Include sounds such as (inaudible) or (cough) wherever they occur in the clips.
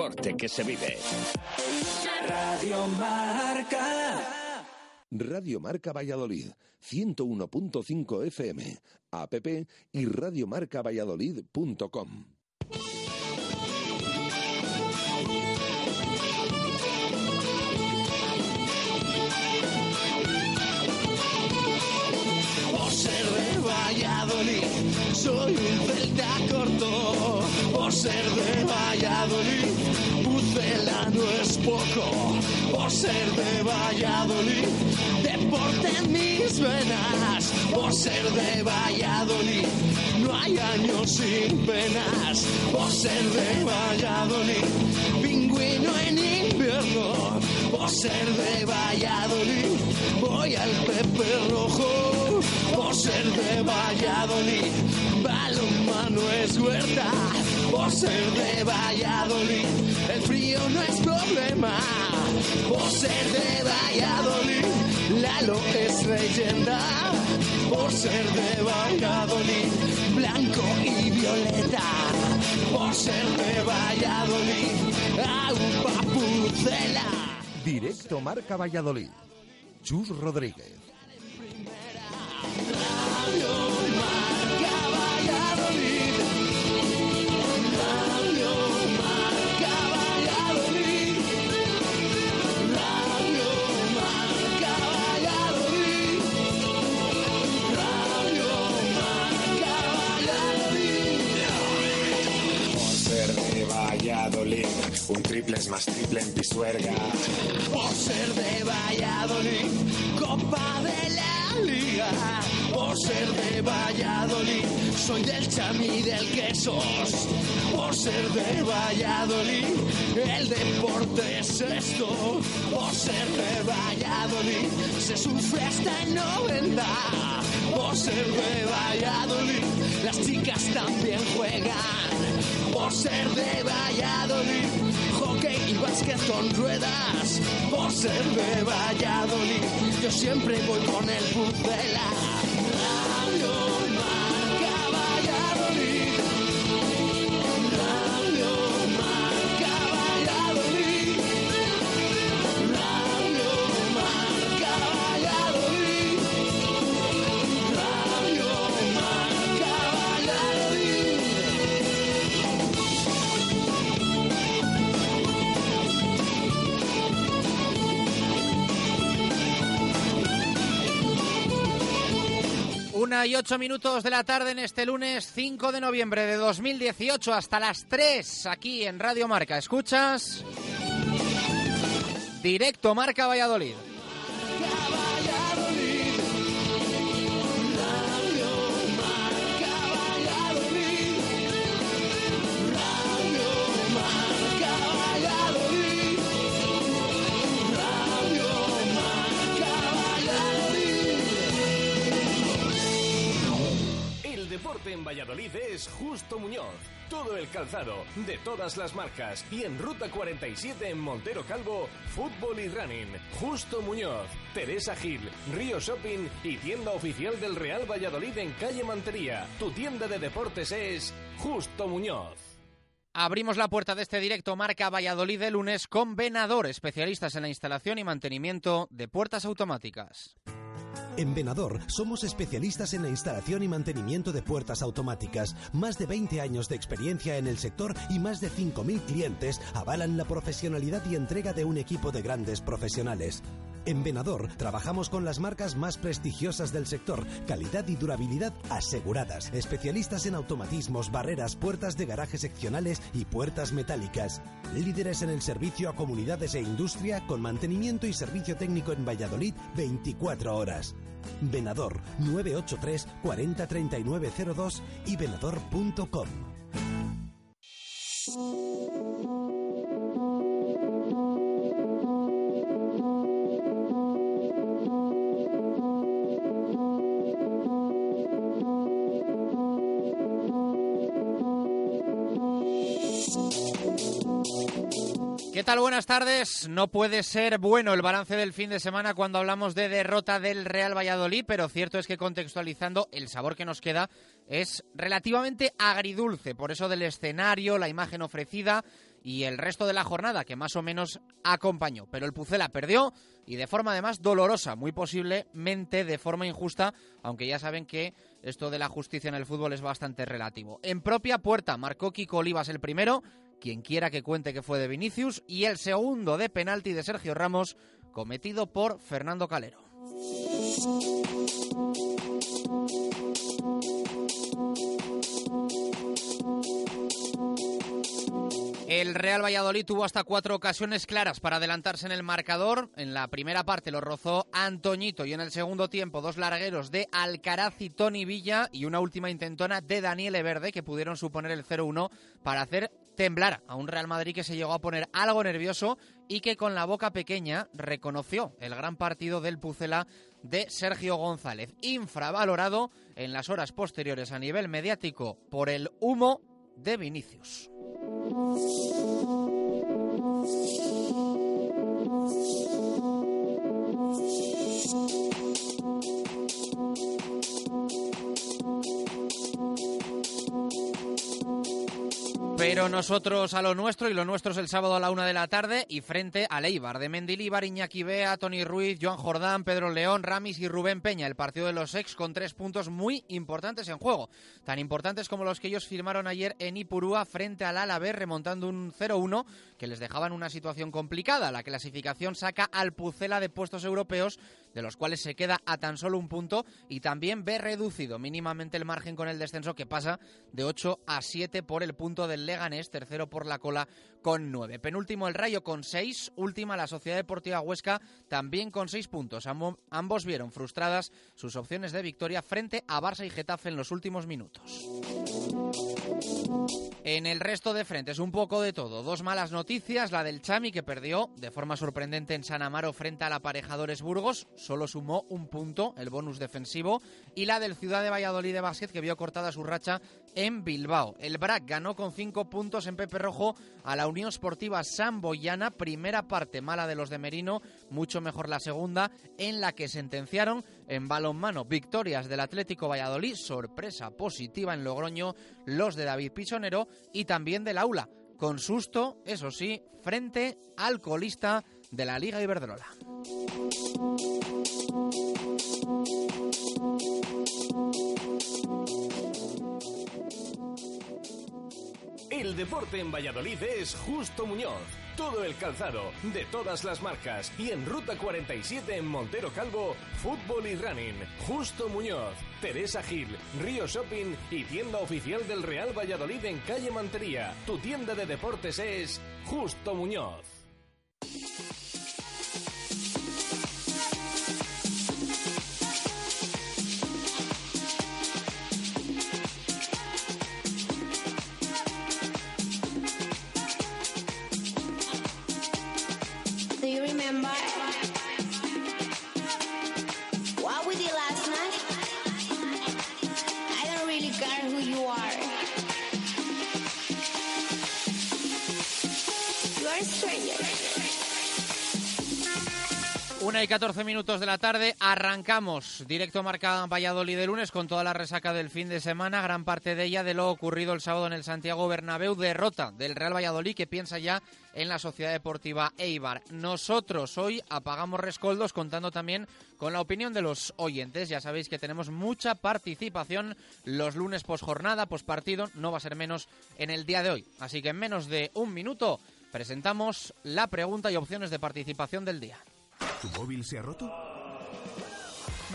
deporte que se vive. Radio Marca. Radio Marca Valladolid, 101.5 FM, app y radiomarcavalladolid.com. Por ser de Valladolid, Pucela no es poco. Por ser de Valladolid, deporte mis venas. Por ser de Valladolid, no hay años sin penas. Por ser de Valladolid, pingüino en invierno. Por ser de Valladolid, voy al Pepe Rojo. Por ser de Valladolid, balonmano es huerta. Por ser de Valladolid, el frío no es problema. Por ser de Valladolid, Lalo es leyenda. Por ser de Valladolid, blanco y violeta. Por ser de Valladolid, agua pucela. Directo Marca Valladolid. Chus Rodríguez. Un triple es más triple en Pisuerga. Por ser de Valladolid, Copa de la Liga. Por ser de Valladolid, soy del chami del quesos. Por ser de Valladolid, el deporte es esto. Por ser de Valladolid, se sufre hasta el 90. Por ser de Valladolid, las chicas también juegan. Por ser de Valladolid, hockey y básquet con ruedas. Por ser de Valladolid, yo siempre voy con el pucela. Una y ocho minutos de la tarde en este lunes 5 de noviembre de 2018 hasta las 3 aquí en Radio Marca. ¿Escuchas? Directo Marca Valladolid. En Valladolid es Justo Muñoz. Todo el calzado, de todas las marcas. Y en Ruta 47 en Montero Calvo, fútbol y running. Justo Muñoz, Teresa Gil, Río Shopping y tienda oficial del Real Valladolid en calle Mantería. Tu tienda de deportes es Justo Muñoz. Abrimos la puerta de este directo Marca Valladolid de lunes con Venador, especialistas en la instalación y mantenimiento de puertas automáticas. En Venador somos especialistas en la instalación y mantenimiento de puertas automáticas. Más de 20 años de experiencia en el sector y más de 5.000 clientes avalan la profesionalidad y entrega de un equipo de grandes profesionales. En Venador trabajamos con las marcas más prestigiosas del sector, calidad y durabilidad aseguradas. Especialistas en automatismos, barreras, puertas de garaje seccionales y puertas metálicas. Líderes en el servicio a comunidades e industria con mantenimiento y servicio técnico en Valladolid 24 horas. Venador 983 40 39 02 y venador.com. ¿Qué tal? Buenas tardes. No puede ser bueno el balance del fin de semana cuando hablamos de derrota del Real Valladolid, pero cierto es que contextualizando el sabor que nos queda es relativamente agridulce, por eso del escenario, la imagen ofrecida y el resto de la jornada que más o menos acompañó. Pero el Pucela perdió y de forma además dolorosa, muy posiblemente de forma injusta, aunque ya saben que esto de la justicia en el fútbol es bastante relativo. En propia puerta marcó Kiko Olivas el primero quien quiera que cuente que fue de Vinicius, y el segundo de penalti de Sergio Ramos, cometido por Fernando Calero. El Real Valladolid tuvo hasta cuatro ocasiones claras para adelantarse en el marcador. En la primera parte lo rozó Antoñito y en el segundo tiempo dos largueros de Alcaraz y Tony Villa y una última intentona de Daniel Verde que pudieron suponer el 0-1 para hacer temblar a un Real Madrid que se llegó a poner algo nervioso y que con la boca pequeña reconoció el gran partido del Pucela de Sergio González, infravalorado en las horas posteriores a nivel mediático por el humo de Vinicius. Pero nosotros a lo nuestro, y lo nuestro es el sábado a la una de la tarde, y frente a Leibar, de Mendilíbar, Iñaki Bea, Tony Ruiz, Joan Jordán, Pedro León, Ramis y Rubén Peña, el partido de los ex con tres puntos muy importantes en juego, tan importantes como los que ellos firmaron ayer en Ipurúa frente al Alavés, remontando un 0-1 que les dejaba una situación complicada. La clasificación saca al Pucela de puestos europeos, de los cuales se queda a tan solo un punto, y también ve reducido mínimamente el margen con el descenso que pasa de 8 a 7 por el punto del Leganés, tercero por la cola con nueve. Penúltimo el Rayo con seis, última la Sociedad Deportiva Huesca también con seis puntos. ambos vieron frustradas sus opciones de victoria frente a Barça y Getafe en los últimos minutos. En el resto de frentes, un poco de todo. Dos malas noticias. La del Chami, que perdió de forma sorprendente en San Amaro frente al Aparejadores Burgos. Solo sumó un punto, el bonus defensivo. Y la del Ciudad de Valladolid de Básquet, que vio cortada su racha en Bilbao. El BRAC ganó con cinco puntos en Pepe Rojo a la Unión Sportiva Samboyana. Primera parte mala de los de Merino, mucho mejor la segunda, en la que sentenciaron en balonmano victorias del Atlético Valladolid. Sorpresa positiva en Logroño, los de David Pisonero y también del Aula. Con susto, eso sí, frente al colista de la Liga Iberdrola. Deporte en Valladolid es Justo Muñoz. Todo el calzado, de todas las marcas. Y en Ruta 47 en Montero Calvo, fútbol y running. Justo Muñoz, Teresa Gil, Río Shopping y tienda oficial del Real Valladolid en calle Mantería. Tu tienda de deportes es Justo Muñoz. 1 y 14 minutos de la tarde arrancamos directo marca Valladolid de lunes con toda la resaca del fin de semana, gran parte de ella de lo ocurrido el sábado en el Santiago Bernabéu, derrota del Real Valladolid que piensa ya en la Sociedad Deportiva Eibar. Nosotros hoy apagamos rescoldos contando también con la opinión de los oyentes. Ya sabéis que tenemos mucha participación los lunes posjornada, pospartido, no va a ser menos en el día de hoy. Así que en menos de un minuto presentamos la pregunta y opciones de participación del día. ¿Tu móvil se ha roto?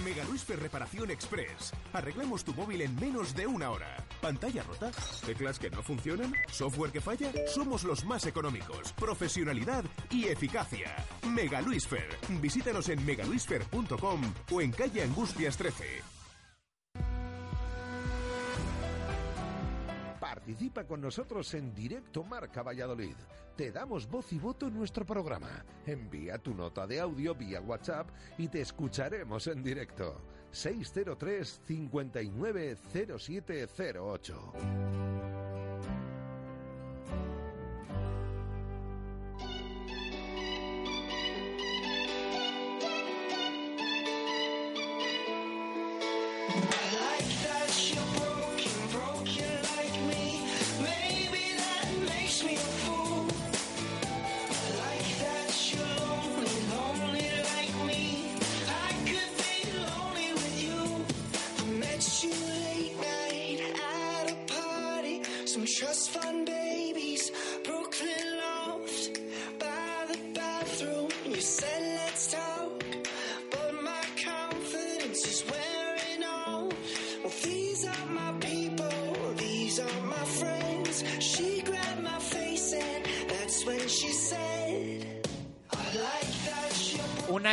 Mega Luisfer Reparación Express. Arreglamos tu móvil en menos de una hora. ¿Pantalla rota? ¿Teclas que no funcionan? ¿Software que falla? Somos los más económicos. Profesionalidad y eficacia. Mega Luisfer. Visítanos en megaluisfer.com o en calle Angustias 13. Participa con nosotros en directo Marca Valladolid. Te damos voz y voto en nuestro programa. Envía tu nota de audio vía WhatsApp y te escucharemos en directo. 603 59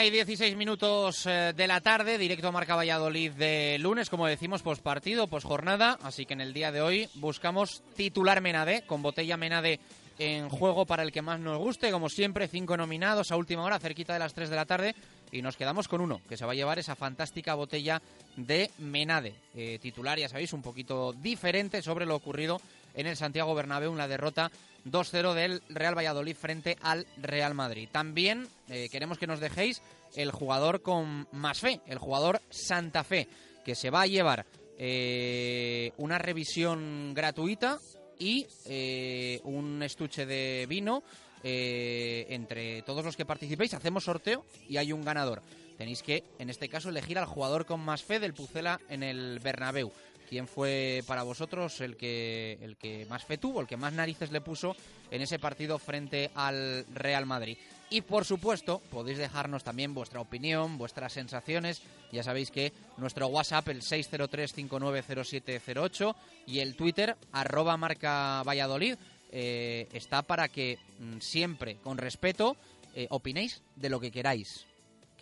Una y 16 minutos eh, de la tarde, directo a Marca Valladolid de lunes, como decimos, pospartido, posjornada. Así que en el día de hoy buscamos titular Menade, con botella Menade en juego para el que más nos guste. Como siempre, cinco nominados a última hora, cerquita de las 3 de la tarde. Y nos quedamos con uno, que se va a llevar esa fantástica botella de Menade. Eh, titular, ya sabéis, un poquito diferente sobre lo ocurrido en el Santiago Bernabéu, una derrota 2-0 del Real Valladolid frente al Real Madrid. También eh, queremos que nos dejéis el jugador con más fe, el jugador Santa Fe, que se va a llevar eh, una revisión gratuita y eh, un estuche de vino entre todos los que participéis. Hacemos sorteo y hay un ganador. Tenéis que, en este caso, elegir al jugador con más fe del Pucela en el Bernabéu. ¿Quién fue para vosotros el que, el que más fe tuvo, el que más narices le puso en ese partido frente al Real Madrid? Y por supuesto, podéis dejarnos también vuestra opinión, vuestras sensaciones. Ya sabéis que nuestro WhatsApp, el 603-590708, y el Twitter, arroba marca Valladolid, eh, está para que mm, siempre, con respeto, eh, opinéis de lo que queráis.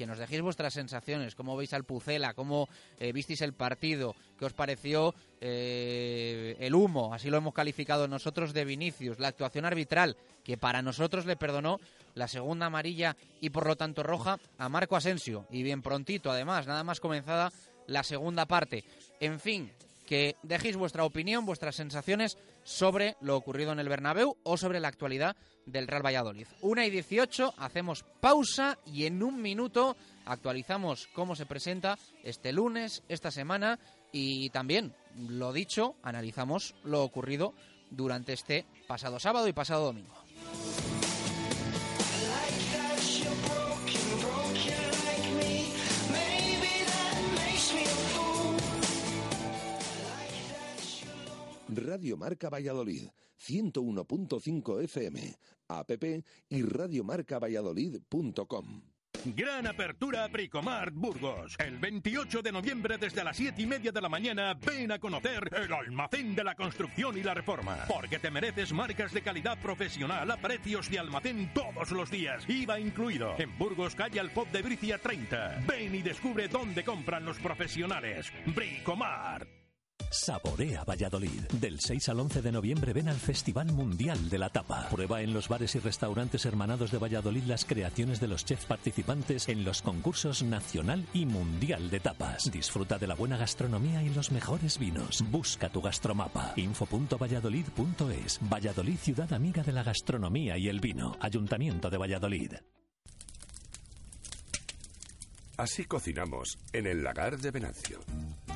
Que nos dejéis vuestras sensaciones, cómo veis al Pucela, cómo eh, visteis el partido, qué os pareció eh, el humo, así lo hemos calificado nosotros de Vinicius, la actuación arbitral, que para nosotros le perdonó la segunda amarilla y por lo tanto roja a Marco Asensio. Y bien prontito, además, nada más comenzada la segunda parte. En fin, que dejéis vuestra opinión, vuestras sensaciones sobre lo ocurrido en el Bernabéu o sobre la actualidad del Real Valladolid. Una y 18, hacemos pausa y en un minuto actualizamos cómo se presenta este lunes, esta semana y también, lo dicho, analizamos lo ocurrido durante este pasado sábado y pasado domingo. Radio Marca Valladolid, 101.5 FM, app y radiomarcavalladolid.com. Gran apertura Bricomart Burgos. El 28 de noviembre desde las 7 y media de la mañana ven a conocer el almacén de la construcción y la reforma. Porque te mereces marcas de calidad profesional a precios de almacén todos los días. IVA incluido. En Burgos, calle Alpop de Bricia 30. Ven y descubre dónde compran los profesionales. Bricomart. Saborea Valladolid. Del 6 al 11 de noviembre ven al Festival Mundial de la Tapa. Prueba en los bares y restaurantes hermanados de Valladolid las creaciones de los chefs participantes en los concursos nacional y mundial de tapas. Disfruta de la buena gastronomía y los mejores vinos. Busca tu gastromapa. info.valladolid.es. Valladolid, ciudad amiga de la gastronomía y el vino. Ayuntamiento de Valladolid. Así cocinamos en el lagar de Venancio.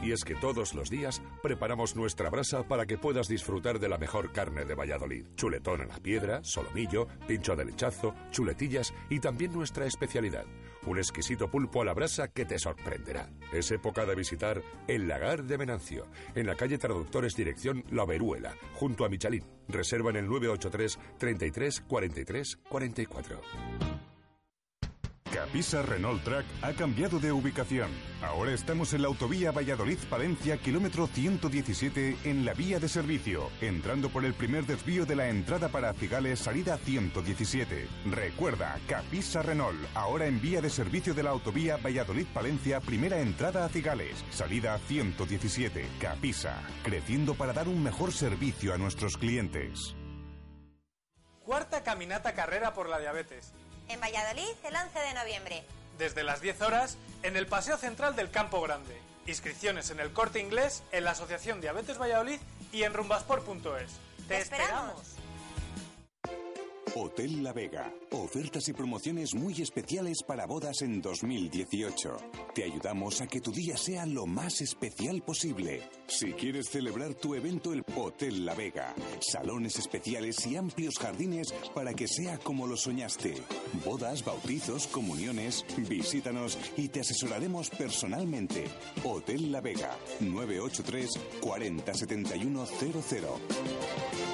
Y es que todos los días preparamos nuestra brasa para que puedas disfrutar de la mejor carne de Valladolid. Chuletón a la piedra, solomillo, pincho de lechazo, chuletillas y también nuestra especialidad, un exquisito pulpo a la brasa que te sorprenderá. Es época de visitar el lagar de Venancio, en la calle Traductores Dirección La Veruela, junto a Michalín. Reserva en el 983 33 43 44. Capisa Renault Track ha cambiado de ubicación. Ahora estamos en la autovía Valladolid-Palencia, kilómetro 117, en la vía de servicio, entrando por el primer desvío de la entrada para Cigales, salida 117. Recuerda, Capisa Renault, ahora en vía de servicio de la autovía Valladolid-Palencia, primera entrada a Cigales, salida 117. Capisa, creciendo para dar un mejor servicio a nuestros clientes. Cuarta caminata carrera por la diabetes. En Valladolid el 11 de noviembre. Desde las 10 horas en el Paseo Central del Campo Grande. Inscripciones en el Corte Inglés, en la Asociación Diabetes Valladolid y en rumbasport.es. ¡Te, esperamos! Hotel La Vega. Ofertas y promociones muy especiales para bodas en 2018. Te ayudamos a que tu día sea lo más especial posible. Si quieres celebrar tu evento, el Hotel La Vega. Salones especiales y amplios jardines para que sea como lo soñaste. Bodas, bautizos, comuniones. Visítanos y te asesoraremos personalmente. Hotel La Vega. 983 40 71 00.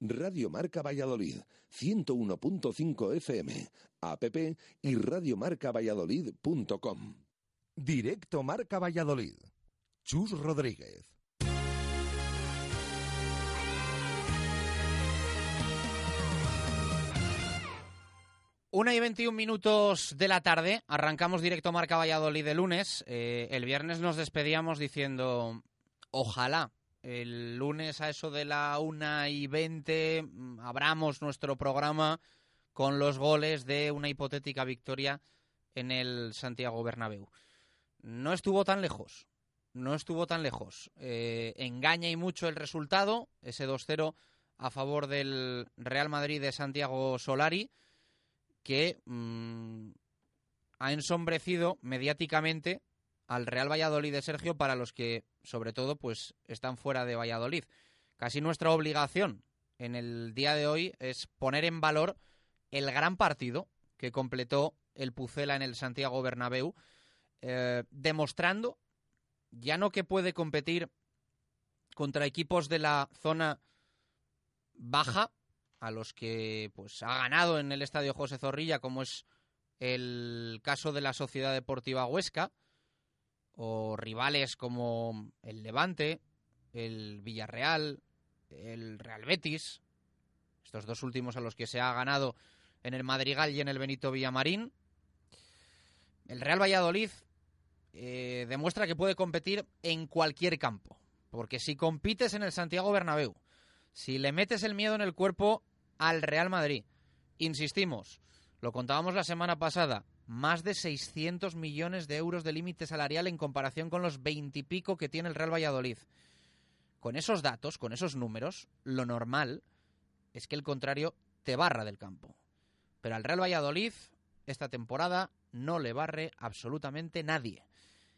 Radio Marca Valladolid, 101.5 FM, app y radiomarcavalladolid.com. Directo Marca Valladolid. Chus Rodríguez. Una y 21 minutos de la tarde, arrancamos directo Marca Valladolid de lunes. Eh, el viernes nos despedíamos diciendo, ojalá el lunes a eso de la una y 20 mm, abramos nuestro programa con los goles de una hipotética victoria en el Santiago Bernabéu. No estuvo tan lejos, no estuvo tan lejos. Eh, engaña y mucho el resultado, ese 2-0 a favor del Real Madrid de Santiago Solari que mm, ha ensombrecido mediáticamente al Real Valladolid de Sergio para los que, sobre todo, pues están fuera de Valladolid. Casi nuestra obligación en el día de hoy es poner en valor el gran partido que completó el Pucela en el Santiago Bernabéu, eh, demostrando ya no que puede competir contra equipos de la zona baja, a los que pues ha ganado en el estadio José Zorrilla, como es el caso de la Sociedad Deportiva Huesca, o rivales como el Levante, el Villarreal, el Real Betis, estos dos últimos a los que se ha ganado en el Madrigal y en el Benito Villamarín. El Real Valladolid eh, demuestra que puede competir en cualquier campo, porque si compites en el Santiago Bernabéu, si le metes el miedo en el cuerpo al Real Madrid. Insistimos, lo contábamos la semana pasada, más de 600 millones de euros de límite salarial en comparación con los veintipico que tiene el Real Valladolid. Con esos datos, con esos números, lo normal es que el contrario te barra del campo. Pero al Real Valladolid esta temporada no le barre absolutamente nadie.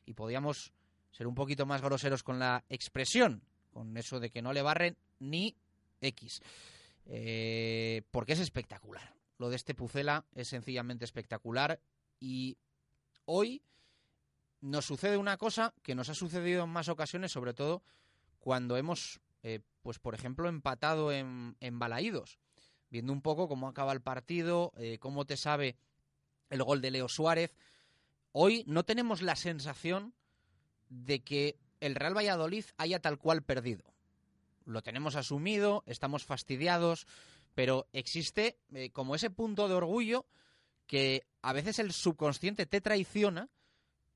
Y podíamos ser un poquito más groseros con la expresión, con eso de que no le barren ni X. Eh, porque es espectacular. Lo de este Pucela es sencillamente espectacular y hoy nos sucede una cosa que nos ha sucedido en más ocasiones, sobre todo cuando hemos, eh, pues por ejemplo, empatado en, en Balaídos, viendo un poco cómo acaba el partido, eh, cómo te sabe el gol de Leo Suárez. Hoy no tenemos la sensación de que el Real Valladolid haya tal cual perdido lo tenemos asumido, estamos fastidiados, pero existe eh, como ese punto de orgullo que a veces el subconsciente te traiciona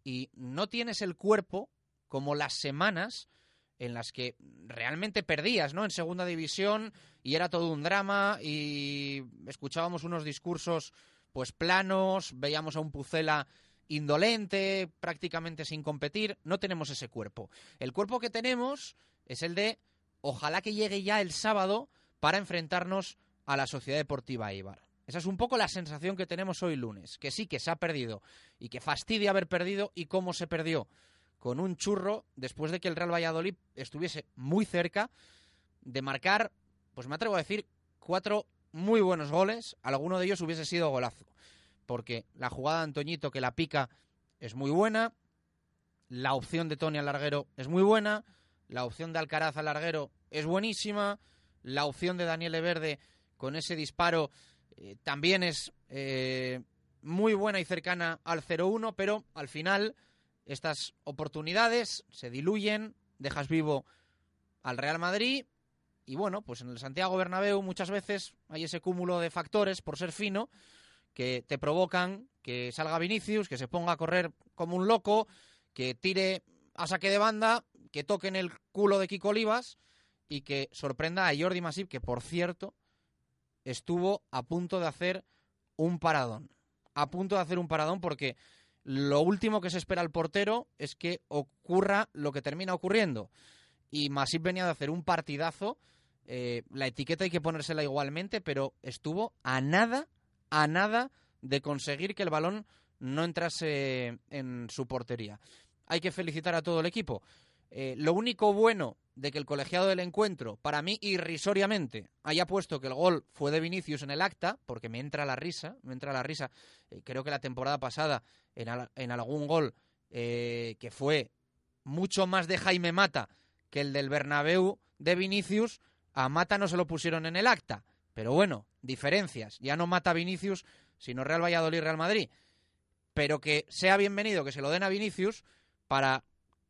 y no tienes el cuerpo como las semanas en las que realmente perdías, ¿no? En segunda división y era todo un drama y escuchábamos unos discursos pues planos, veíamos a un Pucela indolente, prácticamente sin competir, no tenemos ese cuerpo. El cuerpo que tenemos es el de ojalá que llegue ya el sábado para enfrentarnos a la Sociedad Deportiva Eibar. Esa es un poco la sensación que tenemos hoy lunes, que sí que se ha perdido y que fastidia haber perdido y cómo se perdió con un churro después de que el Real Valladolid estuviese muy cerca de marcar, pues me atrevo a decir, cuatro muy buenos goles, alguno de ellos hubiese sido golazo, porque la jugada de Antoñito que la pica es muy buena, la opción de Tony Alarguero es muy buena, la opción de Alcaraz al larguero es buenísima. La opción de Daniel Verde con ese disparo eh, también es eh, muy buena y cercana al 0-1, pero al final estas oportunidades se diluyen, dejas vivo al Real Madrid y bueno, pues en el Santiago Bernabéu muchas veces hay ese cúmulo de factores por ser fino que te provocan que salga Vinicius, que se ponga a correr como un loco, que tire a saque de banda que toque en el culo de Kiko Olivas y que sorprenda a Jordi Masip, que por cierto estuvo a punto de hacer un paradón. A punto de hacer un paradón porque lo último que se espera al portero es que ocurra lo que termina ocurriendo. Y Masip venía de hacer un partidazo. Eh, la etiqueta hay que ponérsela igualmente, pero estuvo a nada, a nada de conseguir que el balón no entrase en su portería. Hay que felicitar a todo el equipo. Eh, lo único bueno de que el colegiado del encuentro, para mí irrisoriamente, haya puesto que el gol fue de Vinicius en el acta, porque me entra la risa, me entra la risa. Eh, creo que la temporada pasada, en, algún gol eh, que fue mucho más de Jaime Mata que el del Bernabéu de Vinicius, A Mata no se lo pusieron en el acta, pero bueno, diferencias. Ya no Mata Vinicius, sino Real Valladolid Real Madrid. Pero que sea bienvenido que se lo den a Vinicius para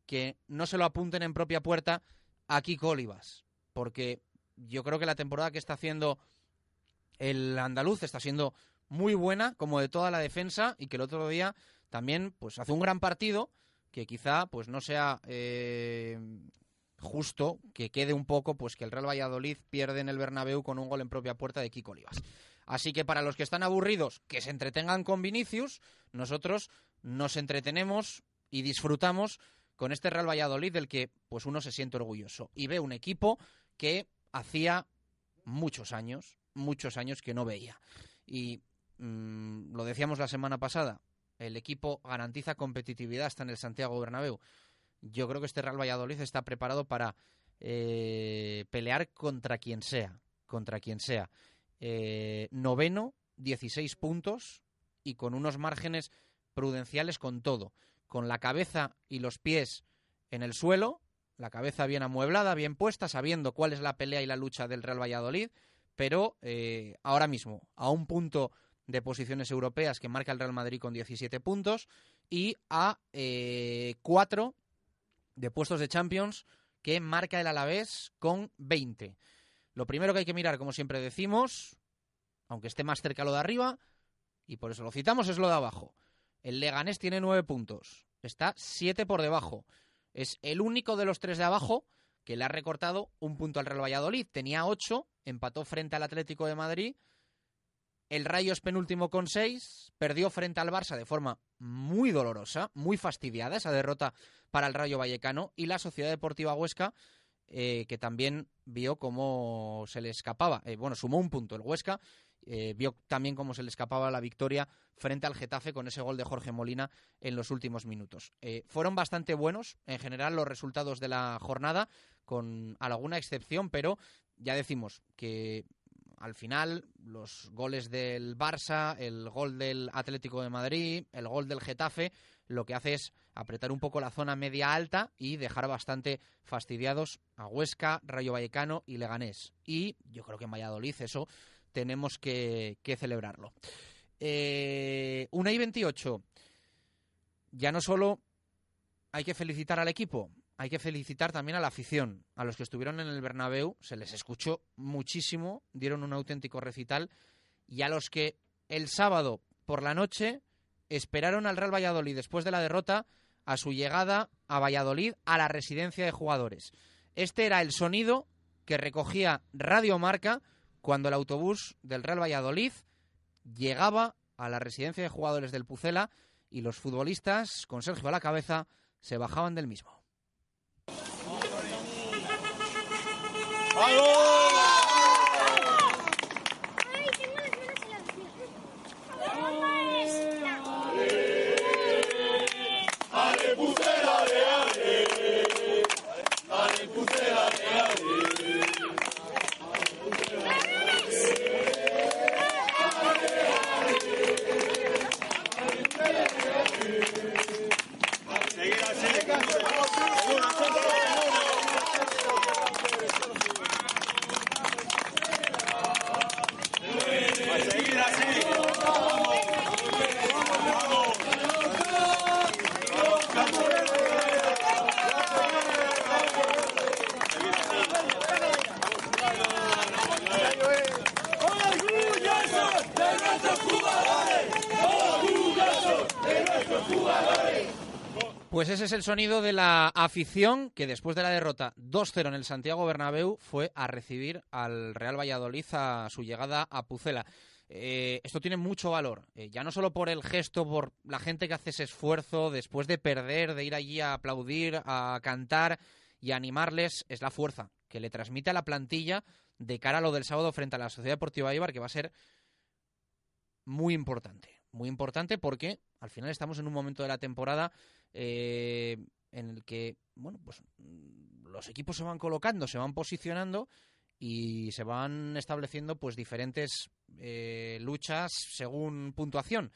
que no se lo apunten en propia puerta a Kiko Olivas. Porque yo creo que la temporada que está haciendo el andaluz está siendo muy buena, como de toda la defensa, y que el otro día también pues hace un gran partido que quizá pues no sea eh, justo que quede un poco pues que el Real Valladolid pierde en el Bernabéu con un gol en propia puerta de Kiko Olivas. Así que para los que están aburridos, que se entretengan con Vinicius, nosotros nos entretenemos y disfrutamos con este Real Valladolid del que pues uno se siente orgulloso y ve un equipo que hacía muchos años, muchos años que no veía. Y mm, lo decíamos la semana pasada, el equipo garantiza competitividad hasta en el Santiago Bernabéu. Yo creo que este Real Valladolid está preparado para eh, pelear contra quien sea, contra quien sea. Eh, noveno, 16 puntos y con unos márgenes prudenciales con todo, con la cabeza y los pies en el suelo, la cabeza bien amueblada, bien puesta, sabiendo cuál es la pelea y la lucha del Real Valladolid, pero eh, ahora mismo a un punto de posiciones europeas que marca el Real Madrid con 17 puntos y a eh, cuatro de puestos de Champions que marca el Alavés con 20. Lo primero que hay que mirar, como siempre decimos, aunque esté más cerca lo de arriba, y por eso lo citamos, es lo de abajo. El Leganés tiene nueve puntos, está siete por debajo. Es el único de los tres de abajo que le ha recortado un punto al Real Valladolid. Tenía ocho, empató frente al Atlético de Madrid. El Rayo es penúltimo con seis, perdió frente al Barça de forma muy dolorosa, muy fastidiada esa derrota para el Rayo Vallecano y la Sociedad Deportiva Huesca eh, que también vio cómo se le escapaba, eh, bueno, sumó un punto el Huesca, eh, vio también cómo se le escapaba la victoria frente al Getafe con ese gol de Jorge Molina en los últimos minutos. fueron bastante buenos en general los resultados de la jornada, con alguna excepción, pero ya decimos que al final los goles del Barça, el gol del Atlético de Madrid, el gol del Getafe, lo que hace es apretar un poco la zona media alta y dejar bastante fastidiados a Huesca, Rayo Vallecano y Leganés. Y yo creo que en Valladolid eso tenemos que, celebrarlo. Eh, una y 28. Ya no solo hay que felicitar al equipo, hay que felicitar también a la afición, a los que estuvieron en el Bernabéu, se les escuchó muchísimo, dieron un auténtico recital, y a los que el sábado por la noche esperaron al Real Valladolid después de la derrota a su llegada a Valladolid a la residencia de jugadores. Este era el sonido que recogía Radio Marca cuando el autobús del Real Valladolid llegaba a la residencia de jugadores del Pucela y los futbolistas, con Sergio a la cabeza, se bajaban del mismo. Pues ese es el sonido de la afición que después de la derrota 2-0 en el Santiago Bernabéu fue a recibir al Real Valladolid a su llegada a Pucela. Eh, esto tiene mucho valor, eh, ya no solo por el gesto, por la gente que hace ese esfuerzo después de perder, de ir allí a aplaudir, a cantar y a animarles, es la fuerza que le transmite a la plantilla de cara a lo del sábado frente a la Sociedad Deportiva Ibar, que va a ser muy importante. Muy importante porque al final estamos en un momento de la temporada eh, en el que, bueno, pues mm, los equipos se van colocando, se van posicionando y se van estableciendo pues diferentes eh, luchas según puntuación.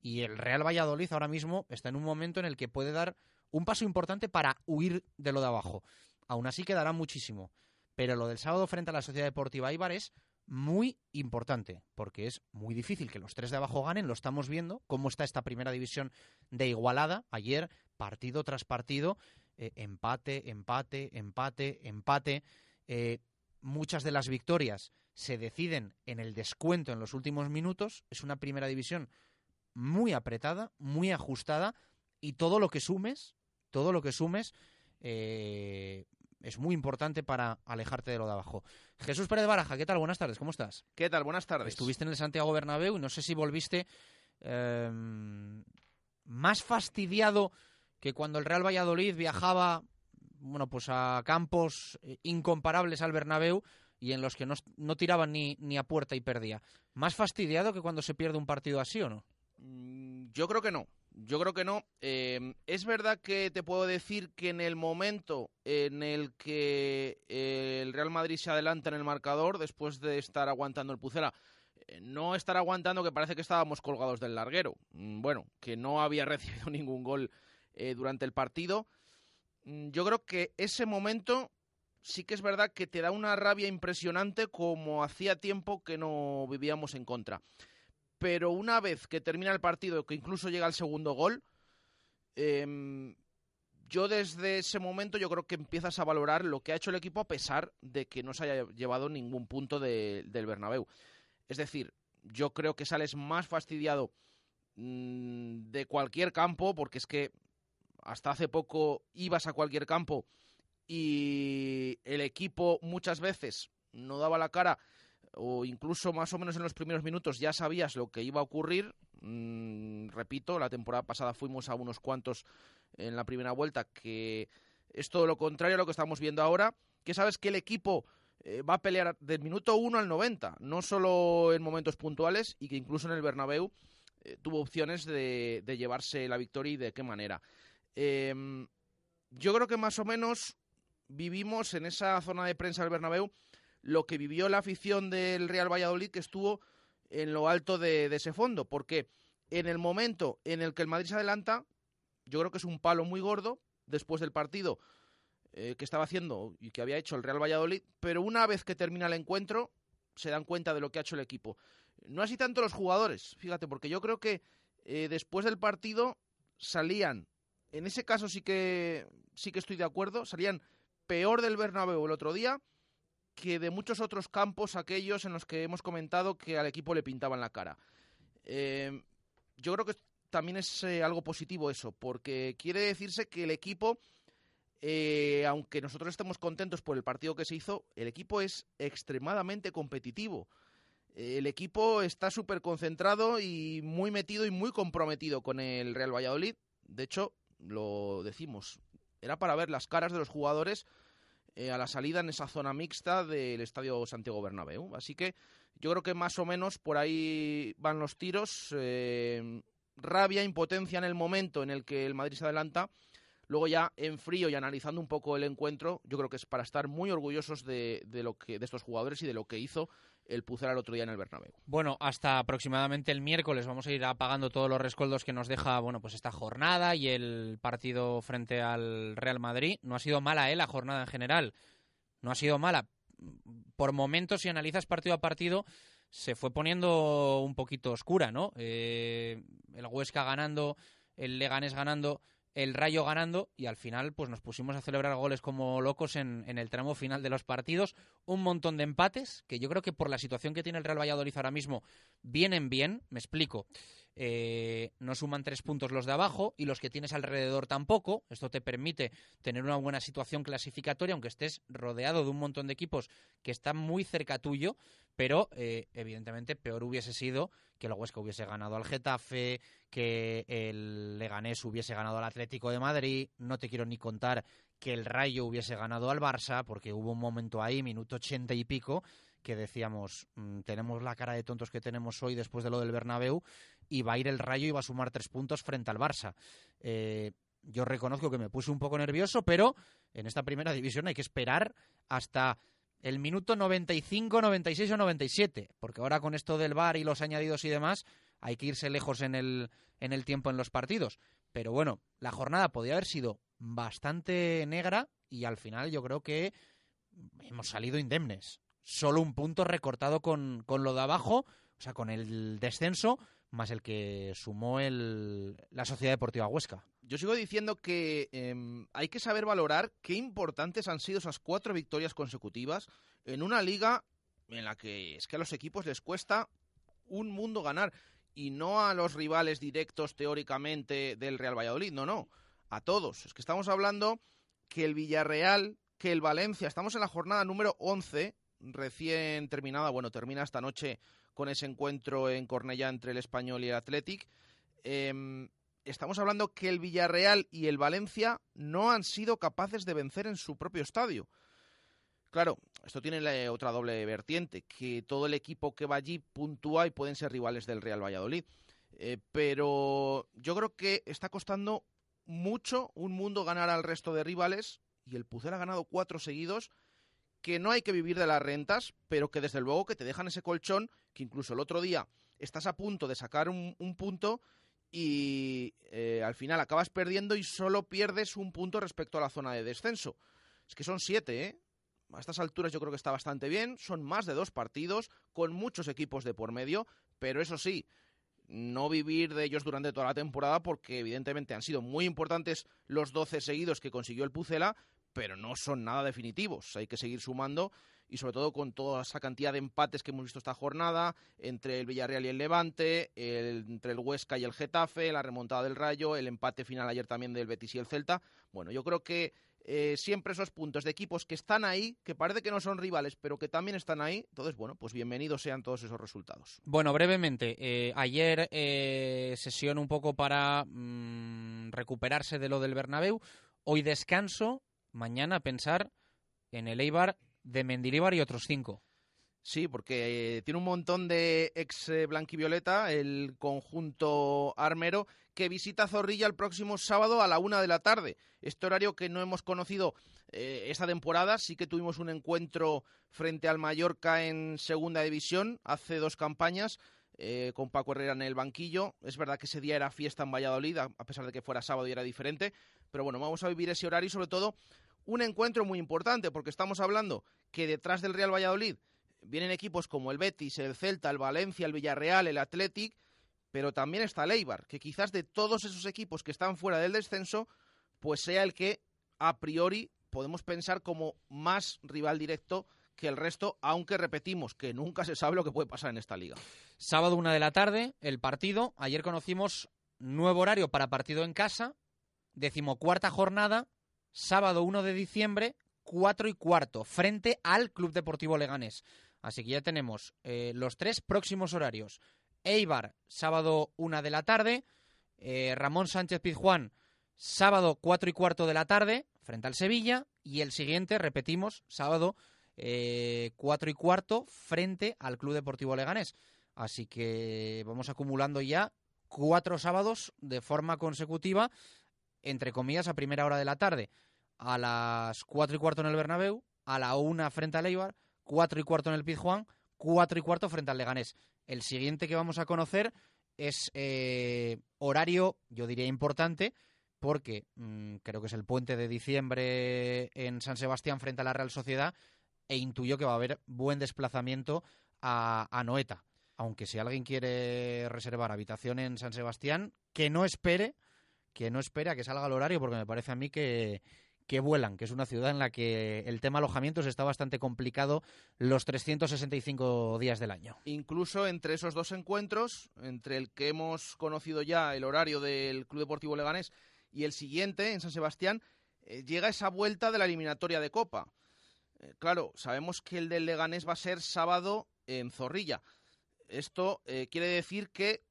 Y el Real Valladolid ahora mismo está en un momento en el que puede dar un paso importante para huir de lo de abajo. Aún así quedará muchísimo. Pero lo del sábado frente a la Sociedad Deportiva Ibar es muy importante, porque es muy difícil que los tres de abajo ganen, lo estamos viendo, cómo está esta primera división de igualada, ayer, partido tras partido, eh, empate, empate, empate, empate, eh, muchas de las victorias se deciden en el descuento en los últimos minutos, es una primera división muy apretada, muy ajustada, y todo lo que sumes, todo lo que sumes, eh, es muy importante para alejarte de lo de abajo. Jesús Pérez Baraja, ¿qué tal? Buenas tardes, ¿cómo estás? ¿Qué tal? Buenas tardes. Estuviste en el Santiago Bernabéu y no sé si volviste em, más fastidiado que cuando el Real Valladolid viajaba bueno, pues a campos eh, incomparables al Bernabéu y en los que no, no tiraban ni, ni a puerta y perdía. ¿Más fastidiado que cuando se pierde un partido así o no? Mm, Yo creo que no. Yo creo que no. Eh, es verdad que te puedo decir que en el momento en el que eh, el Real Madrid se adelanta en el marcador, después de estar aguantando el Pucela, eh, no estar aguantando que parece que estábamos colgados del larguero. Mm, Bueno, que no había (laughs) recibido ningún gol eh, durante el partido. Mm, Yo creo que ese momento sí que es verdad que te da una rabia impresionante como hacía tiempo que no vivíamos en contra pero una vez que termina el partido, que incluso llega el segundo gol, em, yo desde ese momento yo creo que empiezas a valorar lo que ha hecho el equipo a pesar de que no se haya llevado ningún punto de- del Bernabéu. Es decir, yo creo que sales más fastidiado mm, de cualquier campo, porque es que hasta hace poco ibas a cualquier campo y el equipo muchas veces no daba la cara o incluso más o menos en los primeros minutos ya sabías lo que iba a ocurrir. Mm, repito, la temporada pasada fuimos a unos cuantos en la primera vuelta que es todo lo contrario a lo que estamos viendo ahora, que sabes que el equipo eh, va a pelear del minuto 1 al 90, no solo en momentos puntuales y que incluso en el Bernabéu eh, tuvo opciones de, de llevarse la victoria y de qué manera. Em, yo creo que más o menos vivimos en esa zona de prensa del Bernabéu lo que vivió la afición del Real Valladolid, que estuvo en lo alto de, ese fondo, porque en el momento en el que el Madrid se adelanta, yo creo que es un palo muy gordo después del partido eh, que estaba haciendo y que había hecho el Real Valladolid, pero una vez que termina el encuentro se dan cuenta de lo que ha hecho el equipo. No así tanto los jugadores, fíjate, porque yo creo que eh, después del partido salían, en ese caso sí que sí que estoy de acuerdo, salían peor del Bernabéu el otro día que de muchos otros campos, aquellos en los que hemos comentado que al equipo le pintaban la cara. Eh, yo creo que también es eh, algo positivo eso, porque quiere decirse que el equipo, eh, aunque nosotros estemos contentos por el partido que se hizo, el equipo es extremadamente competitivo. El equipo está súper concentrado y muy metido y muy comprometido con el Real Valladolid. De hecho, lo decimos, era para ver las caras de los jugadores eh, a la salida en esa zona mixta del Estadio Santiago Bernabéu. Así que yo creo que más o menos por ahí van los tiros. eh, rabia, impotencia en el momento en el que el Madrid se adelanta. Luego ya en frío y analizando un poco el encuentro, yo creo que es para estar muy orgullosos de, de lo que de estos jugadores y de lo que hizo el Pucela el otro día en el Bernabéu. Bueno, hasta aproximadamente el miércoles vamos a ir apagando todos los rescoldos que nos deja, bueno, pues esta jornada y el partido frente al Real Madrid. No ha sido mala, ¿eh? La jornada en general. No ha sido mala. Por momentos, si analizas partido a partido, se fue poniendo un poquito oscura, ¿no? Eh, el Huesca ganando, el Leganés ganando, el Rayo ganando y al final pues nos pusimos a celebrar goles como locos en, en el tramo final de los partidos. Un montón de empates que yo creo que por la situación que tiene el Real Valladolid ahora mismo vienen bien, me explico. Eh, no suman tres puntos los de abajo y los que tienes alrededor tampoco. Esto te permite tener una buena situación clasificatoria, aunque estés rodeado de un montón de equipos que están muy cerca tuyo, pero eh, evidentemente peor hubiese sido que el Huesca hubiese ganado al Getafe, que el Leganés hubiese ganado al Atlético de Madrid. No te quiero ni contar que el Rayo hubiese ganado al Barça, porque hubo un momento ahí, minuto ochenta y pico, que decíamos, mm, tenemos la cara de tontos que tenemos hoy después de lo del Bernabéu, y va a ir el Rayo y va a sumar tres puntos frente al Barça. Eh, yo reconozco que me puse un poco nervioso, pero en esta primera división hay que esperar hasta el minuto 95, 96 o 97, porque ahora con esto del VAR y los añadidos y demás, hay que irse lejos en el, en el tiempo en los partidos. Pero bueno, la jornada podría haber sido bastante negra y al final yo creo que hemos salido indemnes. Solo un punto recortado con, con lo de abajo, o sea, con el descenso, más el que sumó el, la Sociedad Deportiva Huesca. Yo sigo diciendo que em, hay que saber valorar qué importantes han sido esas cuatro victorias consecutivas en una liga en la que es que a los equipos les cuesta un mundo ganar y no a los rivales directos teóricamente del Real Valladolid, no, no, a todos. Es que estamos hablando que el Villarreal, que el Valencia, estamos en la jornada número 11, recién terminada, bueno, termina esta noche con ese encuentro en Cornellá entre el Español y el Athletic. Em, estamos hablando que el Villarreal y el Valencia no han sido capaces de vencer en su propio estadio. Claro, esto tiene otra doble vertiente, que todo el equipo que va allí puntúa y pueden ser rivales del Real Valladolid. Eh, pero yo creo que está costando mucho un mundo ganar al resto de rivales y el Pucel ha ganado cuatro seguidos que no hay que vivir de las rentas, pero que desde luego que te dejan ese colchón que incluso el otro día estás a punto de sacar un, un punto y eh, al final acabas perdiendo y solo pierdes un punto respecto a la zona de descenso. Es que son siete, ¿eh? A estas alturas yo creo que está bastante bien. Son más de dos partidos, con muchos equipos de por medio, pero eso sí, no vivir de ellos durante toda la temporada porque evidentemente han sido muy importantes los 12 seguidos que consiguió el Pucela, pero no son nada definitivos. Hay que seguir sumando y sobre todo con toda esa cantidad de empates que hemos visto esta jornada entre el Villarreal y el Levante, entre el Huesca y el Getafe, la remontada del Rayo, el empate final ayer también del Betis y el Celta. Bueno, yo creo que eh, siempre esos puntos de equipos que están ahí, que parece que no son rivales, pero que también están ahí. Entonces, bueno, pues bienvenidos sean todos esos resultados. Bueno, brevemente, eh, ayer eh, sesión un poco para mm, recuperarse de lo del Bernabéu. Hoy descanso, mañana pensar en el Eibar de Mendilibar y otros cinco. Sí, porque tiene un montón de ex blanquivioleta, el conjunto armero, que visita Zorrilla el próximo sábado a la una de la tarde. Este horario que no hemos conocido eh, esta temporada, sí que tuvimos un encuentro frente al Mallorca en segunda división hace dos campañas. Eh, con Paco Herrera en el banquillo. Es verdad que ese día era fiesta en Valladolid, a pesar de que fuera sábado y era diferente. Pero bueno, vamos a vivir ese horario y sobre todo un encuentro muy importante, porque estamos hablando que detrás del Real Valladolid vienen equipos como el Betis, el Celta, el Valencia, el Villarreal, el Athletic, pero también está el Eibar, que quizás de todos esos equipos que están fuera del descenso, pues sea el que a priori podemos pensar como más rival directo que el resto, aunque repetimos que nunca se sabe lo que puede pasar en esta liga. Sábado una de la tarde, el partido. Ayer conocimos nuevo horario para partido en casa, decimocuarta jornada, sábado 1 de diciembre, cuatro y cuarto, frente al Club Deportivo Leganés. Así que ya tenemos eh, los tres próximos horarios. Eibar, sábado una de la tarde. Eh, Ramón Sánchez Pizjuán, sábado cuatro y cuarto de la tarde, frente al Sevilla. Y el siguiente, repetimos, sábado eh, cuatro y cuarto, frente al Club Deportivo Leganés. Así que vamos acumulando ya cuatro sábados de forma consecutiva, entre comillas, a primera hora de la tarde. A las cuatro y cuarto en el Bernabéu, a la una frente al Eibar, cuatro y cuarto en el Pizjuán, cuatro y cuarto frente al Leganés. El siguiente que vamos a conocer es eh, horario, yo diría importante, porque mm, creo que es el puente de diciembre en San Sebastián frente a la Real Sociedad e intuyo que va a haber buen desplazamiento a, a Noeta. Aunque si alguien quiere reservar habitación en San Sebastián, que no espere, que no espere a que salga el horario, porque me parece a mí que, que vuelan, que es una ciudad en la que el tema alojamientos está bastante complicado los 365 días del año. Incluso entre esos dos encuentros, entre el que hemos conocido ya el horario del Club Deportivo Leganés y el siguiente en San Sebastián, eh, llega esa vuelta de la eliminatoria de Copa. Eh, claro, sabemos que el del Leganés va a ser sábado en Zorrilla. Esto eh, quiere decir que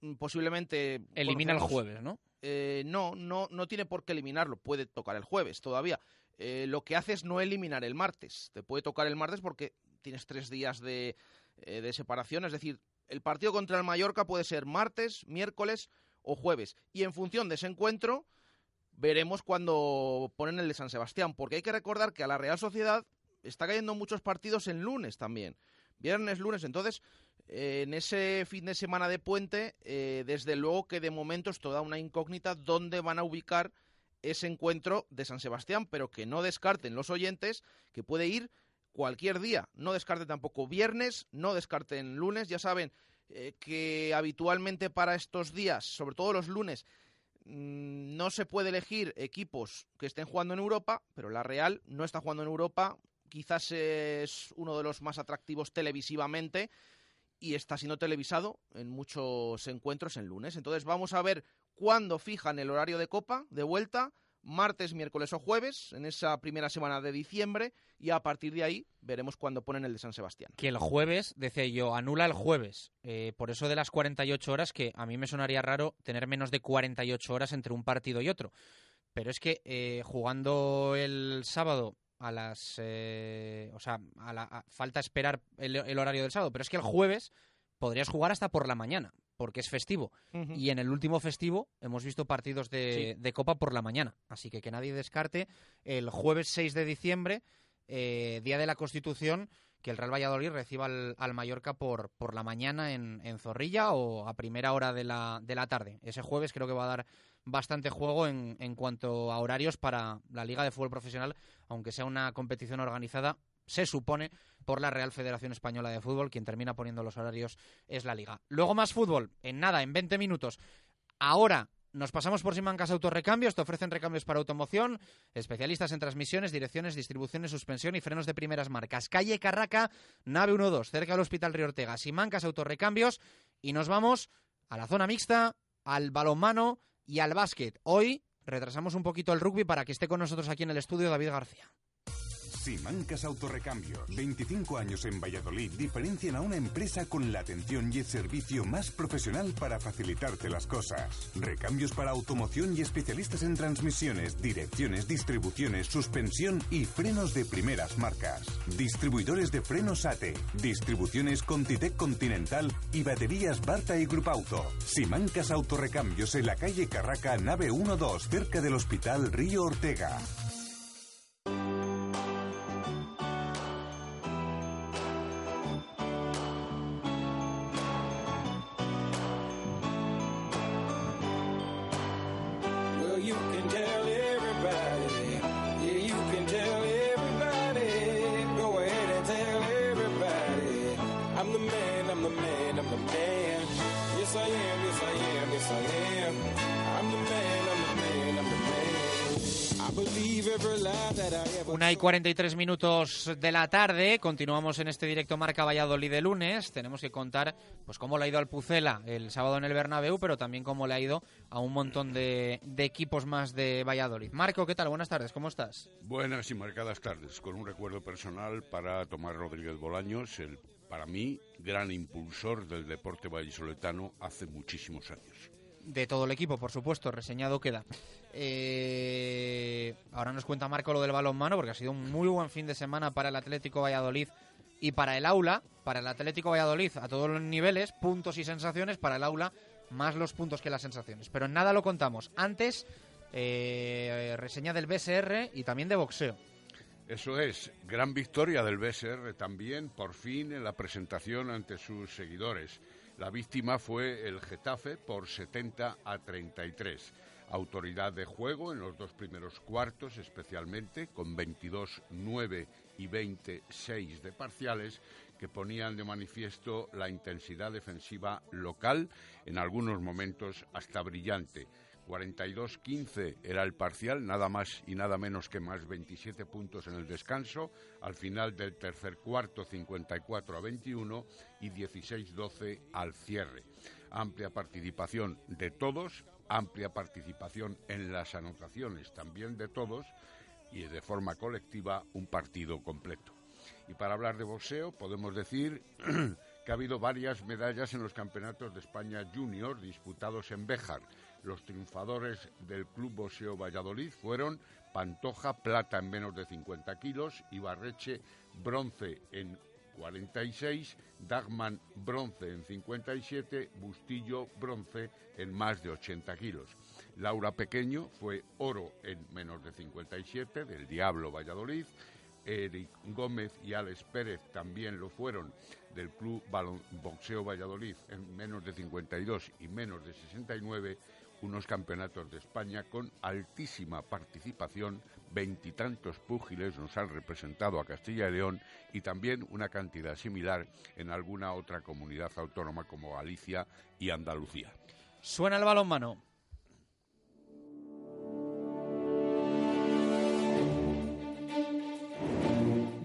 mm, posiblemente... Elimina el jueves, ¿no? Eh, no, no, no tiene por qué eliminarlo, puede tocar el jueves todavía. Eh, lo que hace es no eliminar el martes. Te puede tocar el martes porque tienes tres días de, eh, de separación, es decir, el partido contra el Mallorca puede ser martes, miércoles o jueves. Y en función de ese encuentro, veremos cuando ponen el de San Sebastián, porque hay que recordar que a la Real Sociedad está cayendo muchos partidos en lunes también. Viernes, lunes, entonces en ese fin de semana de puente, eh, desde luego que de momento es toda una incógnita dónde van a ubicar ese encuentro de San Sebastián, pero que no descarten los oyentes que puede ir cualquier día. No descarten tampoco viernes, no descarten lunes. Ya saben eh, que habitualmente para estos días, sobre todo los lunes, mm, no se puede elegir equipos que estén jugando en Europa, pero la Real no está jugando en Europa. Quizás es uno de los más atractivos televisivamente y está siendo televisado en muchos encuentros en lunes. Entonces vamos a ver cuándo fijan el horario de Copa de vuelta, martes, miércoles o jueves, en esa primera semana de diciembre, y a partir de ahí veremos cuándo ponen el de San Sebastián. Que el jueves, decía yo, anula el jueves. Eh, por eso de las 48 horas, que a mí me sonaría raro tener menos de 48 horas entre un partido y otro. Pero es que eh, jugando el sábado a las. Eh, o sea, a la, falta esperar el, el, horario del sábado, pero es que el jueves podrías jugar hasta por la mañana, porque es festivo. Uh -huh. Y en el último festivo hemos visto partidos de, sí. de, Copa por la mañana. Así que que nadie descarte el jueves 6 de diciembre, eh, Día de la Constitución, que el Real Valladolid reciba al, al Mallorca por, por la mañana en, en, Zorrilla o a primera hora de la, de la tarde. Ese jueves creo que va a dar bastante juego en, cuanto a horarios para la Liga de Fútbol Profesional, aunque sea una competición organizada se supone, por la Real Federación Española de Fútbol. Quien termina poniendo los horarios es la Liga. Luego más fútbol, en nada, en 20 minutos. Ahora nos pasamos por Simancas Autorrecambios, te ofrecen recambios para automoción, especialistas en transmisiones, direcciones, distribuciones, suspensión y frenos de primeras marcas. Calle Carraca, nave 12, cerca del Hospital Río Ortega. Simancas Autorrecambios y nos vamos a la zona mixta, al balonmano y al básquet. Hoy retrasamos un poquito el rugby para que esté con nosotros aquí en el estudio David García. Simancas Autorrecambios, 25 años en Valladolid, diferencian a una empresa con la atención y el servicio más profesional para facilitarte las cosas. Recambios para automoción y especialistas en transmisiones, direcciones, distribuciones, suspensión y frenos de primeras marcas. Distribuidores de frenos ATE, distribuciones Contitec Continental y baterías Barta y Grupauto. Simancas Autorrecambios en la calle Carraca, nave 12, cerca del Hospital Río Ortega. Una y 43 minutos de la tarde, continuamos en este directo Marca Valladolid de lunes. Tenemos que contar pues cómo le ha ido al Pucela el sábado en el Bernabéu, pero también cómo le ha ido a un montón de, de equipos más de Valladolid. Marco, ¿qué tal? Buenas tardes, ¿cómo estás? Buenas y marcadas tardes, con un recuerdo personal para Tomás Rodríguez Bolaños, el para mí gran impulsor del deporte vallisoletano hace muchísimos años de todo el equipo, por supuesto, reseñado queda. Eh, ahora nos cuenta Marco lo del balonmano, porque ha sido un muy buen fin de semana para el Atlético Valladolid y para el aula, para el Atlético Valladolid a todos los niveles, puntos y sensaciones, para el aula más los puntos que las sensaciones. Pero en nada lo contamos. Antes, eh, reseña del BSR y también de boxeo. Eso es, gran victoria del BSR también, por fin, en la presentación ante sus seguidores. La víctima fue el Getafe por 70 a 33. Autoridad de juego en los dos primeros cuartos, especialmente, con 22-9 y 26 de parciales, que ponían de manifiesto la intensidad defensiva local, en algunos momentos hasta brillante. 42-15 era el parcial, nada más y nada menos que más 27 puntos en el descanso. Al final del tercer cuarto, 54 a 21 y 16-12 al cierre. Amplia participación de todos, amplia participación en las anotaciones también de todos y de forma colectiva un partido completo. Y para hablar de boxeo, podemos decir (clears throat) ha habido varias medallas en los campeonatos de España Junior disputados en Béjar los triunfadores del Club Boxeo Valladolid fueron Pantoja, plata en menos de 50 kilos, Ibarreche, bronce en 46, Dagman, bronce en 57, Bustillo, bronce en más de 80 kilos. Laura Pequeño fue oro en menos de 57 del Diablo Valladolid. Eric Gómez y Alex Pérez también lo fueron del Club Balon Boxeo Valladolid en menos de 52 y menos de 69 unos campeonatos de España con altísima participación, veintitantos púgiles nos han representado a Castilla y León y también una cantidad similar en alguna otra comunidad autónoma como Galicia y Andalucía. Suena el balón mano.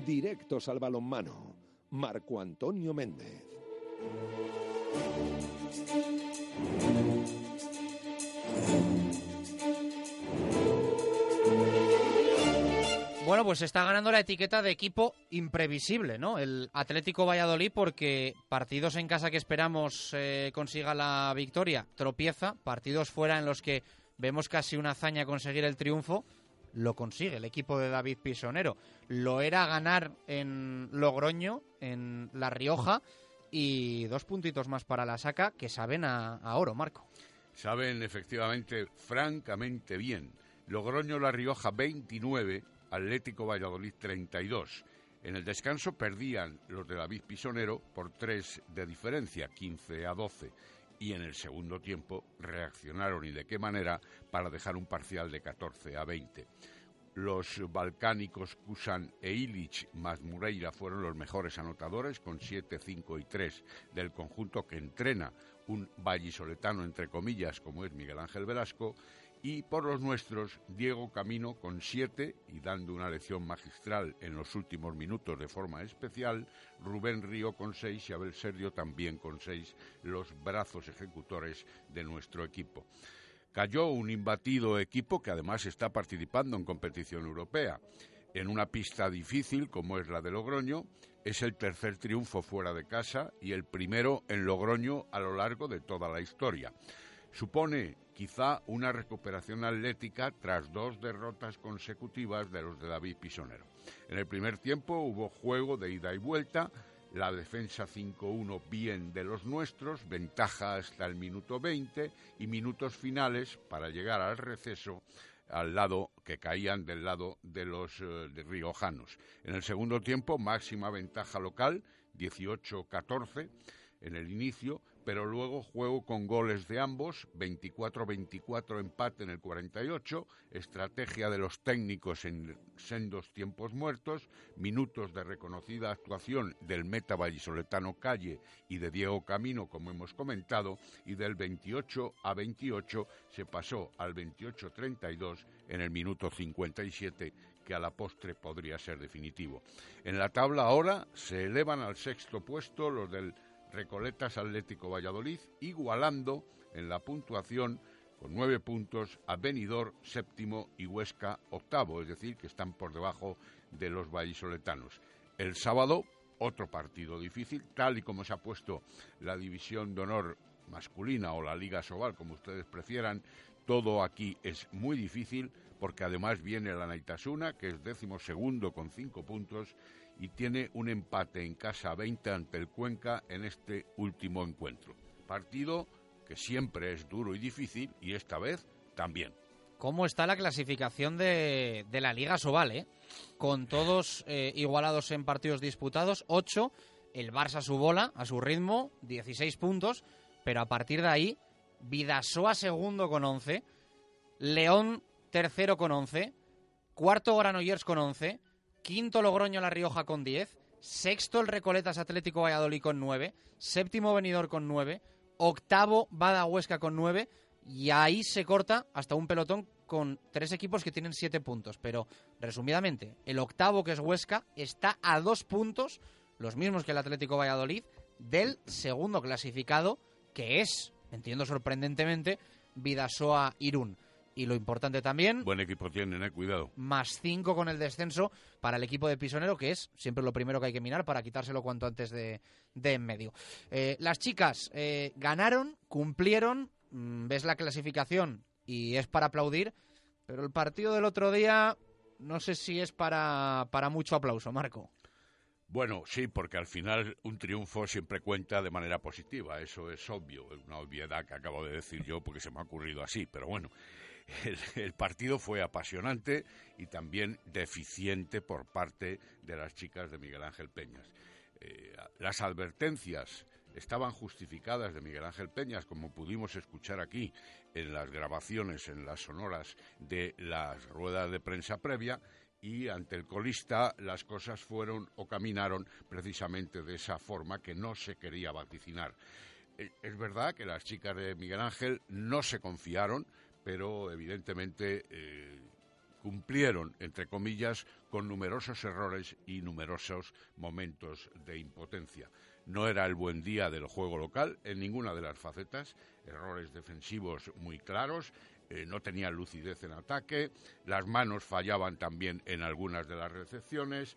Directos al balonmano. Marco Antonio Méndez. Bueno, pues está ganando la etiqueta de equipo imprevisible, ¿no? El Atlético Valladolid, porque partidos en casa que esperamos eh, consiga la victoria, tropieza, partidos fuera en los que vemos casi una hazaña conseguir el triunfo, lo consigue el equipo de David Pisonero. Lo era ganar en Logroño, en La Rioja, y dos puntitos más para la saca que saben a, a oro, Marco. Saben efectivamente francamente bien. Logroño La Rioja 29, Atlético Valladolid 32. En el descanso perdían los de David Pisonero por 3 de diferencia, 15 a 12. Y en el segundo tiempo reaccionaron y de qué manera para dejar un parcial de 14 a 20. Los balcánicos Kusan e Illich más Mureira fueron los mejores anotadores con 7, 5 y 3 del conjunto que entrena un vallisoletano entre comillas como es Miguel Ángel Velasco y por los nuestros, Diego Camino con siete y dando una lección magistral en los últimos minutos de forma especial, Rubén Río con seis y Abel Sergio también con seis, los brazos ejecutores de nuestro equipo. Cayó un imbatido equipo que además está participando en competición europea. En una pista difícil como es la de Logroño, es el tercer triunfo fuera de casa y el primero en Logroño a lo largo de toda la historia. Supone quizá una recuperación atlética tras dos derrotas consecutivas de los de David Pisonero. En el primer tiempo hubo juego de ida y vuelta, la defensa 5-1 bien de los nuestros, ventaja hasta el minuto 20 y minutos finales para llegar al receso al lado que caían del lado de los eh, de riojanos. En el segundo tiempo máxima ventaja local 18-14 en el inicio, pero luego juego con goles de ambos, 24-24 empate en el 48, estrategia de los técnicos en sendos tiempos muertos, minutos de reconocida actuación del meta vallisoletano Calle y de Diego Camino, como hemos comentado, y del 28 a 28 se pasó al 28-32 en el minuto 57 que a la postre podría ser definitivo. En la tabla ahora se elevan al sexto puesto los del Recoletas Atlético Valladolid, igualando en la puntuación con nueve puntos a Benidorm séptimo y Huesca octavo, es decir, que están por debajo de los vallisoletanos. El sábado, otro partido difícil, tal y como se ha puesto la división de honor masculina o la Liga Sobal, como ustedes prefieran, todo aquí es muy difícil porque además viene la Naitasuna, que es décimo segundo con cinco puntos, y tiene un empate en casa 20 ante el Cuenca en este último encuentro. Partido que siempre es duro y difícil y esta vez también. ¿Cómo está la clasificación de, de la Liga Sobal? Eh? Con todos eh, igualados en partidos disputados, 8. El Barça a su bola, a su ritmo, 16 puntos. Pero a partir de ahí, Vidasoa segundo con 11. León tercero con 11. Cuarto Granollers con 11 quinto Logroño La Rioja con 10, sexto el Recoletas Atlético Valladolid con 9, séptimo Venidor con 9, octavo Bada Huesca con 9 y ahí se corta hasta un pelotón con tres equipos que tienen 7 puntos. Pero, resumidamente, el octavo, que es Huesca, está a dos puntos, los mismos que el Atlético Valladolid, del segundo clasificado, que es, entiendo sorprendentemente, Vidasoa Irún. Y lo importante también... Buen equipo tienen, eh, cuidado. Más 5 con el descenso para el equipo de Pisonero, que es siempre lo primero que hay que mirar para quitárselo cuanto antes de, de en medio. Eh, las chicas eh, ganaron, cumplieron, mm, ves la clasificación y es para aplaudir, pero el partido del otro día no sé si es para, para mucho aplauso, Marco. Bueno, sí, porque al final un triunfo siempre cuenta de manera positiva, eso es obvio, es una obviedad que acabo de decir yo porque se me ha ocurrido así, pero bueno, el, partido fue apasionante y también deficiente por parte de las chicas de Miguel Ángel Peñas. Eh, las advertencias estaban justificadas de Miguel Ángel Peñas, como pudimos escuchar aquí en las grabaciones, en las sonoras de las ruedas de prensa previa, y ante el colista las cosas fueron o caminaron precisamente de esa forma que no se quería vaticinar. Eh, Es verdad que las chicas de Miguel Ángel no se confiaron, pero evidentemente eh, cumplieron, entre comillas, con numerosos errores y numerosos momentos de impotencia. No era el buen día del juego local en ninguna de las facetas, errores defensivos muy claros, eh, no tenían lucidez en ataque, las manos fallaban también en algunas de las recepciones,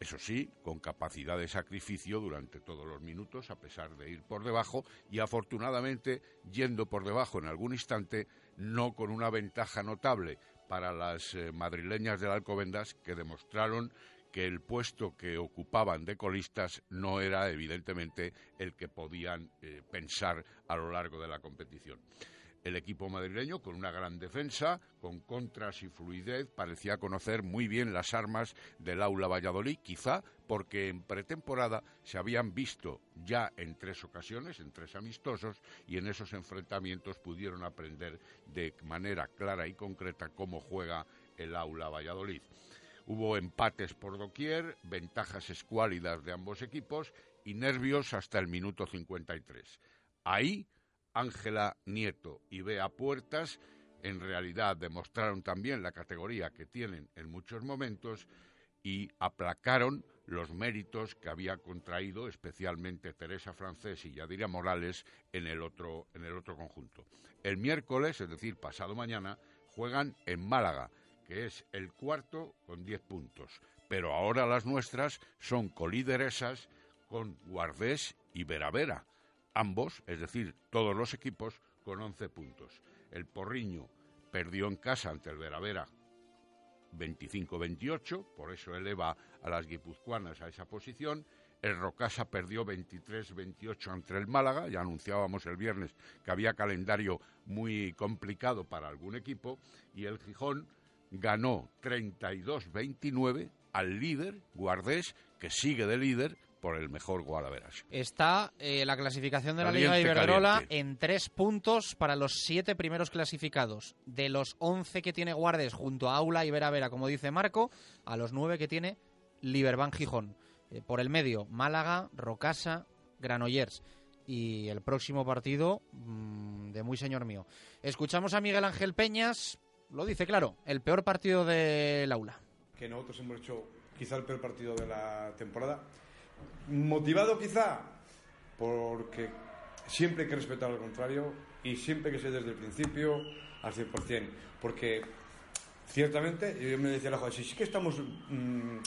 eso sí, con capacidad de sacrificio durante todos los minutos, a pesar de ir por debajo, y afortunadamente yendo por debajo en algún instante, no con una ventaja notable para las eh, madrileñas del Alcobendas, que demostraron que el puesto que ocupaban de colistas no era evidentemente el que podían eh, pensar a lo largo de la competición. El equipo madrileño, con una gran defensa, con contras y fluidez, parecía conocer muy bien las armas del aula Valladolid, quizá porque en pretemporada se habían visto ya en tres ocasiones, en tres amistosos, y en esos enfrentamientos pudieron aprender de manera clara y concreta cómo juega el aula Valladolid. Hubo empates por doquier, ventajas escuálidas de ambos equipos y nervios hasta el minuto 53. Ahí Ángela Nieto y Bea Puertas en realidad demostraron también la categoría que tienen en muchos momentos y aplacaron los méritos que había contraído especialmente Teresa Francés y Yadira Morales en el otro en el otro conjunto. El miércoles, es decir, pasado mañana, juegan en Málaga, que es el cuarto con 10 puntos, pero ahora las nuestras son colíderesas con Guardés y Veravera ambos, es decir, todos los equipos, con 11 puntos. El Porriño perdió en casa ante el Veravera 25-28, por eso eleva a las guipuzcoanas a esa posición. El Rocasa perdió 23-28 ante el Málaga, ya anunciábamos el viernes que había calendario muy complicado para algún equipo, y el Gijón ganó 32-29 al líder, Guardés, que sigue de líder, por el mejor Guadalajara. Está eh, la clasificación de la Liga Iberdrola caliente. en tres puntos para los siete primeros clasificados. De los once que tiene Guardes junto a Aula y Vera Vera, como dice Marco, a los nueve que tiene Liberban Gijón. Eh, por el medio, Málaga, Rocasa, Granollers. Y el próximo partido mm, de muy señor mío. Escuchamos a Miguel Ángel Peñas, lo dice claro, el peor partido del Aula. que nosotros hemos hecho quizá el peor partido de la temporada. Motivado quizá porque siempre hay que respetar al contrario y siempre que ser desde el principio al 100%. Porque ciertamente, yo me decía la joven, sí, sí que estamos, mm,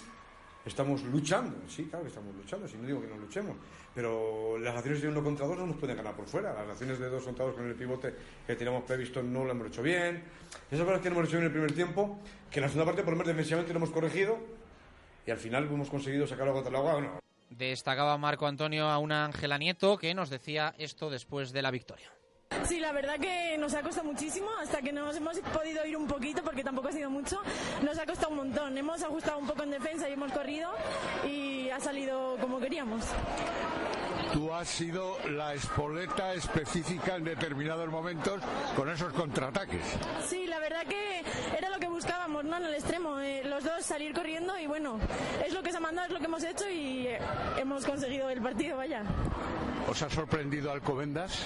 estamos luchando. Sí, claro que estamos luchando, si no digo que no luchemos. Pero las acciones de uno contra dos no nos pueden ganar por fuera. Las acciones de dos contra dos con el pivote que teníamos previsto no lo hemos hecho bien. Esas cosas que no hemos hecho bien en el primer tiempo, que en la segunda parte por lo menos defensivamente lo hemos corregido y al final hemos conseguido sacarlo contra el agua. Destacaba Marco Antonio a una Ángela Nieto que nos decía esto después de la victoria. Sí, la verdad que nos ha costado muchísimo hasta que nos hemos podido ir un poquito porque tampoco ha sido mucho. Nos ha costado un montón. Hemos ajustado un poco en defensa y hemos corrido y ha salido como queríamos. Tú has sido la espoleta específica en determinados momentos con esos contraataques. Sí, la verdad que era lo que buscábamos, ¿no? En el extremo, eh, los dos salir corriendo y bueno, es lo que se ha mandado, es lo que hemos hecho y eh, hemos conseguido el partido, vaya. ¿Os ha sorprendido Alcobendas?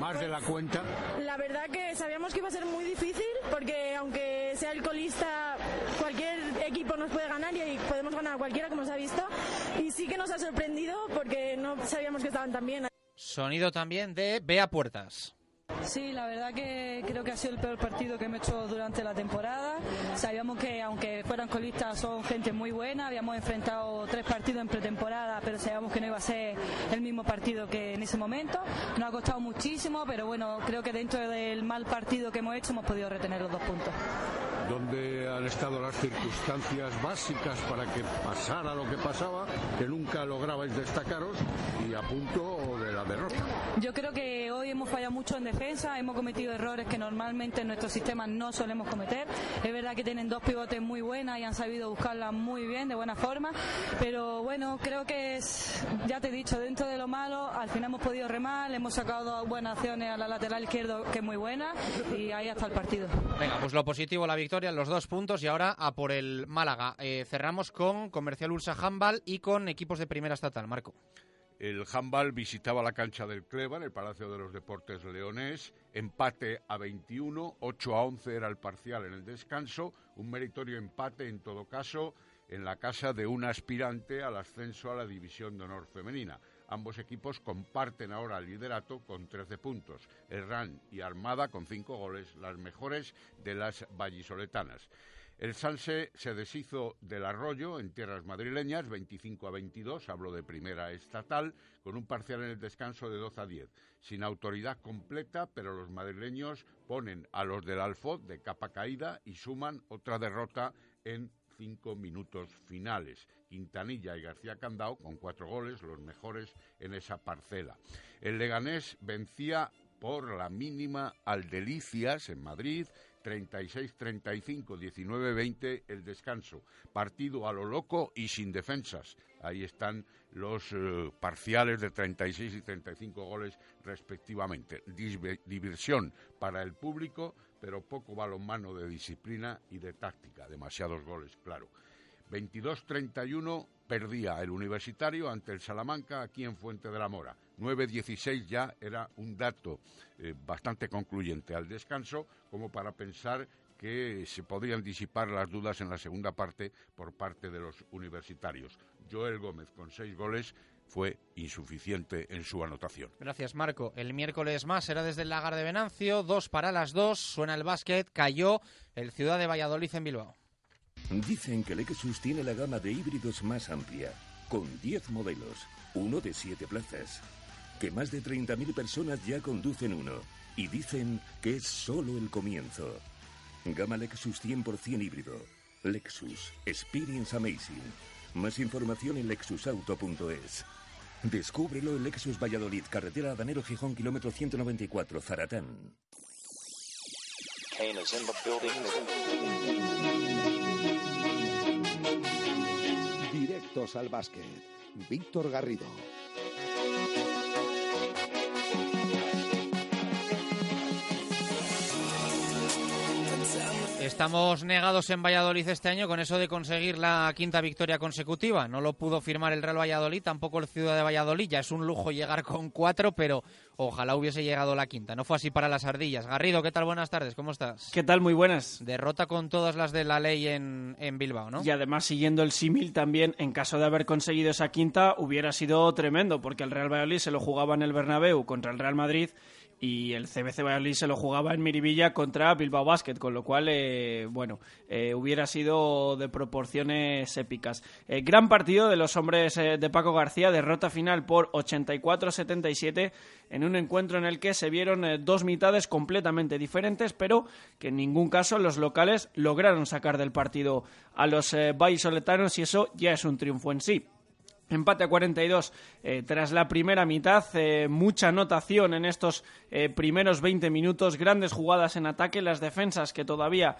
¿Más de la cuenta? La verdad que sabíamos que iba a ser muy difícil porque aunque sea el colista, cualquier equipo nos puede ganar y podemos ganar a cualquiera como se ha visto. Y sí que nos ha sorprendido porque no sabíamos que estaban tan bien. Sonido también de Bea Puertas. Sí, la verdad que creo que ha sido el peor partido que hemos hecho durante la temporada. Sabíamos que aunque fueran colistas son gente muy buena, habíamos enfrentado tres partidos en pretemporada, pero sabíamos que no iba a ser el mismo partido que en ese momento. Nos ha costado muchísimo, pero bueno, creo que dentro del mal partido que hemos hecho hemos podido retener los dos puntos. ¿Dónde han estado las circunstancias básicas para que pasara lo que pasaba, que nunca lograbais destacaros y a punto de la derrota? Yo creo que hoy hemos fallado mucho en defensa, hemos cometido errores que normalmente en nuestro sistema no solemos cometer. Es verdad que tienen dos pivotes muy buenas y han sabido buscarlas muy bien, de buena forma, pero bueno, creo que es, ya te he dicho, dentro de lo malo, al final hemos podido remar, hemos sacado dos buenas acciones a la lateral izquierdo que es muy buena y ahí hasta el partido. Venga, pues lo positivo, la victoria, los dos puntos y ahora a por el Málaga. Eh, cerramos con Comercial Ursa Handball y con equipos de primera estatal. Marco. El handball visitaba la cancha del Cleva, en el Palacio de los Deportes Leonés. Empate a 21, 8 a 11 era el parcial en el descanso. Un meritorio empate, en todo caso, en la casa de un aspirante al ascenso a la División de Honor Femenina. Ambos equipos comparten ahora el liderato con 13 puntos. El RAN y Armada con 5 goles, las mejores de las vallisoletanas. El Sanse se deshizo del arroyo en tierras madrileñas, 25 a 22, hablo de primera estatal, con un parcial en el descanso de 12 a 10. Sin autoridad completa, pero los madrileños ponen a los del Alfot de capa caída y suman otra derrota en cinco minutos finales. Quintanilla y García Candao con cuatro goles, los mejores en esa parcela. El Leganés vencía por la mínima al Delicias en Madrid 36-35, 19-20 el descanso. Partido a lo loco y sin defensas. Ahí están los eh, parciales de 36 y 35 goles respectivamente. diversión para el público, pero poco balonmano de disciplina y de táctica. Demasiados goles, claro. 22-31 perdía el universitario ante el Salamanca aquí en Fuente de la Mora. 9-16 ya era un dato eh, bastante concluyente al descanso como para pensar que se podrían disipar las dudas en la segunda parte por parte de los universitarios. Joel Gómez con seis goles fue insuficiente en su anotación. Gracias, Marco. El miércoles más será desde el Lagar de Venancio, dos para las dos, suena el básquet, cayó el Ciudad de Valladolid en Bilbao. Dicen que Lexus tiene la gama de híbridos más amplia, con 10 modelos, uno de 7 plazas. Que más de 30.000 personas ya conducen uno, y dicen que es solo el comienzo. Gama Lexus 100% híbrido. Lexus. Experience Amazing. Más información en lexusauto.es. Descúbrelo en Lexus Valladolid, carretera Adanero Gijón, kilómetro 194, Zaratán. Directos al básquet. Víctor Garrido. Estamos negados en Valladolid este año con eso de conseguir la quinta victoria consecutiva. No lo pudo firmar el Real Valladolid, tampoco el Ciudad de Valladolid. Ya es un lujo llegar con cuatro, pero ojalá hubiese llegado la quinta. No fue así para las ardillas. Garrido, ¿qué tal? Buenas tardes, ¿cómo estás? ¿Qué tal? Muy buenas. Derrota con todas las de la ley en, en Bilbao, ¿no? Y además, siguiendo el símil también, en caso de haber conseguido esa quinta, hubiera sido tremendo, porque el Real Valladolid se lo jugaba en el Bernabéu contra el Real Madrid y el CBC Valladolid se lo jugaba en Miribilla contra Bilbao Basket, con lo cual, eh, bueno, eh, hubiera sido de proporciones épicas. Eh, gran partido de los hombres de Paco García, derrota final por 84-77 en un encuentro en el que se vieron dos mitades completamente diferentes, pero que en ningún caso los locales lograron sacar del partido a los vallisoletanos y eso ya es un triunfo en sí. Empate a 42 eh, tras la primera mitad, eh, mucha anotación en estos eh, primeros 20 minutos, grandes jugadas en ataque, las defensas que todavía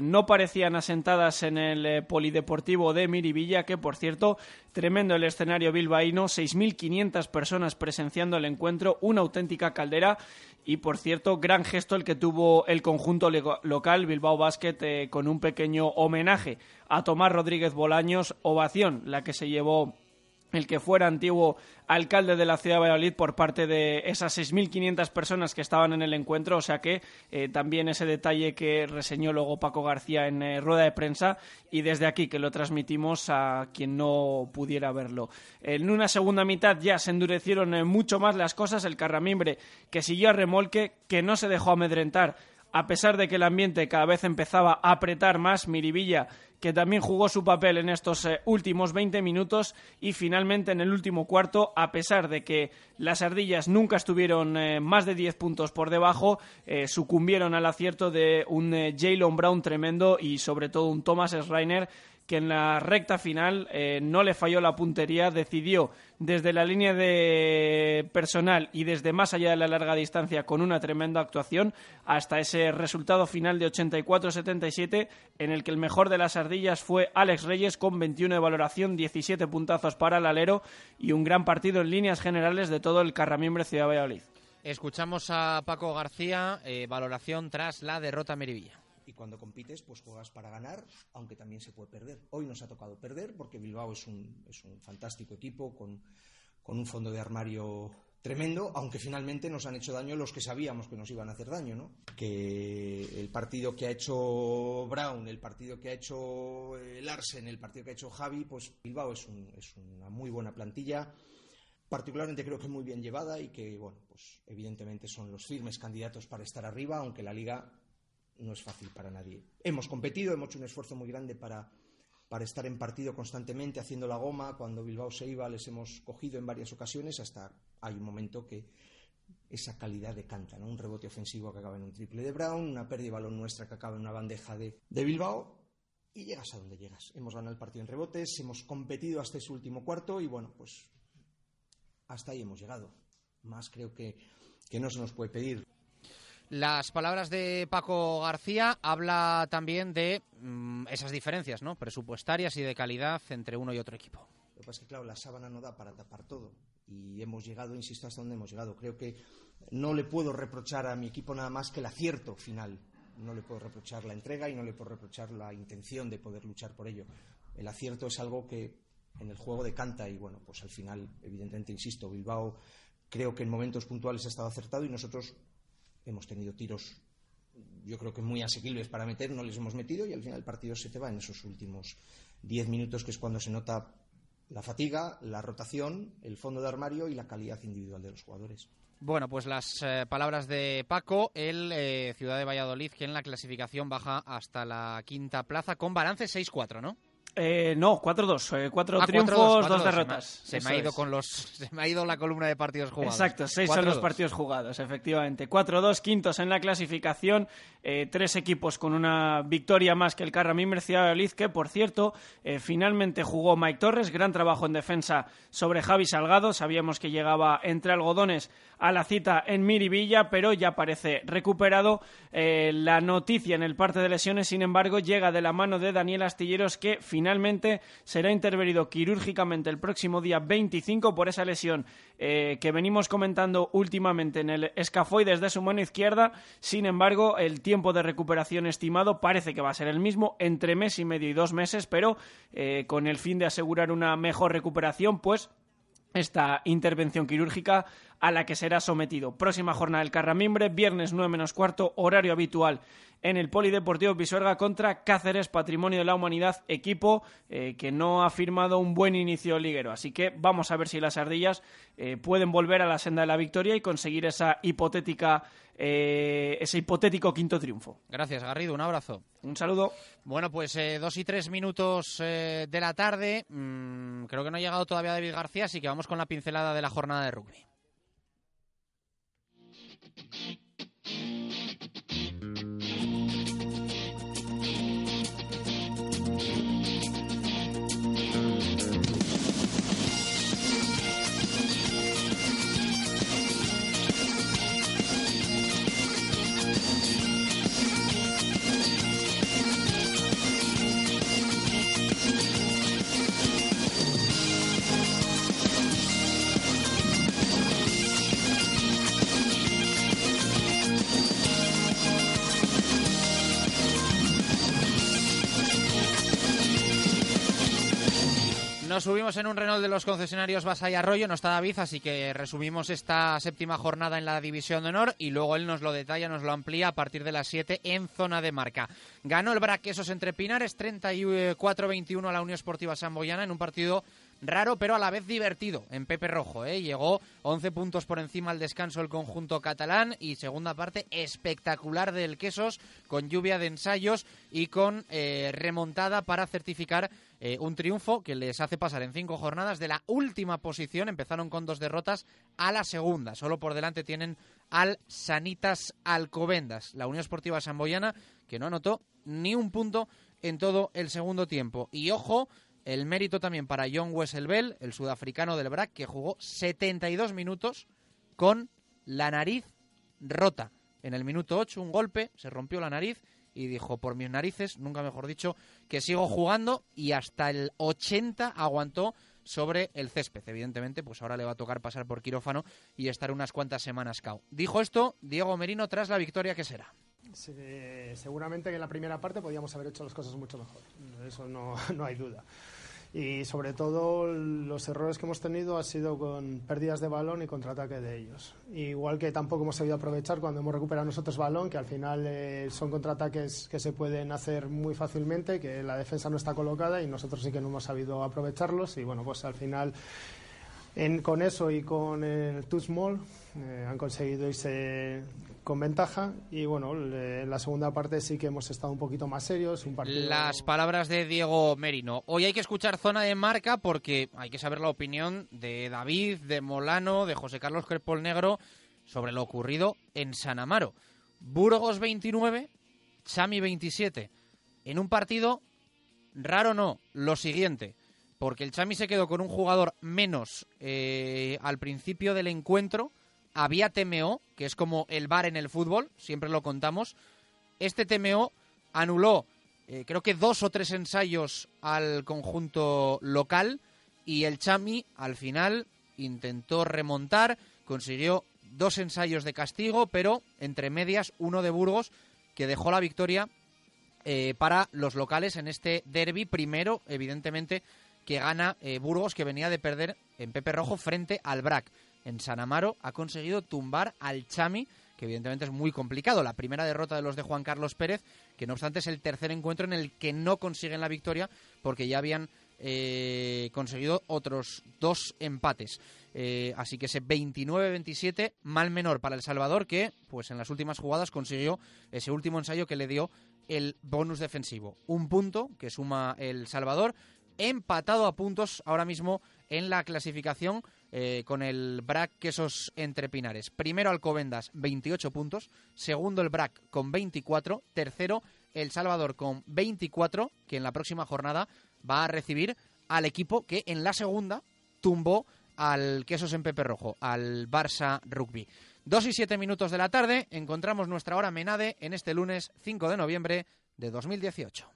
no parecían asentadas en el polideportivo de Miribilla, que por cierto, tremendo el escenario bilbaíno, 6.500 personas presenciando el encuentro, una auténtica caldera y por cierto, gran gesto el que tuvo el conjunto local Bilbao Basket con un pequeño homenaje a Tomás Rodríguez Bolaños, ovación la que se llevó el que fuera antiguo alcalde de la ciudad de Valladolid por parte de esas 6.500 personas que estaban en el encuentro, o sea que eh, también ese detalle que reseñó luego Paco García en eh, rueda de prensa y desde aquí que lo transmitimos a quien no pudiera verlo. En una segunda mitad ya se endurecieron eh, mucho más las cosas, el Carramimbre que siguió a remolque, que no se dejó amedrentar a pesar de que el ambiente cada vez empezaba a apretar más, Miribilla que también jugó su papel en estos eh, últimos 20 minutos y finalmente en el último cuarto, a pesar de que las ardillas nunca estuvieron eh, más de 10 puntos por debajo, eh, sucumbieron al acierto de un Jalen Brown tremendo y sobre todo un Thomas Schreiner que en la recta final eh, no le falló la puntería, decidió desde la línea de personal y desde más allá de la larga distancia con una tremenda actuación hasta ese resultado final de 84-77 en el que el mejor de las ardillas fue Alex Reyes con 21 de valoración, 17 puntazos para el alero y un gran partido en líneas generales de todo el Carramiembre Ciudad Valladolid. Escuchamos a Paco García, eh, valoración tras la derrota a Merivilla. Y cuando compites pues juegas para ganar, aunque también se puede perder. Hoy nos ha tocado perder porque Bilbao es un, es un fantástico equipo con, con un fondo de armario tremendo, aunque finalmente nos han hecho daño los que sabíamos que nos iban a hacer daño, ¿no? Que el partido que ha hecho Brown, el partido que ha hecho eh, Larsen, el partido que ha hecho Javi, pues Bilbao es, un- es una muy buena plantilla, particularmente creo que muy bien llevada y que, bueno, pues evidentemente son los firmes candidatos para estar arriba, aunque la liga no es fácil para nadie. Hemos competido, hemos hecho un esfuerzo muy grande para, para estar en partido constantemente, haciendo la goma. Cuando Bilbao se iba, les hemos cogido en varias ocasiones, hasta hay un momento que esa calidad decanta, ¿no? Un rebote ofensivo que acaba en un triple de Brown, una pérdida de balón nuestra que acaba en una bandeja de, de Bilbao, y llegas a donde llegas. Hemos ganado el partido en rebotes, hemos competido hasta ese último cuarto, y bueno, pues hasta ahí hemos llegado. Más creo que, que no se nos puede pedir. Las palabras de Paco García habla también de mm, esas diferencias ¿no? presupuestarias y de calidad entre uno y otro equipo. Lo que pasa es que, claro, la sábana no da para tapar todo. Y hemos llegado, insisto, hasta donde hemos llegado. Creo que no le puedo reprochar a mi equipo nada más que el acierto final. No le puedo reprochar la entrega y no le puedo reprochar la intención de poder luchar por ello. El acierto es algo que en el juego decanta y, bueno, pues al final, evidentemente, insisto, Bilbao creo que en momentos puntuales ha estado acertado y nosotros hemos tenido tiros yo creo que muy asequibles para meter, no les hemos metido y al final el partido se te va en esos últimos 10 minutos que es cuando se nota la fatiga, la rotación, el fondo de armario y la calidad individual de los jugadores. Bueno, pues las eh, palabras de Paco, el eh, Ciudad de Valladolid, que en la clasificación baja hasta la quinta plaza con balance 6-4, ¿no? Eh, no, 4-2. eh, cuatro Ah, triunfos, 4-2, 4-2, dos se me ha- derrotas. Se me, ha ido es. con los, se me ha ido la columna de partidos jugados. Exacto, seis son los 4-2. partidos jugados, efectivamente. 4-2, quintos en la clasificación, eh, tres equipos con una victoria más que el de Valladolid, que por cierto, eh, finalmente jugó Mike Torres, gran trabajo en defensa sobre Javi Salgado. Sabíamos que llegaba entre algodones a la cita en Miribilla, pero ya parece recuperado. Eh, la noticia en el parte de lesiones, sin embargo, llega de la mano de Daniel Astilleros, que finalmente será intervenido quirúrgicamente el próximo día 25 por esa lesión eh, que venimos comentando últimamente en el escafoides de su mano izquierda. Sin embargo, el tiempo de recuperación estimado parece que va a ser el mismo, entre mes y medio y dos meses, pero eh, con el fin de asegurar una mejor recuperación, pues esta intervención quirúrgica a la que será sometido. Próxima jornada del Carramimbre, viernes 9 menos cuarto, horario habitual en el Polideportivo Pisuerga contra Cáceres, Patrimonio de la Humanidad, equipo eh, que no ha firmado un buen inicio liguero. Así que vamos a ver si las ardillas eh, pueden volver a la senda de la victoria y conseguir esa hipotética, eh, ese hipotético quinto triunfo. Gracias, Garrido. Un abrazo. Un saludo. Bueno, pues eh, dos y tres minutos eh, de la tarde. Mm, creo que no ha llegado todavía David García, así que vamos con la pincelada de la jornada de rugby. Nos subimos en un Renault de los concesionarios Basa y Arroyo, no está David, así que resumimos esta séptima jornada en la División de Honor y luego él nos lo detalla, nos lo amplía a partir de las 7 en zona de marca. Ganó el Braquesos entre Pinares 34-21 a la Unión Esportiva Samboyana en un partido raro pero a la vez divertido en Pepe Rojo. ¿eh? Llegó 11 puntos por encima al descanso el conjunto catalán y segunda parte espectacular del Quesos con lluvia de ensayos y con eh, remontada para certificar eh, un triunfo que les hace pasar en cinco jornadas de la última posición. Empezaron con dos derrotas a la segunda. Solo por delante tienen al Sanitas Alcobendas. La Unión Esportiva Samboyana que no anotó ni un punto en todo el segundo tiempo. Y ojo, el mérito también para John Wesselbell, el sudafricano del BRAC, que jugó 72 minutos con la nariz rota. En el minuto 8, un golpe, se rompió la nariz y dijo, por mis narices, nunca mejor dicho, que sigo jugando y hasta el 80 aguantó sobre el césped. Evidentemente, pues ahora le va a tocar pasar por quirófano y estar unas cuantas semanas cao. Dijo esto Diego Merino tras la victoria que será. Seguramente que en la primera parte podíamos haber hecho las cosas mucho mejor, eso no, (laughs) no hay duda y sobre todo los errores que hemos tenido han sido con pérdidas de balón y contraataque de ellos. Igual que tampoco hemos sabido aprovechar cuando hemos recuperado nosotros balón, que al final eh, son contraataques que se pueden hacer muy fácilmente, que la defensa no está colocada y nosotros sí que no hemos sabido aprovecharlos y bueno, pues al final con eso y con el Too Small eh, han conseguido irse con ventaja y bueno, en la segunda parte sí que hemos estado un poquito más serios. Un partido... Las palabras de Diego Merino. Hoy hay que escuchar zona de marca porque hay que saber la opinión de David, de Molano, de José Carlos Crepol Negro sobre lo ocurrido en San Amaro. Burgos 29, Chami 27. En un partido raro no, lo siguiente, porque el Chami se quedó con un jugador menos eh, al principio del encuentro había TMO, que es como el bar en el fútbol, siempre lo contamos. Este TMO anuló, eh, creo que dos o tres ensayos al conjunto local y el Chami al final intentó remontar, consiguió dos ensayos de castigo, pero entre medias uno de Burgos que dejó la victoria eh, para los locales en este derby. Primero, evidentemente, que gana eh, Burgos, que venía de perder en Pepe Rojo frente al BRAC en San Amaro ha conseguido tumbar al Chami, que evidentemente es muy complicado. La primera derrota de los de Juan Carlos Pérez, que no obstante es el tercer encuentro en el que no consiguen la victoria porque ya habían eh, conseguido otros dos empates. Eh, así que ese 29-27, mal menor para El Salvador, que pues en las últimas jugadas consiguió ese último ensayo que le dio el bonus defensivo. Un punto que suma El Salvador, empatado a puntos ahora mismo en la clasificación eh, con el BRAC Quesos Entre Pinares. Primero Alcobendas, 28 puntos. Segundo el BRAC con 24. Tercero El Salvador con 24, que en la próxima jornada va a recibir al equipo que en la segunda tumbó al Quesos en Pepe Rojo, al Barça Rugby. Dos y siete minutos de la tarde, encontramos nuestra hora Menade en este lunes 5 de noviembre de 2018.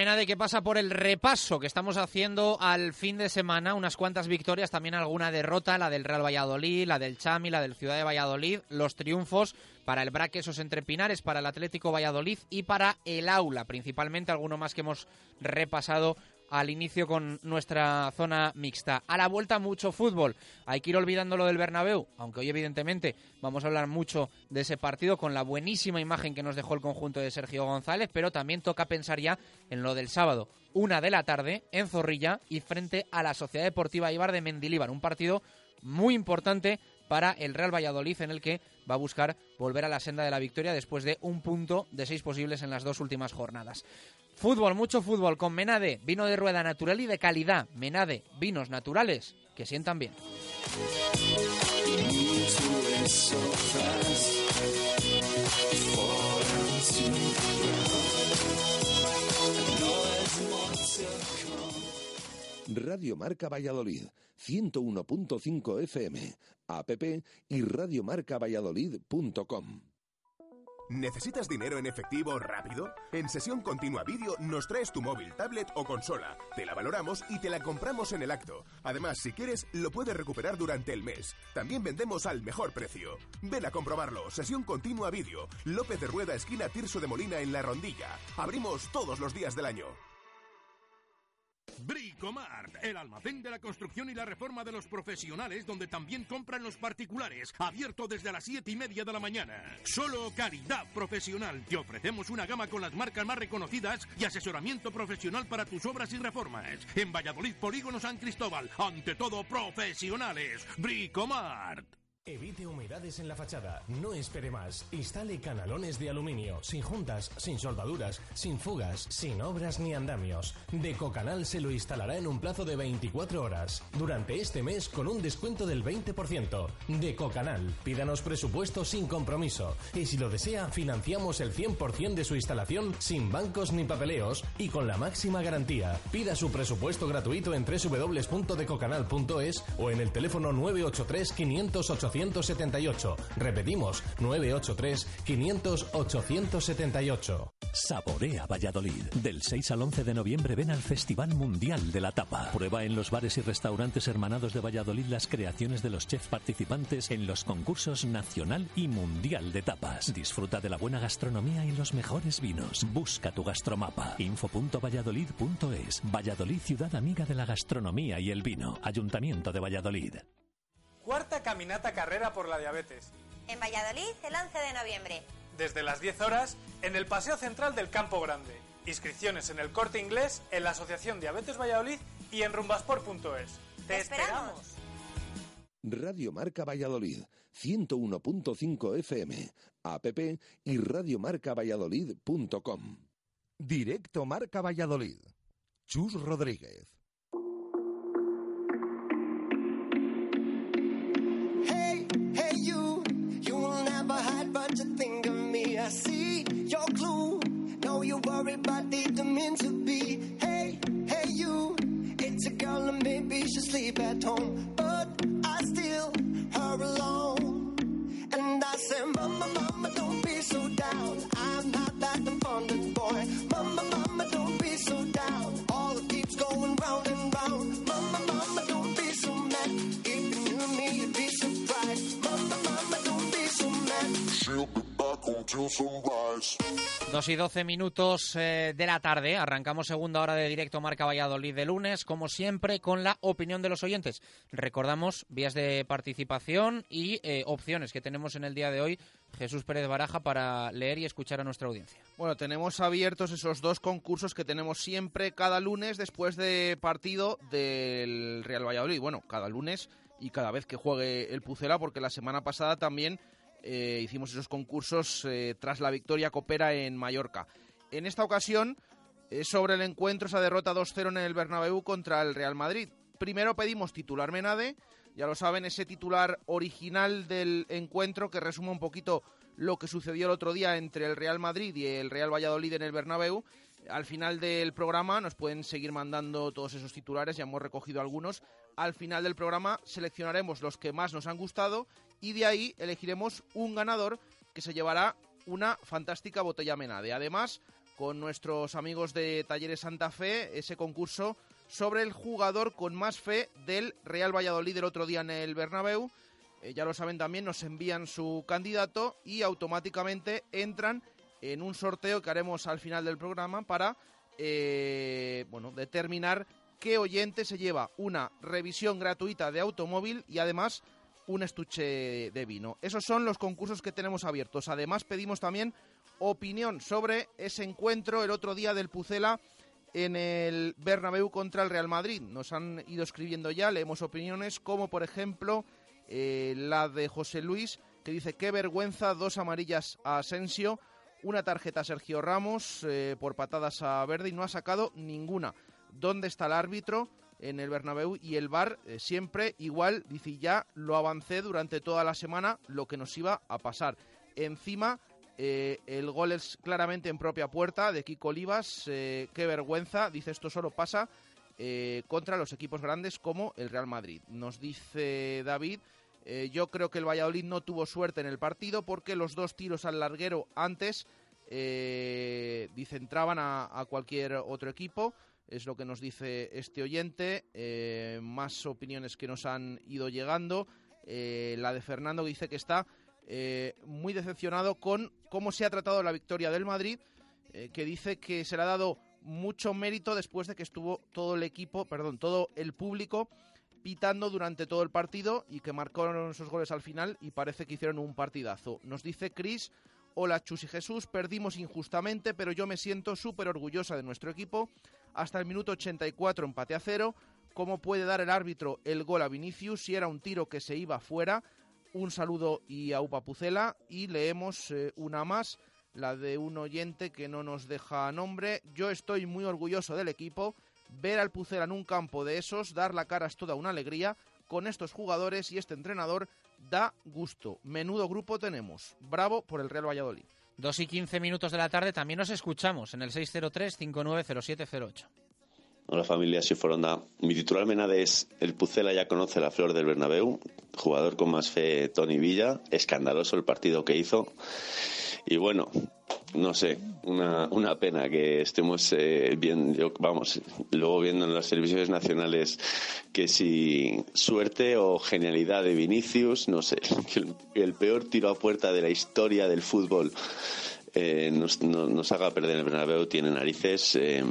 Hora de que pasa por el repaso que estamos haciendo al fin de semana, unas cuantas victorias, también alguna derrota, la del Real Valladolid, la del Chami, la del Ciudad de Valladolid, los triunfos para el Braquesos entre Pinares, para el Atlético Valladolid y para el Aula, principalmente alguno más que hemos repasado al inicio con nuestra zona mixta. A la vuelta mucho fútbol. Hay que ir olvidando lo del Bernabéu, aunque hoy evidentemente vamos a hablar mucho de ese partido con la buenísima imagen que nos dejó el conjunto de Sergio González, pero también toca pensar ya en lo del sábado, una de la tarde en Zorrilla y frente a la Sociedad Deportiva Ibar de Mendilíbar, un partido muy importante para el Real Valladolid en el que va a buscar volver a la senda de la victoria después de un punto de seis posibles en las dos últimas jornadas. Fútbol, mucho fútbol con Menade, vino de rueda natural y de calidad. Menade, vinos naturales que sientan bien. Radio Marca Valladolid, 101.5 FM, app y radiomarcavalladolid.com. ¿Necesitas dinero en efectivo rápido? En Sesión Continua Vídeo nos traes tu móvil, tablet o consola. Te la valoramos y te la compramos en el acto. Además, si quieres, lo puedes recuperar durante el mes. También vendemos al mejor precio. Ven a comprobarlo. Sesión Continua Vídeo. López de Rueda, esquina Tirso de Molina en La Rondilla. Abrimos todos los días del año. Bricomart, el almacén de la construcción y la reforma de los profesionales, donde también compran los particulares. Abierto desde las 7 y media de la mañana. Solo calidad profesional. Te ofrecemos una gama con las marcas más reconocidas y asesoramiento profesional para tus obras y reformas. En Valladolid, Polígono San Cristóbal. Ante todo, profesionales. Bricomart. Evite humedades en la fachada, no espere más. Instale canalones de aluminio, sin juntas, sin soldaduras, sin fugas, sin obras ni andamios. Decocanal se lo instalará en un plazo de 24 horas. Durante este mes con un descuento del 20%. Decocanal, pídanos presupuesto sin compromiso. Y si lo desea, financiamos el 100% de su instalación sin bancos ni papeleos y con la máxima garantía. Pida su presupuesto gratuito en www.decocanal.es o en el teléfono 983 500 878. Repetimos, 983 500 878. Saborea Valladolid. Del 6 al 11 de noviembre ven al Festival Mundial de la Tapa. Prueba en los bares y restaurantes hermanados de Valladolid las creaciones de los chefs participantes en los concursos nacional y mundial de tapas. Disfruta de la buena gastronomía y los mejores vinos. Busca tu gastromapa. info.valladolid.es. Valladolid, ciudad amiga de la gastronomía y el vino. Ayuntamiento de Valladolid. Cuarta caminata carrera por la diabetes. En Valladolid, el 11 de noviembre. Desde las 10 horas, en el Paseo Central del Campo Grande. Inscripciones en el Corte Inglés, en la Asociación Diabetes Valladolid y en rumbasport.es. ¡Te esperamos! Radio Marca Valladolid, 101.5 FM, app y radiomarcavalladolid.com. Directo Marca Valladolid. Chus Rodríguez. Worry, but didn't mean to be. Hey, hey, you, it's a girl and maybe she sleep at home, but I still her alone. And I say, Mama, Mama, don't be so down. I'm not that abundant 2 y 12 minutos eh, de la tarde. Arrancamos segunda hora de directo Marca Valladolid de lunes, como siempre, con la opinión de los oyentes. Recordamos vías de participación y eh, opciones que tenemos en el día de hoy. Jesús Pérez Baraja para leer y escuchar a nuestra audiencia. Bueno, tenemos abiertos esos dos concursos que tenemos siempre cada lunes después de partido del Real Valladolid. Bueno, cada lunes y cada vez que juegue el Pucela, porque la semana pasada también eh, hicimos esos concursos eh, tras la victoria copera en Mallorca. En esta ocasión, eh, sobre el encuentro, esa derrota 2-0 en el Bernabéu contra el Real Madrid. Primero pedimos titular Menade, ya lo saben, ese titular original del encuentro que resume un poquito lo que sucedió el otro día entre el Real Madrid y el Real Valladolid en el Bernabéu. Al final del programa nos pueden seguir mandando todos esos titulares, ya hemos recogido algunos. Al final del programa seleccionaremos los que más nos han gustado y de ahí elegiremos un ganador que se llevará una fantástica botella Menade. Además, con nuestros amigos de Talleres Santa Fe, ese concurso sobre el jugador con más fe del Real Valladolid el otro día en el Bernabéu. Eh, ya lo saben también, nos envían su candidato y automáticamente entran en un sorteo que haremos al final del programa para eh, bueno, determinar qué oyente se lleva una revisión gratuita de automóvil y además un estuche de vino. Esos son los concursos que tenemos abiertos. Además pedimos también opinión sobre ese encuentro el otro día del Pucela en el Bernabéu contra el Real Madrid. Nos han ido escribiendo ya, leemos opiniones como por ejemplo eh, la de José Luis que dice qué vergüenza, dos amarillas a Asensio, una tarjeta a Sergio Ramos eh, por patadas a Verde y no ha sacado ninguna. ¿Dónde está el árbitro? En el Bernabéu y el VAR eh, siempre igual, dice, ya lo avancé durante toda la semana lo que nos iba a pasar. Encima, eh, el gol es claramente en propia puerta de Kiko Olivas, eh, qué vergüenza, dice, esto solo pasa contra los equipos grandes como el Real Madrid. Nos dice David, yo creo que el Valladolid no tuvo suerte en el partido porque los dos tiros al larguero antes, dice, entraban a cualquier otro equipo es lo que nos dice este oyente. Eh, más opiniones que nos han ido llegando. Eh, la de Fernando dice que está eh, muy decepcionado con cómo se ha tratado la victoria del Madrid, que dice que se le ha dado mucho mérito después de que estuvo todo el equipo, perdón, todo el público pitando durante todo el partido y que marcaron esos goles al final y parece que hicieron un partidazo. Nos dice Chris, hola Chus y Jesús, perdimos injustamente, pero yo me siento súper orgullosa de nuestro equipo. Hasta el minuto 84 empate a cero. ¿Cómo puede dar el árbitro el gol a Vinicius si era un tiro que se iba fuera? Un saludo y a Upa Pucela y leemos eh, una más, la de un oyente que no nos deja nombre. Yo estoy muy orgulloso del equipo. Ver al Pucela en un campo de esos, dar la cara es toda una alegría. Con estos jugadores y este entrenador da gusto. Menudo grupo tenemos. Bravo por el Real Valladolid. 2 y 15 minutos de la tarde también nos escuchamos en el 603-590708. Hola familia, soy Foronda. Mi titular menade es El Pucela ya conoce la flor del Bernabéu. Jugador con más fe, Tony Villa. Escandaloso el partido que hizo. Y bueno, no sé, una, una pena que estemos eh, viendo, vamos, luego viendo en las televisiones nacionales que si suerte o genialidad de Vinicius, no sé, (laughs) el, el peor tiro a puerta de la historia del fútbol eh, nos, no- nos haga perder el Bernabéu tiene narices. eh,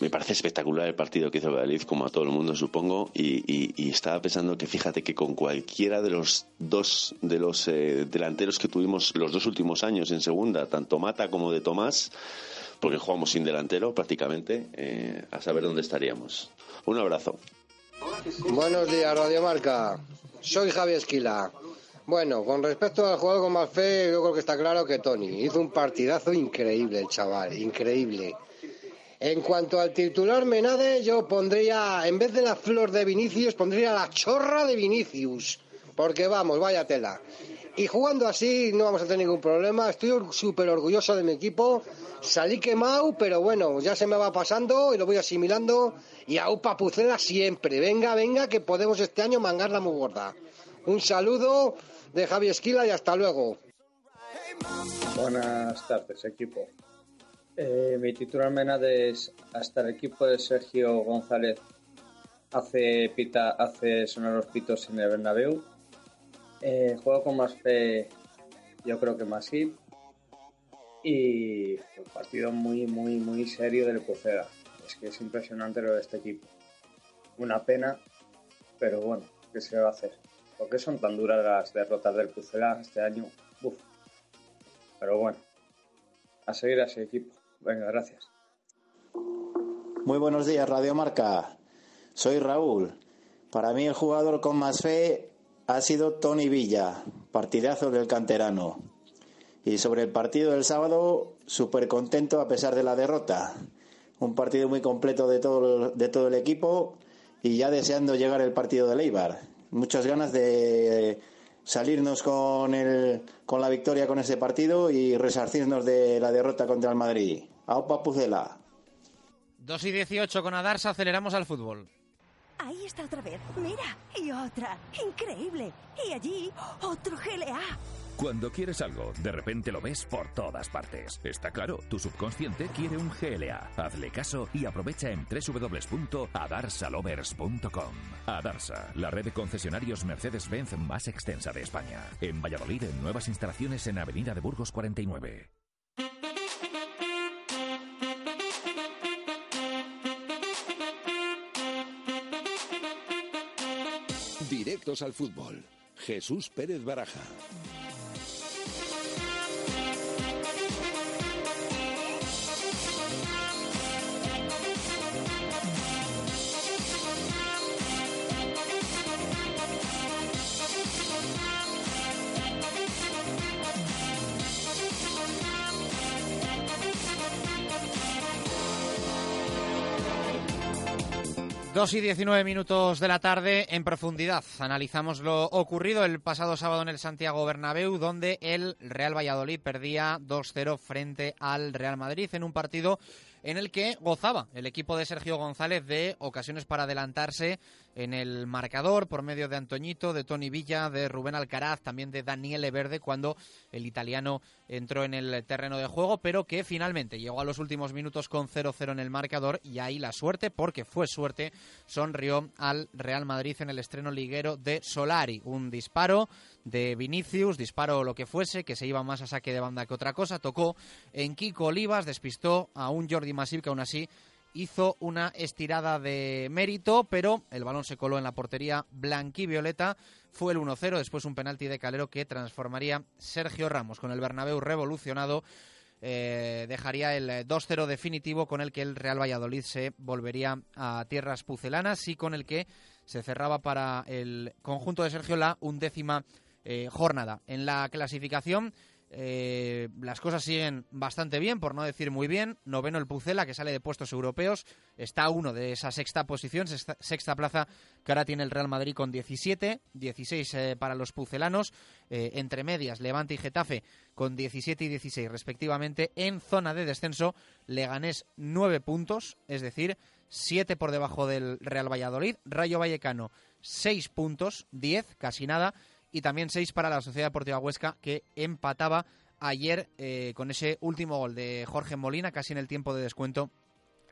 me parece espectacular el partido que hizo Valladolid, como a todo el mundo supongo, y, y- y estaba pensando que fíjate que con cualquiera de los dos de los eh, delanteros que tuvimos los dos últimos años en segunda, tanto Mata como de Tomás, porque jugamos sin delantero prácticamente, eh, a saber dónde estaríamos. Un abrazo. Buenos días, Radio Marca. Soy Javi Esquila. Bueno, con respecto al jugador con más fe, yo creo que está claro que Tony hizo un partidazo increíble, el chaval, increíble. En cuanto al titular Menade, yo pondría, en vez de la flor de Vinicius, pondría la chorra de Vinicius. Porque vamos, vaya tela. Y jugando así no vamos a tener ningún problema. Estoy súper orgulloso de mi equipo. Salí quemado, pero bueno, ya se me va pasando y lo voy asimilando. Y a Upa Pucela siempre. Venga, venga, que podemos este año mangarla muy gorda. Un saludo de Javi Esquila y hasta luego. Buenas tardes, equipo. Eh, mi titular menade es hasta el equipo de Sergio González hace pita, hace sonar los pitos en el Bernabéu. Eh, juego con más fe, yo creo que más hit. Y un partido muy, muy, muy serio del Pucera. Es que es impresionante lo de este equipo. Una pena, pero bueno, ¿qué se va a hacer? ¿Por qué son tan duras las derrotas del Pucela este año? Uf. Pero bueno, a seguir a ese equipo. Venga, gracias. Muy buenos días, Radio Marca. Soy Raúl. Para mí el jugador con más fe ha sido Tony Villa, partidazo del canterano. Y sobre el partido del sábado, súper contento a pesar de la derrota. Un partido muy completo de todo, de todo el equipo y ya deseando llegar el partido de Leibar. Muchas ganas de salirnos con, el, con la victoria con ese partido y resarcirnos de la derrota contra el Madrid. ¡Aupa Pucela! 2 y 18 con Adarsa, aceleramos al fútbol. Ahí está otra vez. Mira, y otra. Increíble. Y allí, otro GLA. Cuando quieres algo, de repente lo ves por todas partes. Está claro, tu subconsciente quiere un GLA. Hazle caso y aprovecha en www.adarsalovers.com. Adarsa, la red de concesionarios Mercedes-Benz más extensa de España. En Valladolid, en nuevas instalaciones en Avenida de Burgos 49. Directos al fútbol. Jesús Pérez Baraja. Dos y 19 minutos de la tarde en profundidad. Analizamos lo ocurrido el pasado sábado en el Santiago Bernabéu, donde el Real Valladolid perdía 2-0 frente al Real Madrid en un partido en el que gozaba el equipo de Sergio González de ocasiones para adelantarse en el marcador por medio de Antoñito, de Tony Villa, de Rubén Alcaraz, también de Daniele Verde cuando el italiano entró en el terreno de juego, pero que finalmente llegó a los últimos minutos con 0-0 en el marcador y ahí la suerte, porque fue suerte, sonrió al Real Madrid en el estreno liguero de Solari. Un disparo de Vinicius, disparo lo que fuese, que se iba más a saque de banda que otra cosa, tocó en Kiko Olivas, despistó a un Jordi Masip que aún así hizo una estirada de mérito, pero el balón se coló en la portería blanquivioleta. Fue el 1-0, después un penalti de Calero que transformaría Sergio Ramos con el Bernabéu revolucionado. eh, dejaría el 2-0 definitivo con el que el Real Valladolid se volvería a tierras pucelanas y con el que se cerraba para el conjunto de Sergio la undécima eh, jornada. En la clasificación eh, las cosas siguen bastante bien, por no decir muy bien. Noveno el Pucela, que sale de puestos europeos. Está uno de esa sexta posición, sexta, plaza que ahora tiene el Real Madrid con 17. 16 eh, para los pucelanos. Entre medias, Levante y Getafe con 17 y 16 respectivamente. En zona de descenso, Leganés 9 puntos, es decir, 7 por debajo del Real Valladolid. Rayo Vallecano 6 puntos, 10, casi nada y también seis para la Sociedad Deportiva Huesca que empataba ayer eh, con ese último gol de Jorge Molina casi en el tiempo de descuento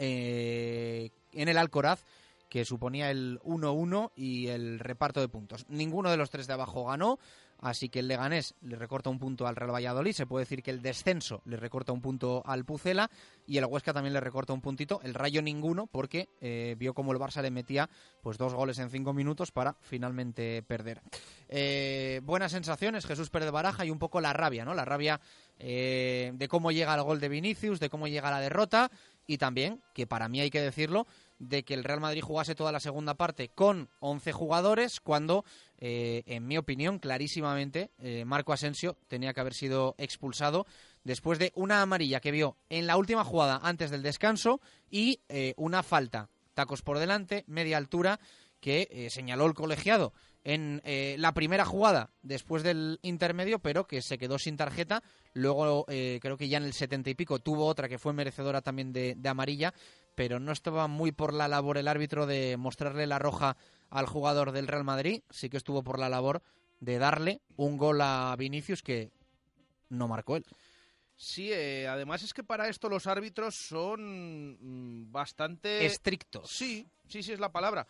eh, en el Alcoraz que suponía el 1-1 y el reparto de puntos. Ninguno de los tres de abajo ganó, así que el Leganés le recorta un punto al Real Valladolid, se puede decir que el descenso le recorta un punto al Pucela y el Huesca también le recorta un puntito, el Rayo ninguno porque eh, vio como el Barça le metía pues dos goles en cinco minutos para finalmente perder. Eh, buenas sensaciones, Jesús Pérez Baraja y un poco la rabia, ¿no? La rabia eh, de cómo llega el gol de Vinicius, de cómo llega la derrota y también, que para mí hay que decirlo, de que el Real Madrid jugase toda la segunda parte con 11 jugadores cuando, eh, en mi opinión, clarísimamente, eh, Marco Asensio tenía que haber sido expulsado después de una amarilla que vio en la última jugada antes del descanso y eh, una falta, tacos por delante, media altura, que eh, señaló el colegiado en eh, la primera jugada después del intermedio, pero que se quedó sin tarjeta. Luego, eh, creo que ya en el setenta y pico tuvo otra que fue merecedora también de, de amarilla, pero no estaba muy por la labor el árbitro de mostrarle la roja al jugador del Real Madrid. Sí que estuvo por la labor de darle un gol a Vinicius que no marcó él. Sí, eh, además es que para esto los árbitros son mm, bastante... Estrictos. Sí, sí, sí es la palabra.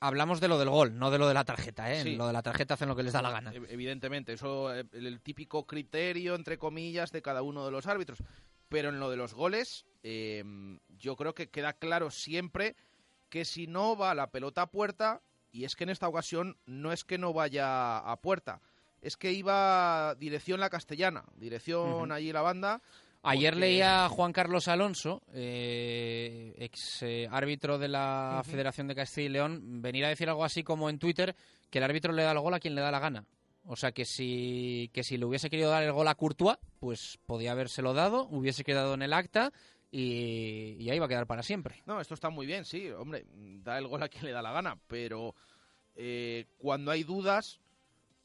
Hablamos de lo del gol, no de lo de la tarjeta, ¿eh? Sí. Lo de la tarjeta hacen lo que les da la gana. Ev- Evidentemente, eso eh, el, el típico criterio, entre comillas, de cada uno de los árbitros. Pero en lo de los goles, eh, yo creo que queda claro siempre que si no va la pelota a puerta, y es que en esta ocasión no es que no vaya a puerta, es que iba dirección la castellana, dirección allí la banda. Ayer porque- leía a Juan Carlos Alonso, eh, ex eh, árbitro de la. Federación de Castilla y León, venir a decir algo así como en Twitter que el árbitro le da el gol a quien le da la gana. O sea que si, que si le hubiese querido dar el gol a Courtois, pues podía habérselo dado, hubiese quedado en el acta y, y ahí va a quedar para siempre. No, esto está muy bien, sí, hombre, da el gol a quien le da la gana, pero eh, cuando hay dudas,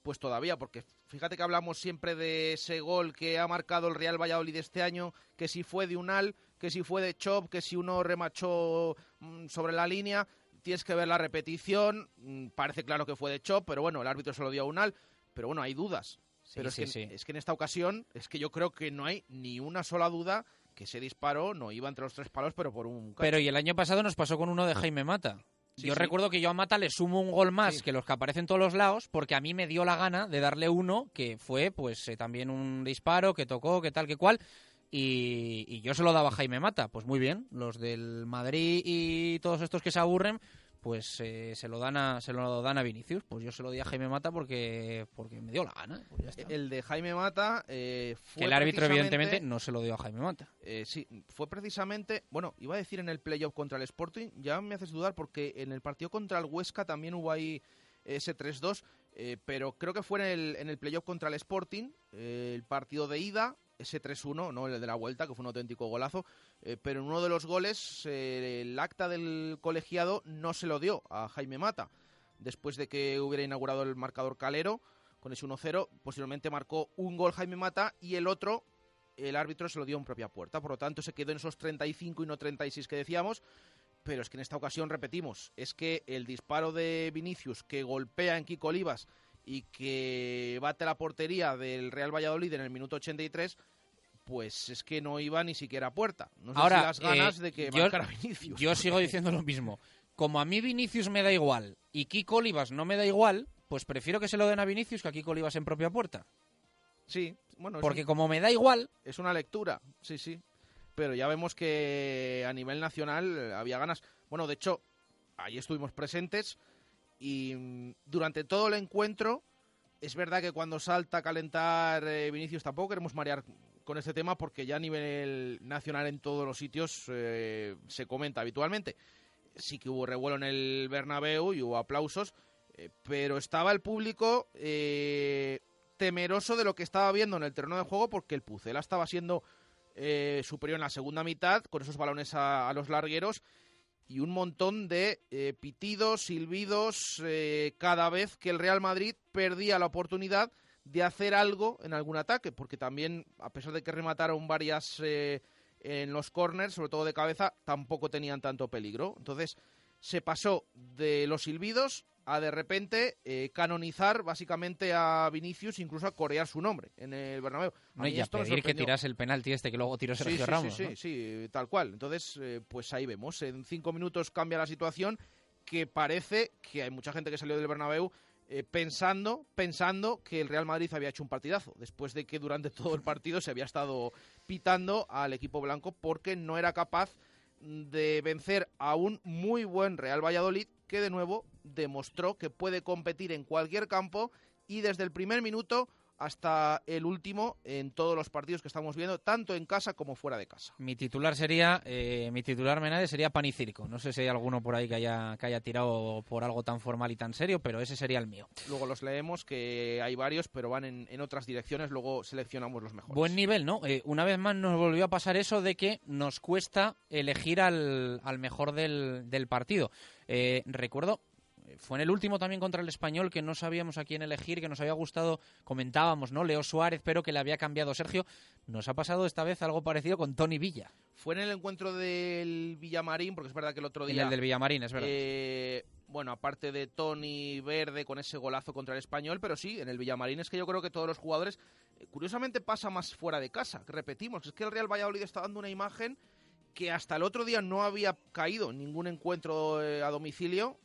pues todavía, porque fíjate que hablamos siempre de ese gol que ha marcado el Real Valladolid este año, que si fue de Unal, que si fue de Chop, que si uno remachó mm, sobre la línea, tienes que ver la repetición, mm, parece claro que fue de Chop, pero bueno, el árbitro se lo dio a Unal, pero bueno, hay dudas. pero es, sí, que, sí. es que en esta ocasión, es que yo creo que no hay ni una sola duda que ese disparo no iba entre los tres palos, pero por un... cacho. Pero y el año pasado nos pasó con uno de Jaime Mata. Sí, yo sí. recuerdo que yo a Mata le sumo un gol más que los que aparecen en todos los lados, porque a mí me dio la gana de darle uno que fue, pues, eh, también un disparo que tocó, que tal, que cual. Y, y yo se lo daba a Jaime Mata. Pues muy bien, los del Madrid y todos estos que se aburren, pues eh, se lo dan a se lo dan a Vinicius. Pues yo se lo di a Jaime Mata porque porque me dio la gana. Pues. El de Jaime Mata eh, fue que el árbitro evidentemente no se lo dio a Jaime Mata. Eh, sí, fue precisamente, bueno, iba a decir en el playoff contra el Sporting, ya me haces dudar porque en el partido contra el Huesca también hubo ahí ese 3-2, eh, pero creo que fue en el, en el playoff contra el Sporting, eh, el partido de ida, ese 3-1, no el de la vuelta, que fue un auténtico golazo, eh, pero en uno de los goles eh, el acta del colegiado no se lo dio a Jaime Mata, después de que hubiera inaugurado el marcador calero, con ese 1-0, posiblemente marcó un gol Jaime Mata y el otro el árbitro se lo dio en propia puerta. Por lo tanto, se quedó en esos 35 y no 36 que decíamos. Pero es que en esta ocasión, repetimos, es que el disparo de Vinicius que golpea en Kiko Olivas y que bate la portería del Real Valladolid en el minuto 83, pues es que no iba ni siquiera a puerta. No sé Ahora, si las ganas eh, de que yo, marcara Vinicius. yo sigo diciendo lo mismo. Como a mí Vinicius me da igual y Kiko Olivas no me da igual, pues prefiero que se lo den a Vinicius que a Kiko Olivas en propia puerta. Sí, bueno. Porque como me da igual, Es una lectura, sí, sí. Pero ya vemos que a nivel nacional eh, había ganas. Bueno, de hecho, ahí estuvimos presentes y mm, durante todo el encuentro, es verdad que cuando salta a calentar eh, Vinicius tampoco queremos marear con este tema porque ya a nivel nacional en todos los sitios eh, se comenta habitualmente. Sí que hubo revuelo en el Bernabéu y hubo aplausos, eh, pero estaba el público eh, temeroso de lo que estaba viendo en el terreno de juego porque el Pucela estaba siendo superior en la segunda mitad con esos balones a los largueros y un montón de eh, pitidos, silbidos eh, cada vez que el Real Madrid perdía la oportunidad de hacer algo en algún ataque, porque también, a pesar de que remataron varias eh, en los corners, sobre todo de cabeza, tampoco tenían tanto peligro. Entonces, se pasó de los silbidos a de repente eh, canonizar básicamente a Vinicius, incluso a corear su nombre en el Bernabéu. A no y a pedir que tirase el penalti este que luego tiró Sí, Sergio sí, Ramos. Sí, sí, ¿no? sí, tal cual. Entonces, eh, pues ahí vemos. En cinco minutos cambia la situación que parece que hay mucha gente que salió del Bernabéu eh, pensando, pensando que el Real Madrid había hecho un partidazo, después de que durante todo el partido se había estado pitando al equipo blanco porque no era capaz de vencer a un muy buen Real Valladolid que de nuevo demostró que puede competir en cualquier campo y desde el primer minuto hasta el último en todos los partidos que estamos viendo, tanto en casa como fuera de casa. Mi titular sería, eh, mi titular Menade sería pan y circo. No sé si hay alguno por ahí que haya, que haya tirado por algo tan formal y tan serio, pero ese sería el mío. Luego los leemos, que hay varios, pero van en, en otras direcciones, luego seleccionamos los mejores. Buen nivel, ¿no? Eh, una vez más nos volvió a pasar eso de que nos cuesta elegir al, al mejor del, del partido. Eh, recuerdo, fue en el último también contra el español que no sabíamos a quién elegir, que nos había gustado, comentábamos, ¿no? Leo Suárez, pero que le había cambiado Sergio. Nos ha pasado esta vez algo parecido con Tony Villa. Fue en el encuentro del Villamarín, porque es verdad que el otro En día... el del Villamarín, es verdad. eh, bueno, aparte de Tony Verde con ese golazo contra el español, pero sí, en el Villamarín es que yo creo que todos los jugadores, eh, curiosamente pasa más fuera de casa, que repetimos, es que el Real Valladolid está dando una imagen que hasta el otro día no había caído en ningún encuentro eh, a domicilio.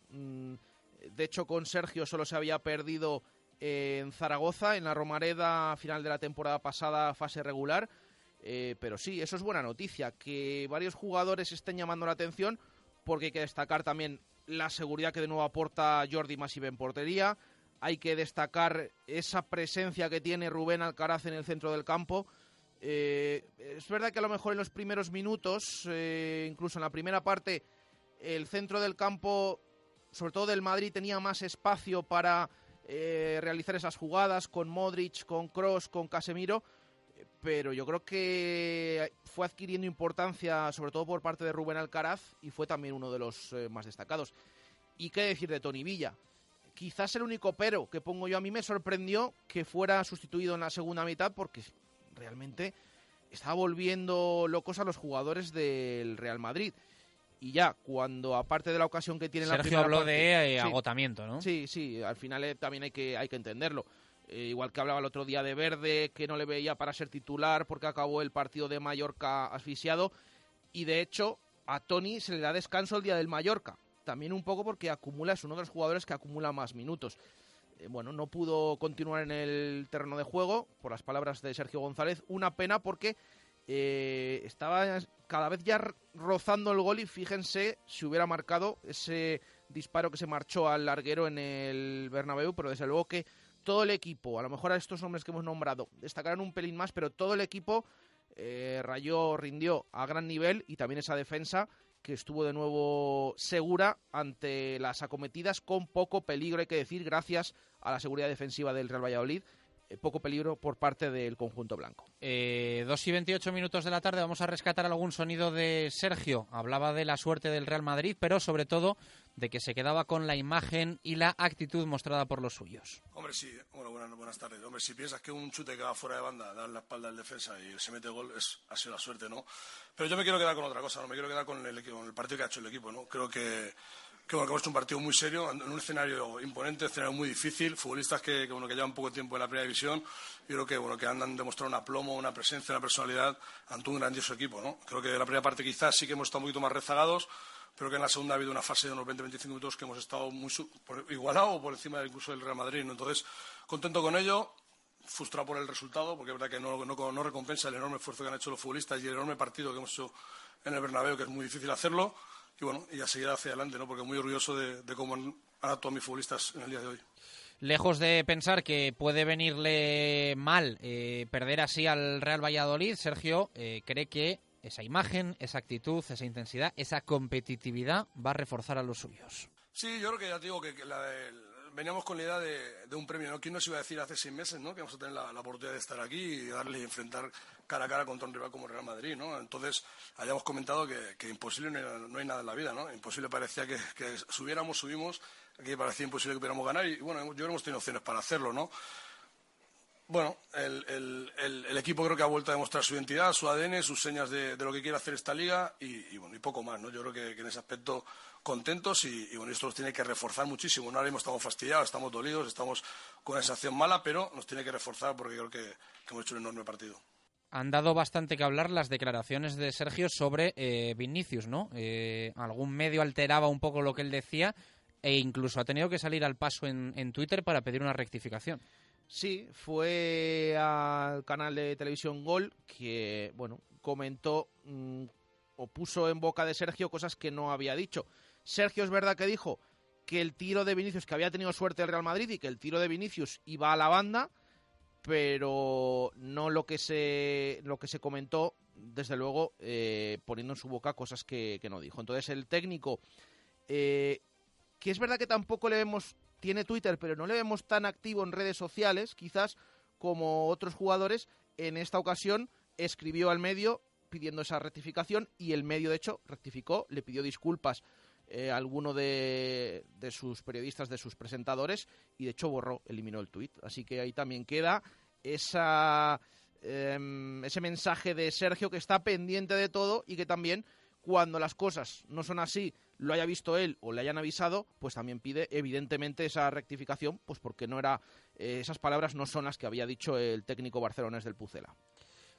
De hecho, con Sergio solo se había perdido eh, en Zaragoza, en la Romareda, final de la temporada pasada, fase regular. Eh, pero sí, eso es buena noticia, que varios jugadores estén llamando la atención, porque hay que destacar también la seguridad que de nuevo aporta Jordi Masive en portería. Hay que destacar esa presencia que tiene Rubén Alcaraz en el centro del campo. Eh, es verdad que a lo mejor en los primeros minutos, incluso en la primera parte, el centro del campo, sobre todo del Madrid, tenía más espacio para eh, realizar esas jugadas con Modric, con Cross, con Casemiro. Pero yo creo que fue adquiriendo importancia, sobre todo por parte de Rubén Alcaraz, y fue también uno de los eh, más destacados. ¿Y qué decir de Tony Villa? Quizás el único pero que pongo yo a mí me sorprendió que fuera sustituido en la segunda mitad porque realmente estaba volviendo locos a los jugadores del Real Madrid. Y ya, cuando aparte de la ocasión que tiene en la Sergio primera habló parte- de eh, Sí. agotamiento, ¿no? Sí, sí, al final eh, también hay que, hay que entenderlo. Eh, igual que hablaba el otro día de Verde, que no le veía para ser titular porque acabó el partido de Mallorca asfixiado. Y de hecho, a Tony se le da descanso el día del Mallorca. También un poco porque acumula, es uno de los jugadores que acumula más minutos. Eh, bueno, no pudo continuar en el terreno de juego, por las palabras de Sergio González. Una pena porque eh, estaba cada vez ya rozando el gol y fíjense si hubiera marcado ese disparo que se marchó al larguero en el Bernabéu, pero desde luego que todo el equipo, a lo mejor a estos hombres que hemos nombrado, destacarán un pelín más, pero todo el equipo eh, rayó, rindió a gran nivel y también esa defensa que estuvo de nuevo segura ante las acometidas con poco peligro, hay que decir, gracias a la seguridad defensiva del Real Valladolid, poco peligro por parte del conjunto blanco. Eh, 2 y 28 minutos de la tarde vamos a rescatar algún sonido de Sergio. Hablaba de la suerte del Real Madrid, pero sobre todo de que se quedaba con la imagen y la actitud mostrada por los suyos. Hombre, sí, bueno, buenas, buenas tardes. Hombre, si piensas que un chute que va fuera de banda, da en la espalda al defensa y se mete gol, es, ha sido la suerte, ¿no? Pero yo me quiero quedar con otra cosa, ¿no? Me quiero quedar con el, equipo- con el partido que ha hecho el equipo, ¿no? Creo que, que, bueno, que hemos hecho un partido muy serio, en un escenario imponente, escenario muy difícil, futbolistas que, que, bueno, que llevan poco tiempo en la primera división, y creo que, bueno, que han demostrado un aplomo, una presencia, una personalidad ante un grandioso equipo, ¿no? Creo que la primera parte quizás sí que hemos estado un poquito más rezagados, pero que en la segunda ha habido una fase de unos 20-25 minutos que hemos estado muy igualado o por encima incluso del Real Madrid. Entonces, contento con ello, frustrado por el resultado, porque es verdad que no, no, recompensa el enorme esfuerzo que han hecho los futbolistas y el enorme partido que hemos hecho en el Bernabéu, que es muy difícil hacerlo. Y bueno, y a seguir hacia adelante, ¿no? porque muy orgulloso de, cómo han, actuado mis futbolistas en el día de hoy. Lejos de pensar que puede venirle mal eh, perder así al Real Valladolid, Sergio eh, cree que esa imagen, esa actitud, esa intensidad, esa competitividad va a reforzar a los suyos. Sí, yo creo que ya digo que, veníamos con la idea de, un premio, ¿no? ¿Quién nos iba a decir hace seis meses, ¿no? Que vamos a tener la, oportunidad de estar aquí y darle y enfrentar cara a cara contra un rival como Real Madrid, ¿no? Entonces, hayamos comentado que, imposible no hay, nada en la vida, ¿no? Imposible parecía que, que subiéramos, subimos, aquí parecía imposible que pudiéramos ganar y, bueno, yo creo que hemos tenido opciones para hacerlo, ¿no? Bueno, el, equipo creo que ha vuelto a demostrar su identidad, su ADN, sus señas de, lo que quiere hacer esta liga y, bueno, y poco más, ¿no? Yo creo que, en ese aspecto contentos y, bueno, esto nos tiene que reforzar muchísimo. No ahora mismo estamos fastidiados, estamos dolidos, estamos con una sensación mala, pero nos tiene que reforzar porque creo que, hemos hecho un enorme partido. Han dado bastante que hablar las declaraciones de Sergio sobre eh, Vinicius, ¿no? Eh, algún medio alteraba un poco lo que él decía e incluso ha tenido que salir al paso en Twitter para pedir una rectificación. Sí, fue al canal de televisión Gol que, bueno, comentó mm, o puso en boca de Sergio cosas que no había dicho. Sergio es verdad que dijo que el tiro de Vinicius, que había tenido suerte el Real Madrid y que el tiro de Vinicius iba a la banda, pero no lo que se, lo que se comentó, desde luego, eh, poniendo en su boca cosas que, no dijo. Entonces el técnico, eh, que es verdad que tampoco le vemos tiene Twitter, pero no le vemos tan activo en redes sociales, quizás como otros jugadores. En esta ocasión escribió al medio pidiendo esa rectificación y el medio, de hecho, rectificó, le pidió disculpas eh, alguno de, sus periodistas, de sus presentadores, y de hecho borró, eliminó el tuit. Así que ahí también queda esa, em, ese mensaje de Sergio que está pendiente de todo y que también cuando las cosas no son así, lo haya visto él o le hayan avisado, pues también pide evidentemente esa rectificación, pues porque no era eh, esas palabras no son las que había dicho el técnico barcelonés del Pucela.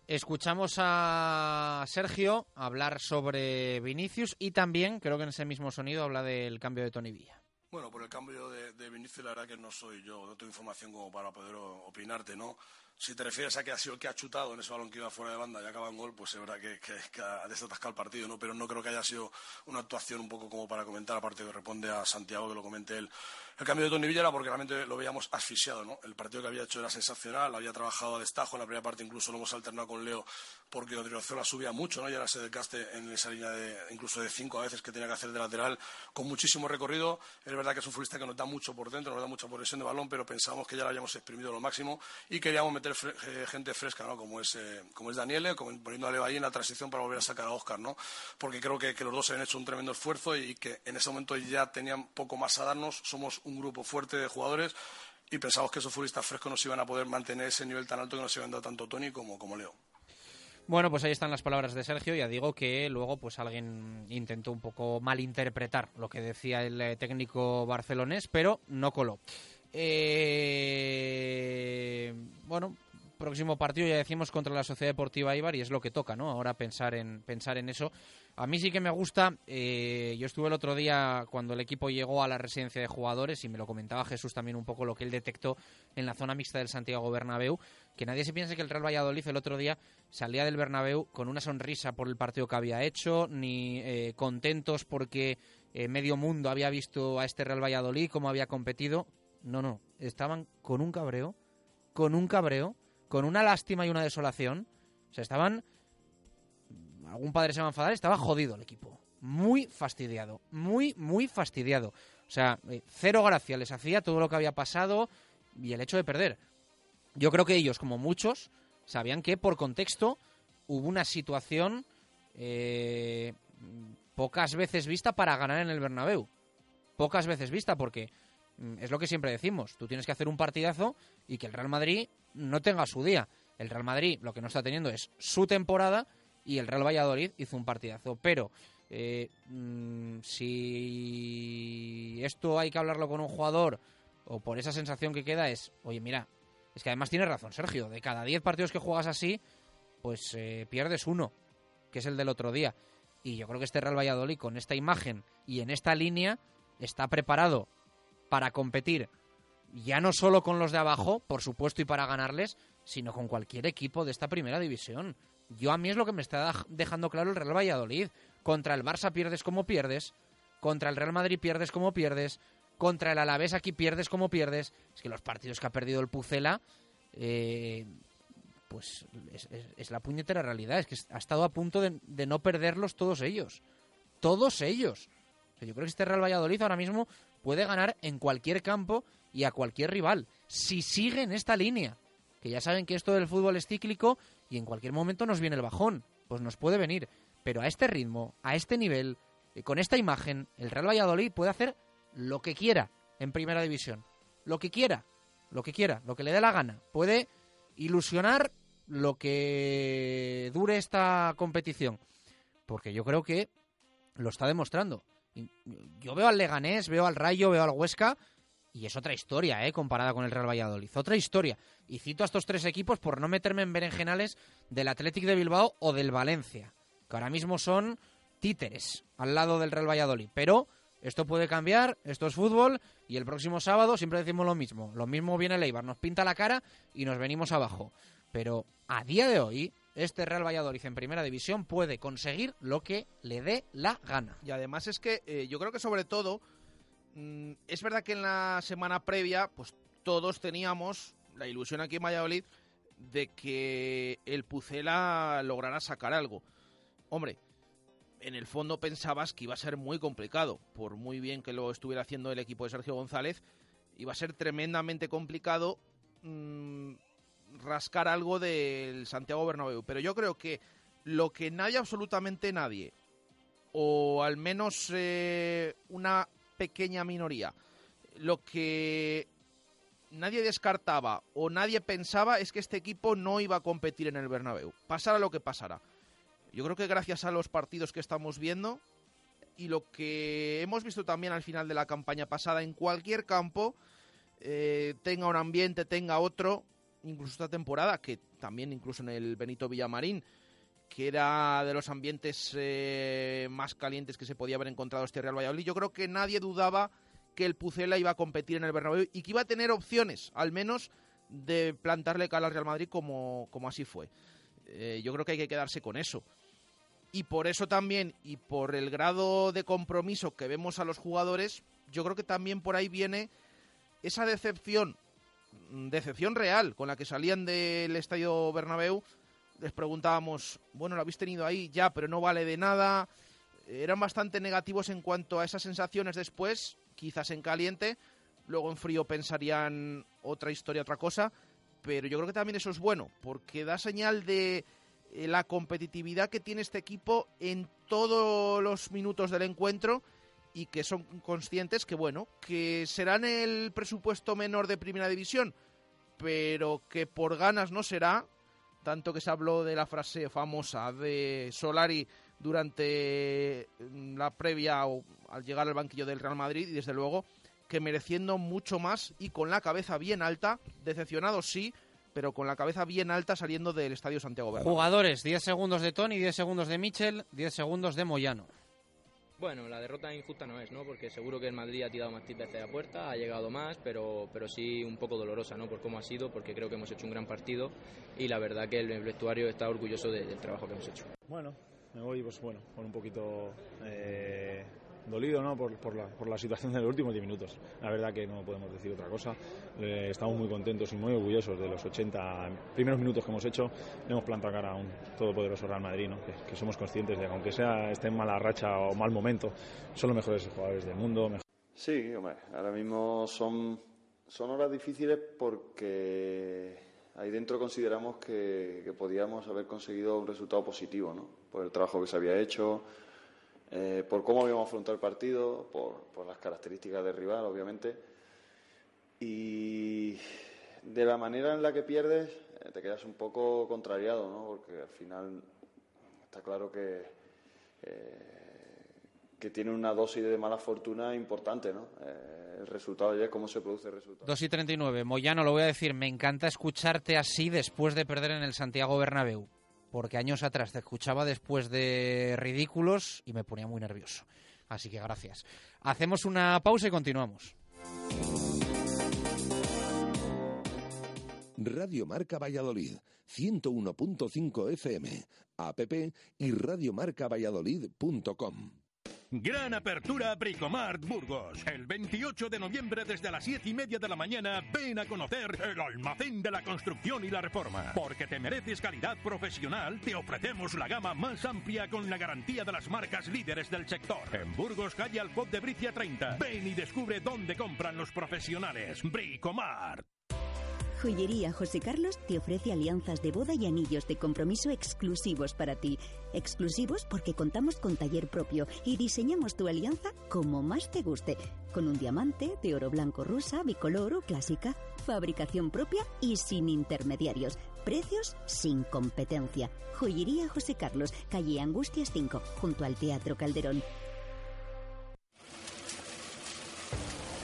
Escuchamos a Sergio hablar sobre Vinicius y también, creo que en ese mismo sonido, habla del cambio de Tony Villa. Bueno, por el cambio de, Vinicius, la verdad que no soy yo, no tengo información como para poder opinarte, ¿no? si te refieres a que ha sido el que ha chutado en ese balón que iba fuera de banda y acaba en gol, pues es verdad que, que, ha desatascado el partido, ¿no? Pero no creo que haya sido una actuación un poco como para comentar, aparte que responde a Santiago que lo comente él. El cambio de Tony Villa era porque realmente lo veíamos asfixiado, ¿no? El partido que había hecho era sensacional, había trabajado a destajo, en la primera parte incluso lo hemos alternado con Leo porque Odriozola subía mucho, ¿no? Y ahora se desgaste en esa línea de incluso de cinco a veces que tenía que hacer de lateral con muchísimo recorrido. Es verdad que es un futbolista que nos da mucho por dentro, nos da mucha posesión de balón, pero pensamos que ya lo habíamos exprimido lo máximo y queríamos meter eh, gente fresca, ¿no? Como es, eh, como es Daniele, poniendo a en la transición para volver a sacar a Oscar, ¿no? Porque creo que, los dos han hecho un tremendo esfuerzo y que en ese momento ya tenían poco más a darnos. Somos un grupo fuerte de jugadores y pensamos que esos futbolistas frescos nos iban a poder mantener ese nivel tan alto que nos iban dado tanto Tony como, como Leo. Bueno, pues ahí están las palabras de Sergio. Ya digo que luego pues alguien intentó un poco malinterpretar lo que decía el eh, técnico barcelonés, pero no coló. Eh, bueno, próximo partido ya decimos contra la Sociedad Deportiva Ibar y es lo que toca, ¿no? Ahora pensar en pensar en eso. A mí sí que me gusta. Eh, yo estuve el otro día cuando el equipo llegó a la residencia de jugadores y me lo comentaba Jesús también un poco lo que él detectó en la zona mixta del Santiago Bernabéu. Que nadie se piense que el Real Valladolid el otro día salía del Bernabéu con una sonrisa por el partido que había hecho, ni eh, contentos porque eh, medio mundo había visto a este Real Valladolid cómo había competido. No, no, estaban con un cabreo, con un cabreo con una lástima y una desolación. O sea, estaban. Algún padre se va a enfadar, estaba jodido el equipo. Muy fastidiado. Muy, muy fastidiado. O sea, eh, cero gracia les hacía todo lo que había pasado y el hecho de perder. Yo creo que ellos, como muchos, sabían que por contexto hubo una situación eh, pocas veces vista para ganar en el Bernabéu. Pocas veces vista porque mm, es lo que siempre decimos. Tú tienes que hacer un partidazo y que el Real Madrid no tenga su día. El Real Madrid lo que no está teniendo es su temporada y el Real Valladolid hizo un partidazo. Pero eh, mm, si esto hay que hablarlo con un jugador o por esa sensación que queda es, oye, mira, es que además tiene razón Sergio, de cada 10 partidos que juegas así, pues eh, pierdes uno, que es el del otro día. Y yo creo que este Real Valladolid, con esta imagen y en esta línea, está preparado para competir ya no solo con los de abajo, por supuesto, y para ganarles, sino con cualquier equipo de esta primera división. Yo a mí es lo que me está dejando claro el Real Valladolid. Contra el Barça pierdes como pierdes, contra el Real Madrid pierdes como pierdes, contra el Alavés aquí pierdes como pierdes. Es que los partidos que ha perdido el Pucela, eh, pues es, la puñetera realidad. Es que ha estado a punto de no perderlos todos ellos. Todos ellos. Yo creo que este Real Valladolid ahora mismo puede ganar en cualquier campo y a cualquier rival. Si sigue en esta línea, que ya saben que esto del fútbol es cíclico y en cualquier momento nos viene el bajón, pues nos puede venir. Pero a este ritmo, a este nivel, y con esta imagen, el Real Valladolid puede hacer lo que quiera en primera división. Lo que quiera, lo que quiera, lo que le dé la gana. Puede ilusionar lo que dure esta competición. Porque yo creo que lo está demostrando. Yo veo al Leganés, veo al Rayo, veo al Huesca y es otra historia, ¿eh? Comparada con el Real Valladolid. Otra historia. Y cito a estos tres equipos por no meterme en berenjenales del Athletic de Bilbao o del Valencia, que ahora mismo son títeres al lado del Real Valladolid. Pero esto puede cambiar, esto es fútbol y el próximo sábado siempre decimos lo mismo. Lo mismo viene el Eibar, nos pinta la cara y nos venimos abajo. Pero a día de hoy, este Real Valladolid en primera división puede conseguir lo que le dé la gana. Y además es que eh, yo creo que sobre todo Mm, es verdad que en la semana previa, pues todos teníamos la ilusión aquí en Valladolid de que el Pucela lograra sacar algo. Hombre, en el fondo pensabas que iba a ser muy complicado, por muy bien que lo estuviera haciendo el equipo de Sergio González, iba a ser tremendamente complicado mm, rascar algo del Santiago Bernabéu. Pero yo creo que lo que nadie, absolutamente nadie, o al menos eh, una pequeña minoría. Lo que nadie descartaba o nadie pensaba es que este equipo no iba a competir en el Bernabéu, pasara lo que pasara. Yo creo que gracias a los partidos que estamos viendo y lo que hemos visto también al final de la campaña pasada en cualquier campo, eh, tenga un ambiente, tenga otro, incluso esta temporada, que también incluso en el Benito Villamarín, que era de los ambientes eh, más calientes que se podía haber encontrado este Real Valladolid. Yo creo que nadie dudaba que el Pucela iba a competir en el Bernabéu y que iba a tener opciones, al menos, de plantarle cara al Real Madrid como, como así fue. Eh, yo creo que hay que quedarse con eso. Y por eso también, y por el grado de compromiso que vemos a los jugadores, yo creo que también por ahí viene esa decepción, decepción real con la que salían del Estadio Bernabéu. Les preguntábamos, bueno, lo habéis tenido ahí ya, pero no vale de nada. Eran bastante negativos en cuanto a esas sensaciones después, quizás en caliente, luego en frío pensarían otra historia, otra cosa, pero yo creo que también eso es bueno, porque da señal de eh, la competitividad que tiene este equipo en todos los minutos del encuentro y que son conscientes que, bueno, que serán el presupuesto menor de primera división, pero que por ganas no será, tanto que se habló de la frase famosa de Solari durante mm, la previa o al llegar al banquillo del Real Madrid y desde luego que mereciendo mucho más y con la cabeza bien alta, decepcionado sí, pero con la cabeza bien alta saliendo del Estadio Santiago Bernabéu. Jugadores, 10 segundos de Tony, 10 segundos de Michel, 10 segundos de Moyano. Bueno, la derrota injusta no es, ¿no? Porque seguro que el Madrid ha tirado más veces de la puerta, ha llegado más, pero, pero sí un poco dolorosa, ¿no? Por cómo ha sido, porque creo que hemos hecho un gran partido y la verdad que el vestuario está orgulloso del trabajo que hemos hecho. Bueno, me voy, pues bueno, con un poquito eh, dolido ¿no? por, por, la, por la situación de los últimos 10 minutos. La verdad que no podemos decir otra cosa. Eh, estamos muy contentos y muy orgullosos de los 80 primeros minutos que hemos hecho. Le hemos plantado cara a un todopoderoso Real Madrid, ¿no? que, somos conscientes de que aunque sea esté en mala racha o mal momento, son los mejores jugadores del mundo. Sí, hombre, ahora mismo son, son horas difíciles porque ahí dentro consideramos que, que podíamos haber conseguido un resultado positivo, ¿no? por el trabajo que se había hecho, eh, por cómo habíamos afrontado el partido, por, las características del rival, obviamente. Y de la manera en la que pierdes, eh, te quedas un poco contrariado, ¿no? Porque al final está claro que, eh, que tiene una dosis de mala fortuna importante, ¿no? el resultado ya cómo se produce el resultado. 2 y 39. Moyano, lo voy a decir, me encanta escucharte así después de perder en el Santiago Bernabéu. Porque años atrás te escuchaba después de ridículos y me ponía muy nervioso. Así que gracias. Hacemos una pausa y continuamos. Radio Marca Valladolid, 101.5 FM, app y radiomarcavalladolid.com. Gran apertura Bricomart Burgos. El 28 de noviembre desde las 7 y media de la mañana ven a conocer el almacén de la construcción y la reforma. Porque te mereces calidad profesional, te ofrecemos la gama más amplia con la garantía de las marcas líderes del sector. En Burgos, calle Alfot de Bricia 30. Ven y descubre dónde compran los profesionales. Bricomart. Joyería José Carlos te ofrece alianzas de boda y anillos de compromiso exclusivos para ti. Exclusivos porque contamos con taller propio y diseñamos tu alianza como más te guste. Con un diamante de oro blanco rusa, bicolor o clásica. Fabricación propia y sin intermediarios. Precios sin competencia. Joyería José Carlos, calle Angustias 5, junto al Teatro Calderón.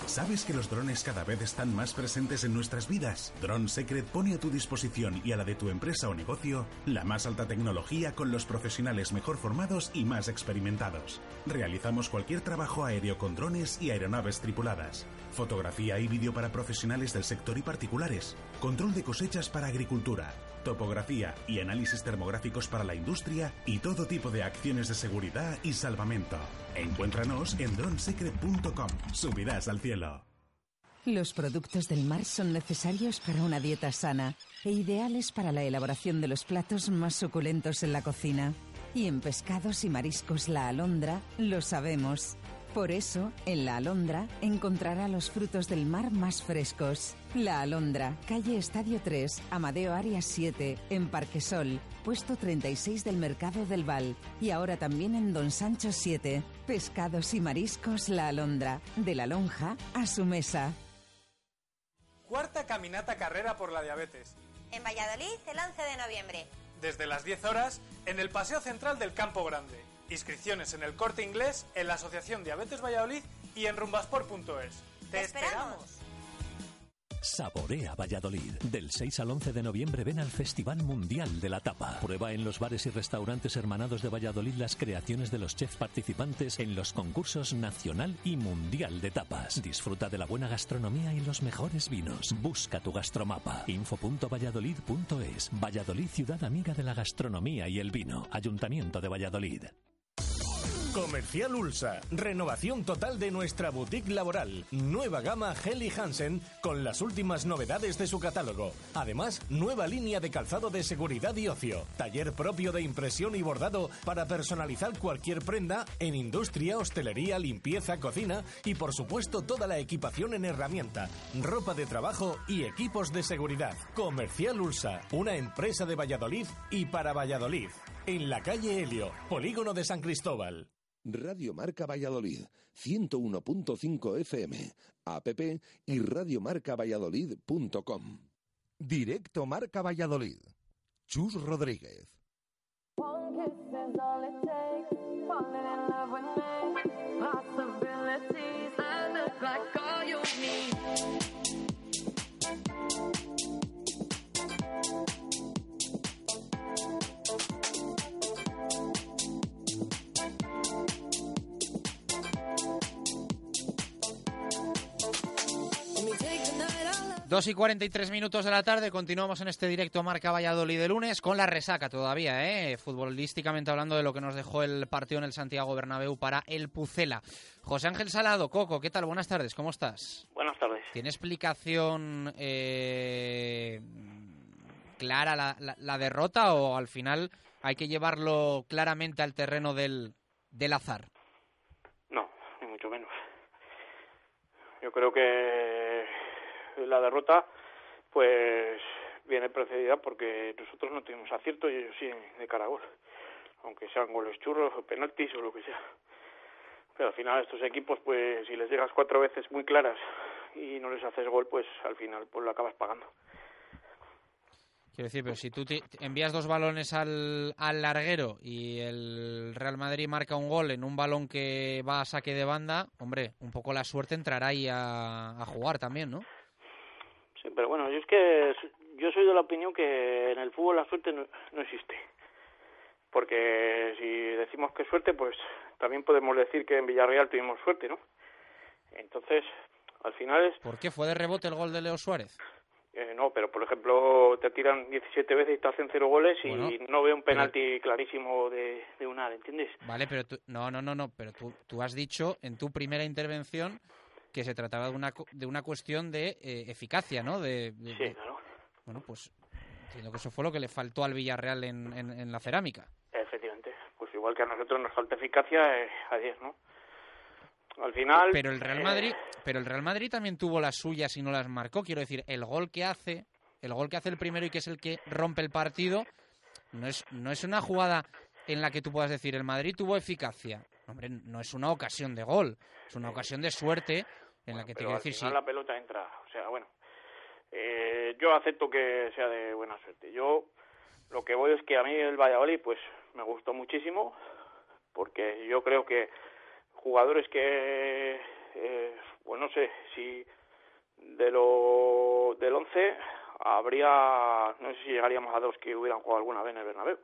¿Sabes que los drones cada vez están más presentes en nuestras vidas? Drone Secret pone a tu disposición y a la de tu empresa o negocio la más alta tecnología con los profesionales mejor formados y más experimentados. Realizamos cualquier trabajo aéreo con drones y aeronaves tripuladas. Fotografía y vídeo para profesionales del sector y particulares. Control de cosechas para agricultura. Topografía y análisis termográficos para la industria y todo tipo de acciones de seguridad y salvamento. Encuéntranos en dronesecret.com. Subirás al cielo. Los productos del mar son necesarios para una dieta sana e ideales para la elaboración de los platos más suculentos en la cocina. Y en pescados y mariscos la alondra lo sabemos. Por eso, en La Alondra encontrará los frutos del mar más frescos. La Alondra, calle Estadio 3, Amadeo Arias 7, en Parquesol, puesto 36 del Mercado del Val. Y ahora también en Don Sancho 7. Pescados y mariscos La Alondra, de la lonja a su mesa. Cuarta caminata carrera por la diabetes. En Valladolid el 11 de noviembre. Desde las 10 horas en el Paseo Central del Campo Grande. Inscripciones en el Corte Inglés, en la Asociación Diabetes Valladolid y en rumbasport.es. ¡Te esperamos! Saborea Valladolid. Del 6 al 11 de noviembre ven al Festival Mundial de la Tapa. Prueba en los bares y restaurantes hermanados de Valladolid las creaciones de los chefs participantes en los concursos nacional y mundial de tapas. Disfruta de la buena gastronomía y los mejores vinos. Busca tu gastromapa. info.valladolid.es. Valladolid, ciudad amiga de la gastronomía y el vino. Ayuntamiento de Valladolid. Comercial Ulsa. Renovación total de nuestra boutique laboral. Nueva gama Helly Hansen con las últimas novedades de su catálogo. Además, nueva línea de calzado de seguridad y ocio. Taller propio de impresión y bordado para personalizar cualquier prenda en industria, hostelería, limpieza, cocina y por supuesto toda la equipación en herramienta, ropa de trabajo y equipos de seguridad. Comercial Ulsa, una empresa de Valladolid y para Valladolid. En la calle Helio, Polígono de San Cristóbal. Radio Marca Valladolid, 101.5 FM, app y radiomarcavalladolid.com. Directo Marca Valladolid. Chus Rodríguez. Dos y 43 minutos de la tarde, continuamos en este directo Marca Valladolid de lunes con la resaca todavía, ¿eh? futbolísticamente hablando de lo que nos dejó el partido en el Santiago Bernabéu para el Pucela. José Ángel Salado, Coco, ¿qué tal? Buenas tardes, ¿cómo estás? Buenas tardes. ¿Tiene explicación eh, clara la, la- la derrota o al final hay que llevarlo claramente al terreno del, del azar? No, ni mucho menos. Yo creo que la derrota, pues, viene precedida porque nosotros no tenemos acierto y ellos sí de cara a gol. Aunque sean goles churros o penaltis o lo que sea. Pero al final estos equipos, pues, si les llegas cuatro veces muy claras y no les haces gol, pues al final pues lo acabas pagando. Quiero decir, pero si tú te- envías dos balones al, al larguero y el Real Madrid marca un gol en un balón que va a saque de banda, hombre, un poco la suerte entrará ahí a jugar también, ¿no? Sí, pero bueno, yo es que yo soy de la opinión que en el fútbol la suerte no, no existe. porque si decimos que suerte, pues también podemos decir que en Villarreal tuvimos suerte, ¿no? Entonces, al final es... ¿Por qué fue de rebote el gol de Leo Suárez? Eh, no, pero por ejemplo te tiran 17 veces y te hacen cero goles y Bueno, no veo un penalti clarísimo de, de Unal, ¿entiendes? Vale, pero tú, no, no, no, no, pero tú, tú has dicho en tu primera intervención que se trataba de una, de una cuestión de eh, eficacia, ¿no? De, de- Sí, claro. Bueno, pues entiendo que eso fue lo que le faltó al Villarreal en, en, en la cerámica. Efectivamente. Pues igual que a nosotros nos falta eficacia, eh, a 10, ¿no? Al final... Pero el Real eh, Madrid, pero el Real Madrid también tuvo las suyas y no las marcó. Quiero decir, el gol que hace, el gol que hace el primero y que es el que rompe el partido, no es, no es una jugada en la que tú puedas decir el Madrid tuvo eficacia. Hombre, no es una ocasión de gol, es una ocasión de suerte en la que te quiero decir sí. la pelota entra. O sea, bueno, eh, yo acepto que sea de buena suerte. Yo lo que voy es que a mí el Valladolid, pues me gustó muchísimo, porque yo creo que jugadores que, eh, pues no sé, si de lo del 11 habría, no sé si llegaríamos a dos que hubieran jugado alguna vez en el Bernabéu.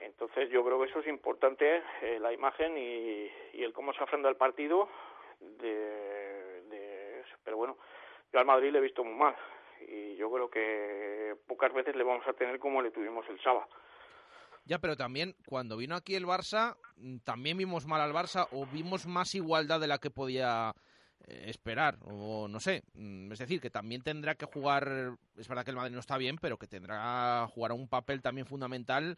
Entonces yo creo que eso es importante, eh, la imagen y, el cómo se afronta el partido. De. Pero bueno, yo al Madrid le he visto muy mal y yo creo que pocas veces le vamos a tener como le tuvimos el sábado. Ya, pero también cuando vino aquí el Barça, también vimos mal al Barça o vimos más igualdad de la que podía eh, esperar, o no sé. Mm, Es decir, que también tendrá que jugar, es verdad que el Madrid no está bien, pero que tendrá que jugar un papel también fundamental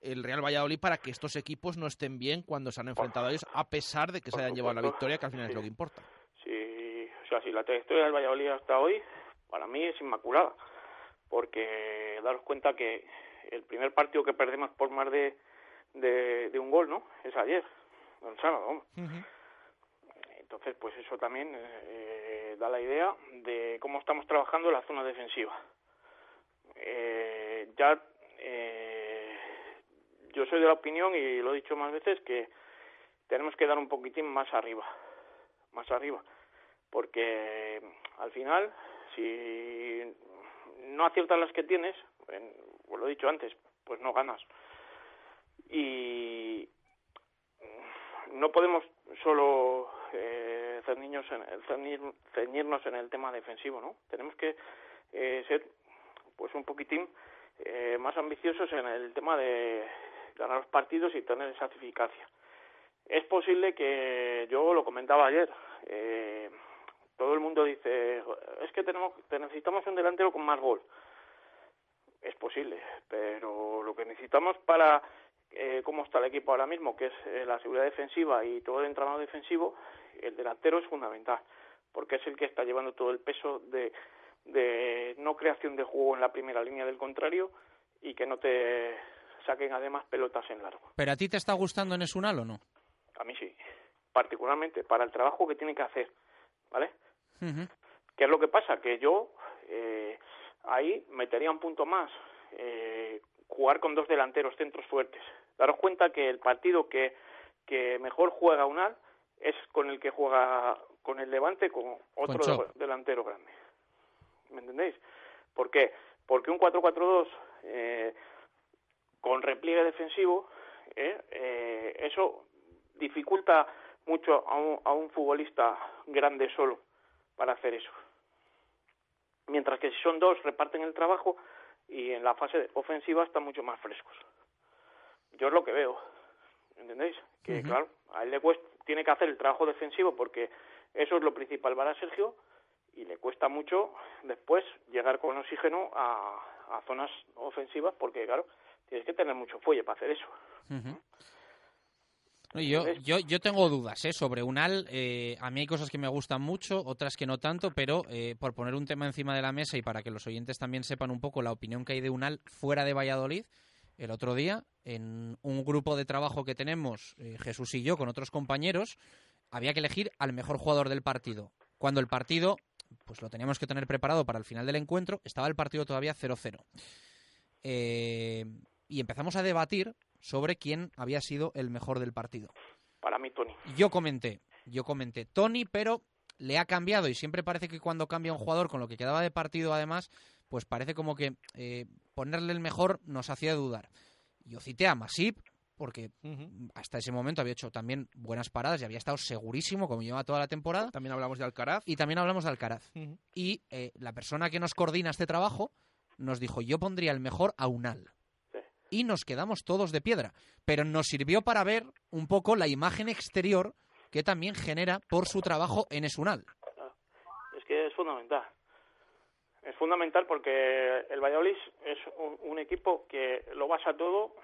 el Real Valladolid para que estos equipos no estén bien cuando se han enfrentado a ellos, a pesar de que se hayan llevado la victoria, que al final es sí. lo que importa. Si, o sea, si la trayectoria del Valladolid hasta hoy, para mí es inmaculada, porque daros cuenta que el primer partido que perdemos por más de, de, de un gol, ¿no? Es ayer, el sábado, vamos. Entonces, pues eso también eh, da la idea de cómo estamos trabajando la zona defensiva. Eh, ya eh, yo soy de la opinión y lo he dicho más veces que tenemos que dar un poquitín más arriba, más arriba, porque al final si no aciertas las que tienes, en- os lo he dicho antes, pues no ganas. Y no podemos solo eh, ceñirnos en, ceñir- ceñirnos en el tema defensivo, ¿no? Tenemos que eh, ser pues un poquitín eh, más ambiciosos en el tema de ganar los partidos y tener esa eficacia. Es posible que, yo lo comentaba ayer, eh, todo el mundo dice, es que tenemos, te- necesitamos un delantero con más gol. Es posible, pero lo que necesitamos para eh, cómo está el equipo ahora mismo, que es eh, la seguridad defensiva y todo el entramado defensivo, el delantero es fundamental, porque es el que está llevando todo el peso de, de no creación de juego en la primera línea del contrario y que no te saquen además pelotas en largo. ¿Pero a ti te está gustando en Esunal o no? A mí sí, particularmente para el trabajo que tiene que hacer, ¿vale? Ujú. ¿Qué es lo que pasa? Que yo eh, ahí metería un punto más, eh, jugar con dos delanteros centros fuertes. Daros cuenta que el partido que, que mejor juega Unal es con el que juega con el Levante con otro delantero grande. ¿Me entendéis? ¿Por qué? Porque un 4-4-2 eh, con repliegue defensivo, eh, eh, eso dificulta mucho a un, a un futbolista grande solo para hacer eso. Mientras que si son dos, reparten el trabajo y en la fase ofensiva están mucho más frescos. Yo es lo que veo, ¿entendéis? Que claro, a él le cuesta, tiene que hacer el trabajo defensivo porque eso es lo principal para Sergio y le cuesta mucho después llegar con oxígeno a, a zonas ofensivas porque claro, tienes que tener mucho fuelle para hacer eso. Yo, yo, yo tengo dudas ¿eh? sobre Unal. eh, a mí hay cosas que me gustan mucho, otras que no tanto, pero eh, por poner un tema encima de la mesa y para que los oyentes también sepan un poco la opinión que hay de Unal fuera de Valladolid, el otro día, en un grupo de trabajo que tenemos, eh, Jesús y yo, con otros compañeros, había que elegir al mejor jugador del partido. Cuando el partido, pues lo teníamos que tener preparado para el final del encuentro, estaba el partido todavía 0-0. Eh, y empezamos a debatir sobre quién había sido el mejor del partido. Para mí, Tony. Yo comenté, yo comenté Tony, pero le ha cambiado y siempre parece que cuando cambia un jugador con lo que quedaba de partido además, pues parece como que eh, ponerle el mejor nos hacía dudar. Yo cité a Masip, porque hasta ese momento había hecho también buenas paradas y había estado segurísimo, como lleva toda la temporada. También hablamos de Alcaraz. Y también hablamos de Alcaraz. Y eh, la persona que nos coordina este trabajo nos dijo, yo pondría el mejor a Unal. Y nos quedamos todos de piedra. Pero nos sirvió para ver un poco la imagen exterior que también genera por su trabajo en Esunal. Es que es fundamental. Es fundamental porque el Valladolid es un, un equipo que lo basa todo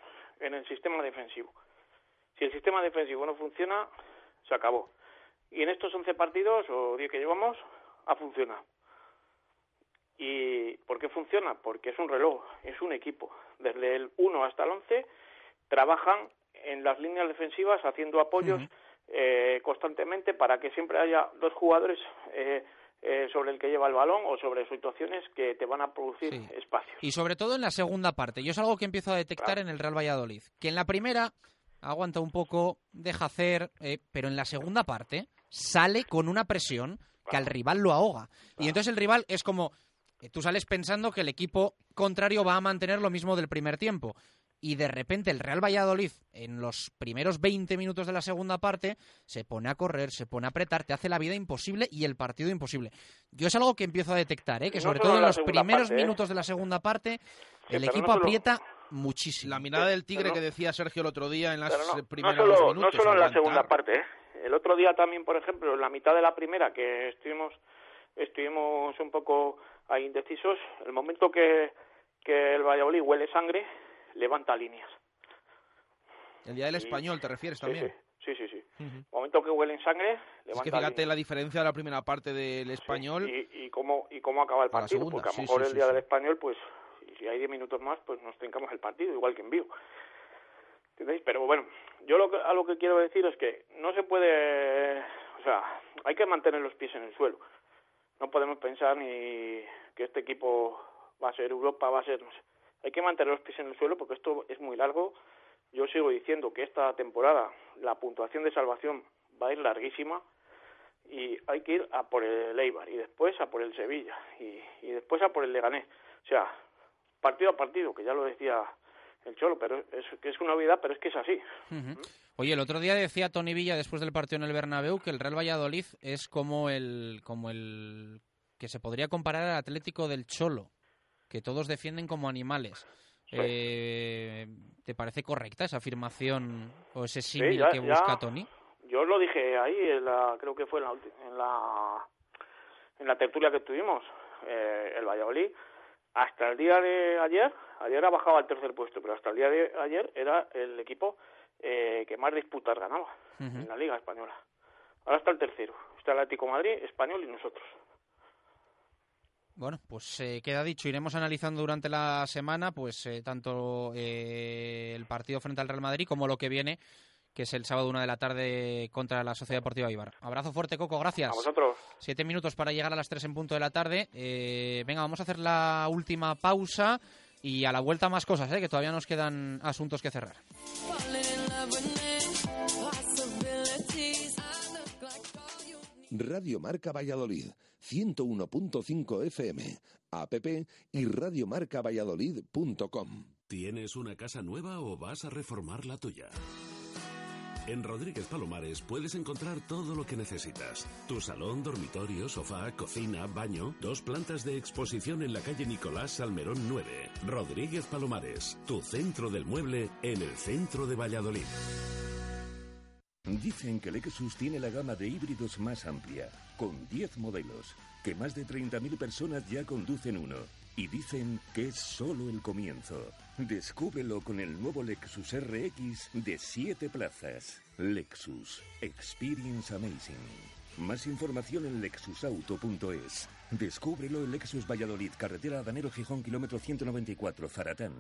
en el sistema defensivo. Si el sistema defensivo no funciona, se acabó. Y en estos 11 partidos o 10 que llevamos, ha funcionado. ¿Y por qué funciona? Porque es un reloj, es un equipo. Desde el 1 hasta el 11 trabajan en las líneas defensivas haciendo apoyos eh, constantemente para que siempre haya dos jugadores eh, eh, sobre el que lleva el balón o sobre situaciones que te van a producir espacio. Y sobre todo en la segunda parte. Yo es algo que empiezo a detectar en el Real Valladolid. Que en la primera aguanta un poco, deja hacer, eh, pero en la segunda parte sale con una presión que al rival lo ahoga. Y entonces el rival es como, tú sales pensando que el equipo contrario va a mantener lo mismo del primer tiempo. Y de repente el Real Valladolid, en los primeros 20 minutos de la segunda parte, se pone a correr, se pone a apretar, te hace la vida imposible y el partido imposible. Yo es algo que empiezo a detectar, ¿eh? que sobre todo en los primeros parte, ¿eh? minutos de la segunda parte, el equipo no solo- aprieta muchísimo. La mirada del tigre no- que decía Sergio el otro día en las no, eh, no primeros solo, no minutos. solo en la segunda parte. ¿eh? El otro día también, por ejemplo, en la mitad de la primera, que estuvimos, estuvimos un poco ahí indecisos, el momento que, que el Valladolid huele sangre, levanta líneas. El día del español, ¿te refieres también? Sí, sí, sí. Ujú. El momento que huelen sangre, Es levanta que fíjate líneas. la diferencia de la primera parte del español. Y, y cómo, y cómo acaba el partido, segunda, porque a lo sí, mejor sí, el sí, día sí. del español, pues, y si hay 10 minutos más, pues nos trincamos el partido, igual que en Vigo. ¿Entendéis? Pero bueno, yo lo que, a lo que quiero decir es que no se puede, o sea, hay que mantener los pies en el suelo. No podemos pensar ni que este equipo va a ser Europa, va a ser. Hay que mantener los pies en el suelo porque esto es muy largo. Yo sigo diciendo que esta temporada la puntuación de salvación va a ir larguísima y hay que ir a por el Eibar y después a por el Sevilla y, y después a por el Leganés. O sea, partido a partido, que ya lo decía el Cholo, pero es que es una novedad, pero es que es así. Oye, el otro día decía Tony Villa después del partido en el Bernabéu que el Real Valladolid es como el como el que se podría comparar al Atlético del Cholo, que todos defienden como animales. Eh, ¿Te parece correcta esa afirmación o ese símil ya- que ya. busca Tony? Yo lo dije ahí, en la, creo que fue en la, en la, en la tertulia que tuvimos, eh, el Valladolid, hasta el día de ayer, ayer ha bajado al tercer puesto, pero hasta el día de ayer era el equipo eh, que más disputas ganaba en la Liga Española. Ahora está el tercero, está el Atlético Madrid, Español y nosotros. Bueno, pues eh, queda dicho. Iremos analizando durante la semana, pues eh, tanto eh, el partido frente al Real Madrid como lo que viene, que es el sábado una de la tarde contra la Sociedad Deportiva Ibar. Abrazo fuerte, Coco. Gracias. A vosotros. Siete minutos para llegar a las tres en punto de la tarde. Eh, venga, vamos a hacer la última pausa y a la vuelta más cosas, ¿eh? que todavía nos quedan asuntos que cerrar. Radio Marca Valladolid, 101.5 FM, app y radiomarcavalladolid.com. ¿Tienes una casa nueva o vas a reformar la tuya? En Rodríguez Palomares puedes encontrar todo lo que necesitas. Tu salón, dormitorio, sofá, cocina, baño, dos plantas de exposición en la calle Nicolás Salmerón 9. Rodríguez Palomares, tu centro del mueble en el centro de Valladolid. Dicen que Lexus tiene la gama de híbridos más amplia, con 10 modelos, que más de 30.000 personas ya conducen uno. Y dicen que es solo el comienzo. Descúbrelo con el nuevo Lexus RX de 7 plazas. Lexus. Experience Amazing. Más información en lexusauto.es. Descúbrelo en Lexus Valladolid, carretera Danero Gijón, kilómetro 194, Zaratán.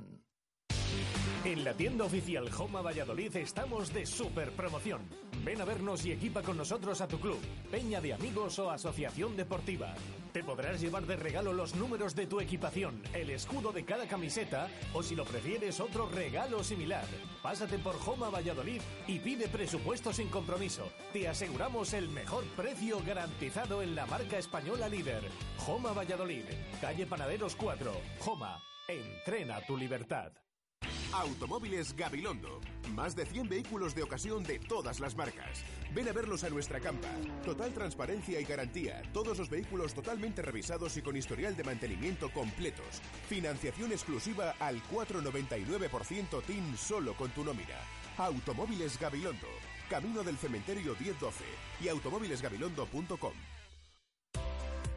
En la tienda oficial Joma Valladolid estamos de super promoción. Ven a vernos y equipa con nosotros a tu club, peña de amigos o asociación deportiva. Te podrás llevar de regalo los números de tu equipación, el escudo de cada camiseta o si lo prefieres otro regalo similar. Pásate por Joma Valladolid y pide presupuesto sin compromiso. Te aseguramos el mejor precio garantizado en la marca española líder. Joma Valladolid, calle Panaderos 4. Joma, entrena tu libertad. Automóviles Gabilondo. Más de 100 vehículos de ocasión de todas las marcas. Ven a verlos a nuestra campa. Total transparencia y garantía. Todos los vehículos totalmente revisados y con historial de mantenimiento completos. Financiación exclusiva al 4,99% TIN solo con tu nómina. Automóviles Gabilondo. Camino del Cementerio 1012 y automóvilesgabilondo.com.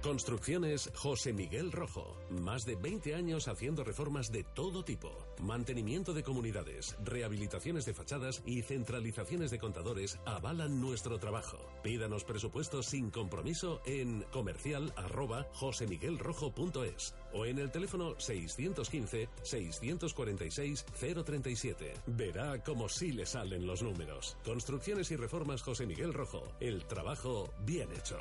Construcciones José Miguel Rojo. Más de 20 años haciendo reformas de todo tipo. Mantenimiento de comunidades, rehabilitaciones de fachadas y centralizaciones de contadores avalan nuestro trabajo. Pídanos presupuestos sin compromiso en comercial arroba josemiguelrojo.es o en el teléfono 615-646-037. Verá cómo sí le salen los números. Construcciones y reformas José Miguel Rojo. El trabajo bien hecho.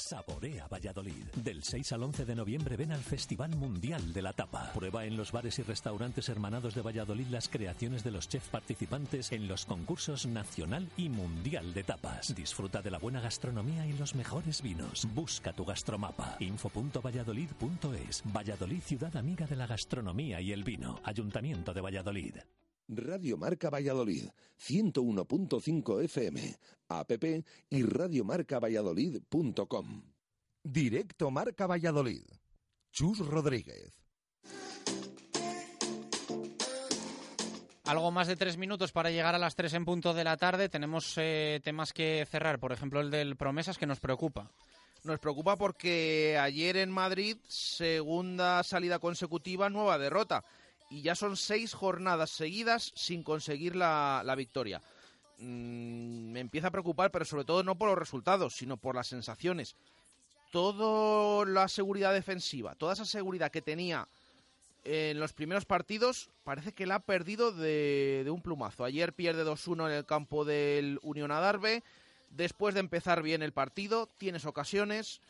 Saborea Valladolid. Del 6 al 11 de noviembre ven al Festival Mundial de la Tapa. Prueba en los bares y restaurantes hermanados de Valladolid las creaciones de los chefs participantes en los concursos nacional y mundial de tapas. Disfruta de la buena gastronomía y los mejores vinos. Busca tu gastromapa. info.valladolid.es. Valladolid, ciudad amiga de la gastronomía y el vino. Ayuntamiento de Valladolid. Radio Marca Valladolid, 101.5 FM, app y radiomarcavalladolid.com. Directo Marca Valladolid. Chus Rodríguez. Algo más de tres minutos para llegar a las tres en punto de la tarde. Tenemos eh, temas que cerrar, por ejemplo el del promesas que nos preocupa. Nos preocupa porque ayer en Madrid, segunda salida consecutiva, nueva derrota y ya son seis jornadas seguidas sin conseguir la, victoria. Mm, me empieza a preocupar, pero sobre todo no por los resultados, sino por las sensaciones. Toda la seguridad defensiva, toda esa seguridad que tenía en los primeros partidos, parece que la ha perdido de, un plumazo. Ayer pierde 2-1 en el campo del Unión Adarve. Después de empezar bien el partido, tienes ocasiones,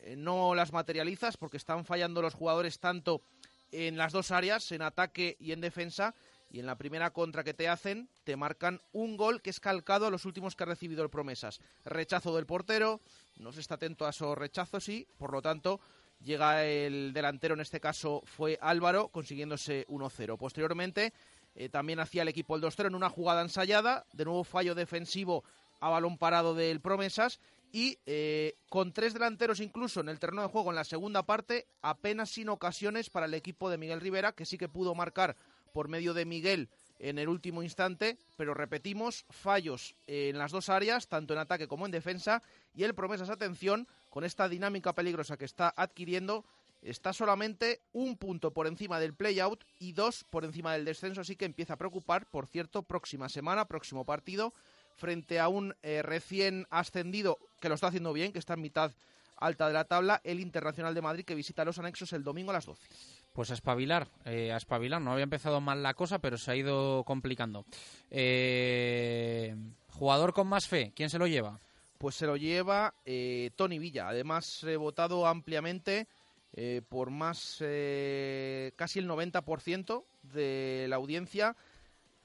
eh, no las materializas porque están fallando los jugadores tanto en las dos áreas, en ataque y en defensa. Y en la primera contra que te hacen, te marcan un gol que es calcado a los últimos que ha recibido el Promesas. Rechazo del portero, no se está atento a esos rechazos y, por lo tanto, llega el delantero, en este caso fue Álvaro, consiguiéndose 1-0. Posteriormente, eh, también hacía el equipo el 2-0 en una jugada ensayada, de nuevo fallo defensivo a balón parado del Promesas y eh, con tres delanteros incluso en el terreno de juego en la segunda parte, apenas sin ocasiones para el equipo de Miguel Rivera, que sí que pudo marcar por medio de Miguel en el último instante, pero repetimos, fallos en las dos áreas, tanto en ataque como en defensa, y el promesas, atención, con esta dinámica peligrosa que está adquiriendo, está solamente un punto por encima del play-out y dos por encima del descenso, así que empieza a preocupar, por cierto, próxima semana, próximo partido, frente a un eh, recién ascendido que lo está haciendo bien, que está en mitad alta de la tabla, el Internacional de Madrid que visita los anexos el domingo a las 12. Pues a espabilar, eh, a espabilar. No había empezado mal la cosa, pero se ha ido complicando. Eh, jugador con más fe, ¿quién se lo lleva? Pues se lo lleva Tony Villa. Además, votado ampliamente por más casi el 90% de la audiencia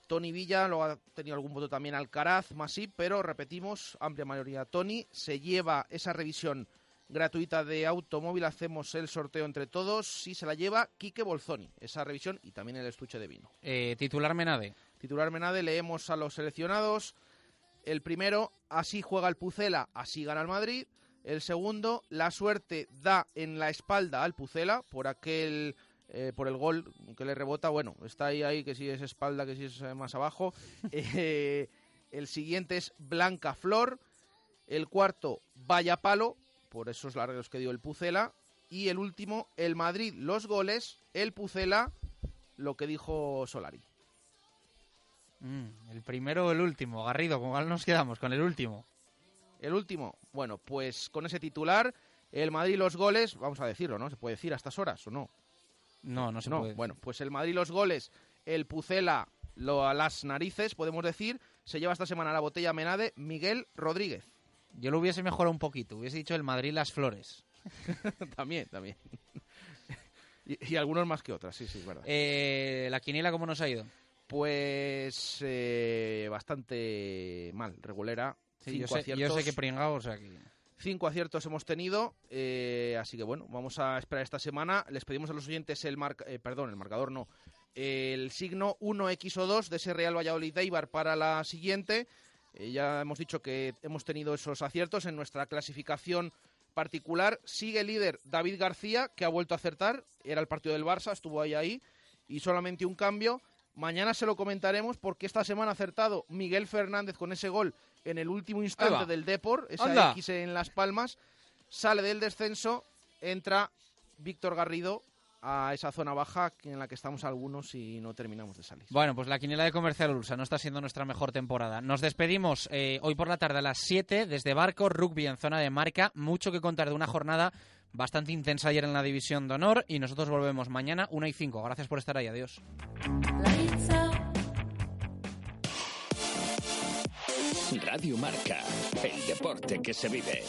Tony Villa, lo ha tenido algún voto también Alcaraz, Masip, pero repetimos, amplia mayoría Tony. Se lleva esa revisión gratuita de automóvil, hacemos el sorteo entre todos y se la lleva Quique Bolzoni, esa revisión y también el estuche de vino. Eh, titular Menade. Titular Menade, leemos a los seleccionados. El primero, así juega el Pucela, así gana el Madrid. El segundo, la suerte da en la espalda al Pucela por aquel eh, por el gol que le rebota, bueno, está ahí, ahí, que si es espalda, que si es eh, más abajo. (laughs) Eh, el siguiente es Blanca Flor. El cuarto, Vaya Palo, por esos largos que dio el Pucela. Y el último, el Madrid, los goles, el Pucela, lo que dijo Solari. Mm, el primero o el último, Garrido, ¿con cuál nos quedamos? Con el último. El último, bueno, pues con ese titular, el Madrid los goles, vamos a decirlo, ¿no? Se puede decir a estas horas o no. No, no se puede. Bueno, pues el Madrid los goles, el Pucela lo a las narices, podemos decir, se lleva esta semana la botella Menade Miguel Rodríguez. Yo lo hubiese mejorado un poquito, hubiese dicho el Madrid las flores. (laughs) también, también. (laughs) y, algunos más que otras, sí, sí, es verdad. Eh, ¿La quiniela cómo nos ha ido? Pues eh, bastante mal, regulera. yo, sé, yo, sé, que pringado, o sea que... Cinco aciertos hemos tenido, eh, así que bueno, vamos a esperar esta semana. Les pedimos a los oyentes el mar, eh, perdón, el marcador no, el signo 1X o 2 de ese Real Valladolid Eibar para la siguiente. Eh, ya hemos dicho que hemos tenido esos aciertos en nuestra clasificación particular. Sigue líder David García, que ha vuelto a acertar. Era el partido del Barça, estuvo ahí ahí. Y solamente un cambio. Mañana se lo comentaremos porque esta semana ha acertado Miguel Fernández con ese gol en el último instante del Depor, esa Anda. X en Las Palmas. Sale del descenso, entra Víctor Garrido a esa zona baja en la que estamos algunos y no terminamos de salir. Bueno, pues la quiniela de Comercial Ursa no está siendo nuestra mejor temporada. Nos despedimos eh, hoy por la tarde a las 7 desde Barco, rugby en zona de marca. Mucho que contar de una jornada bastante intensa ayer en la División de Honor y nosotros volvemos mañana 1 y 5. Gracias por estar ahí. Adiós. Radio Marca, el deporte que se vive.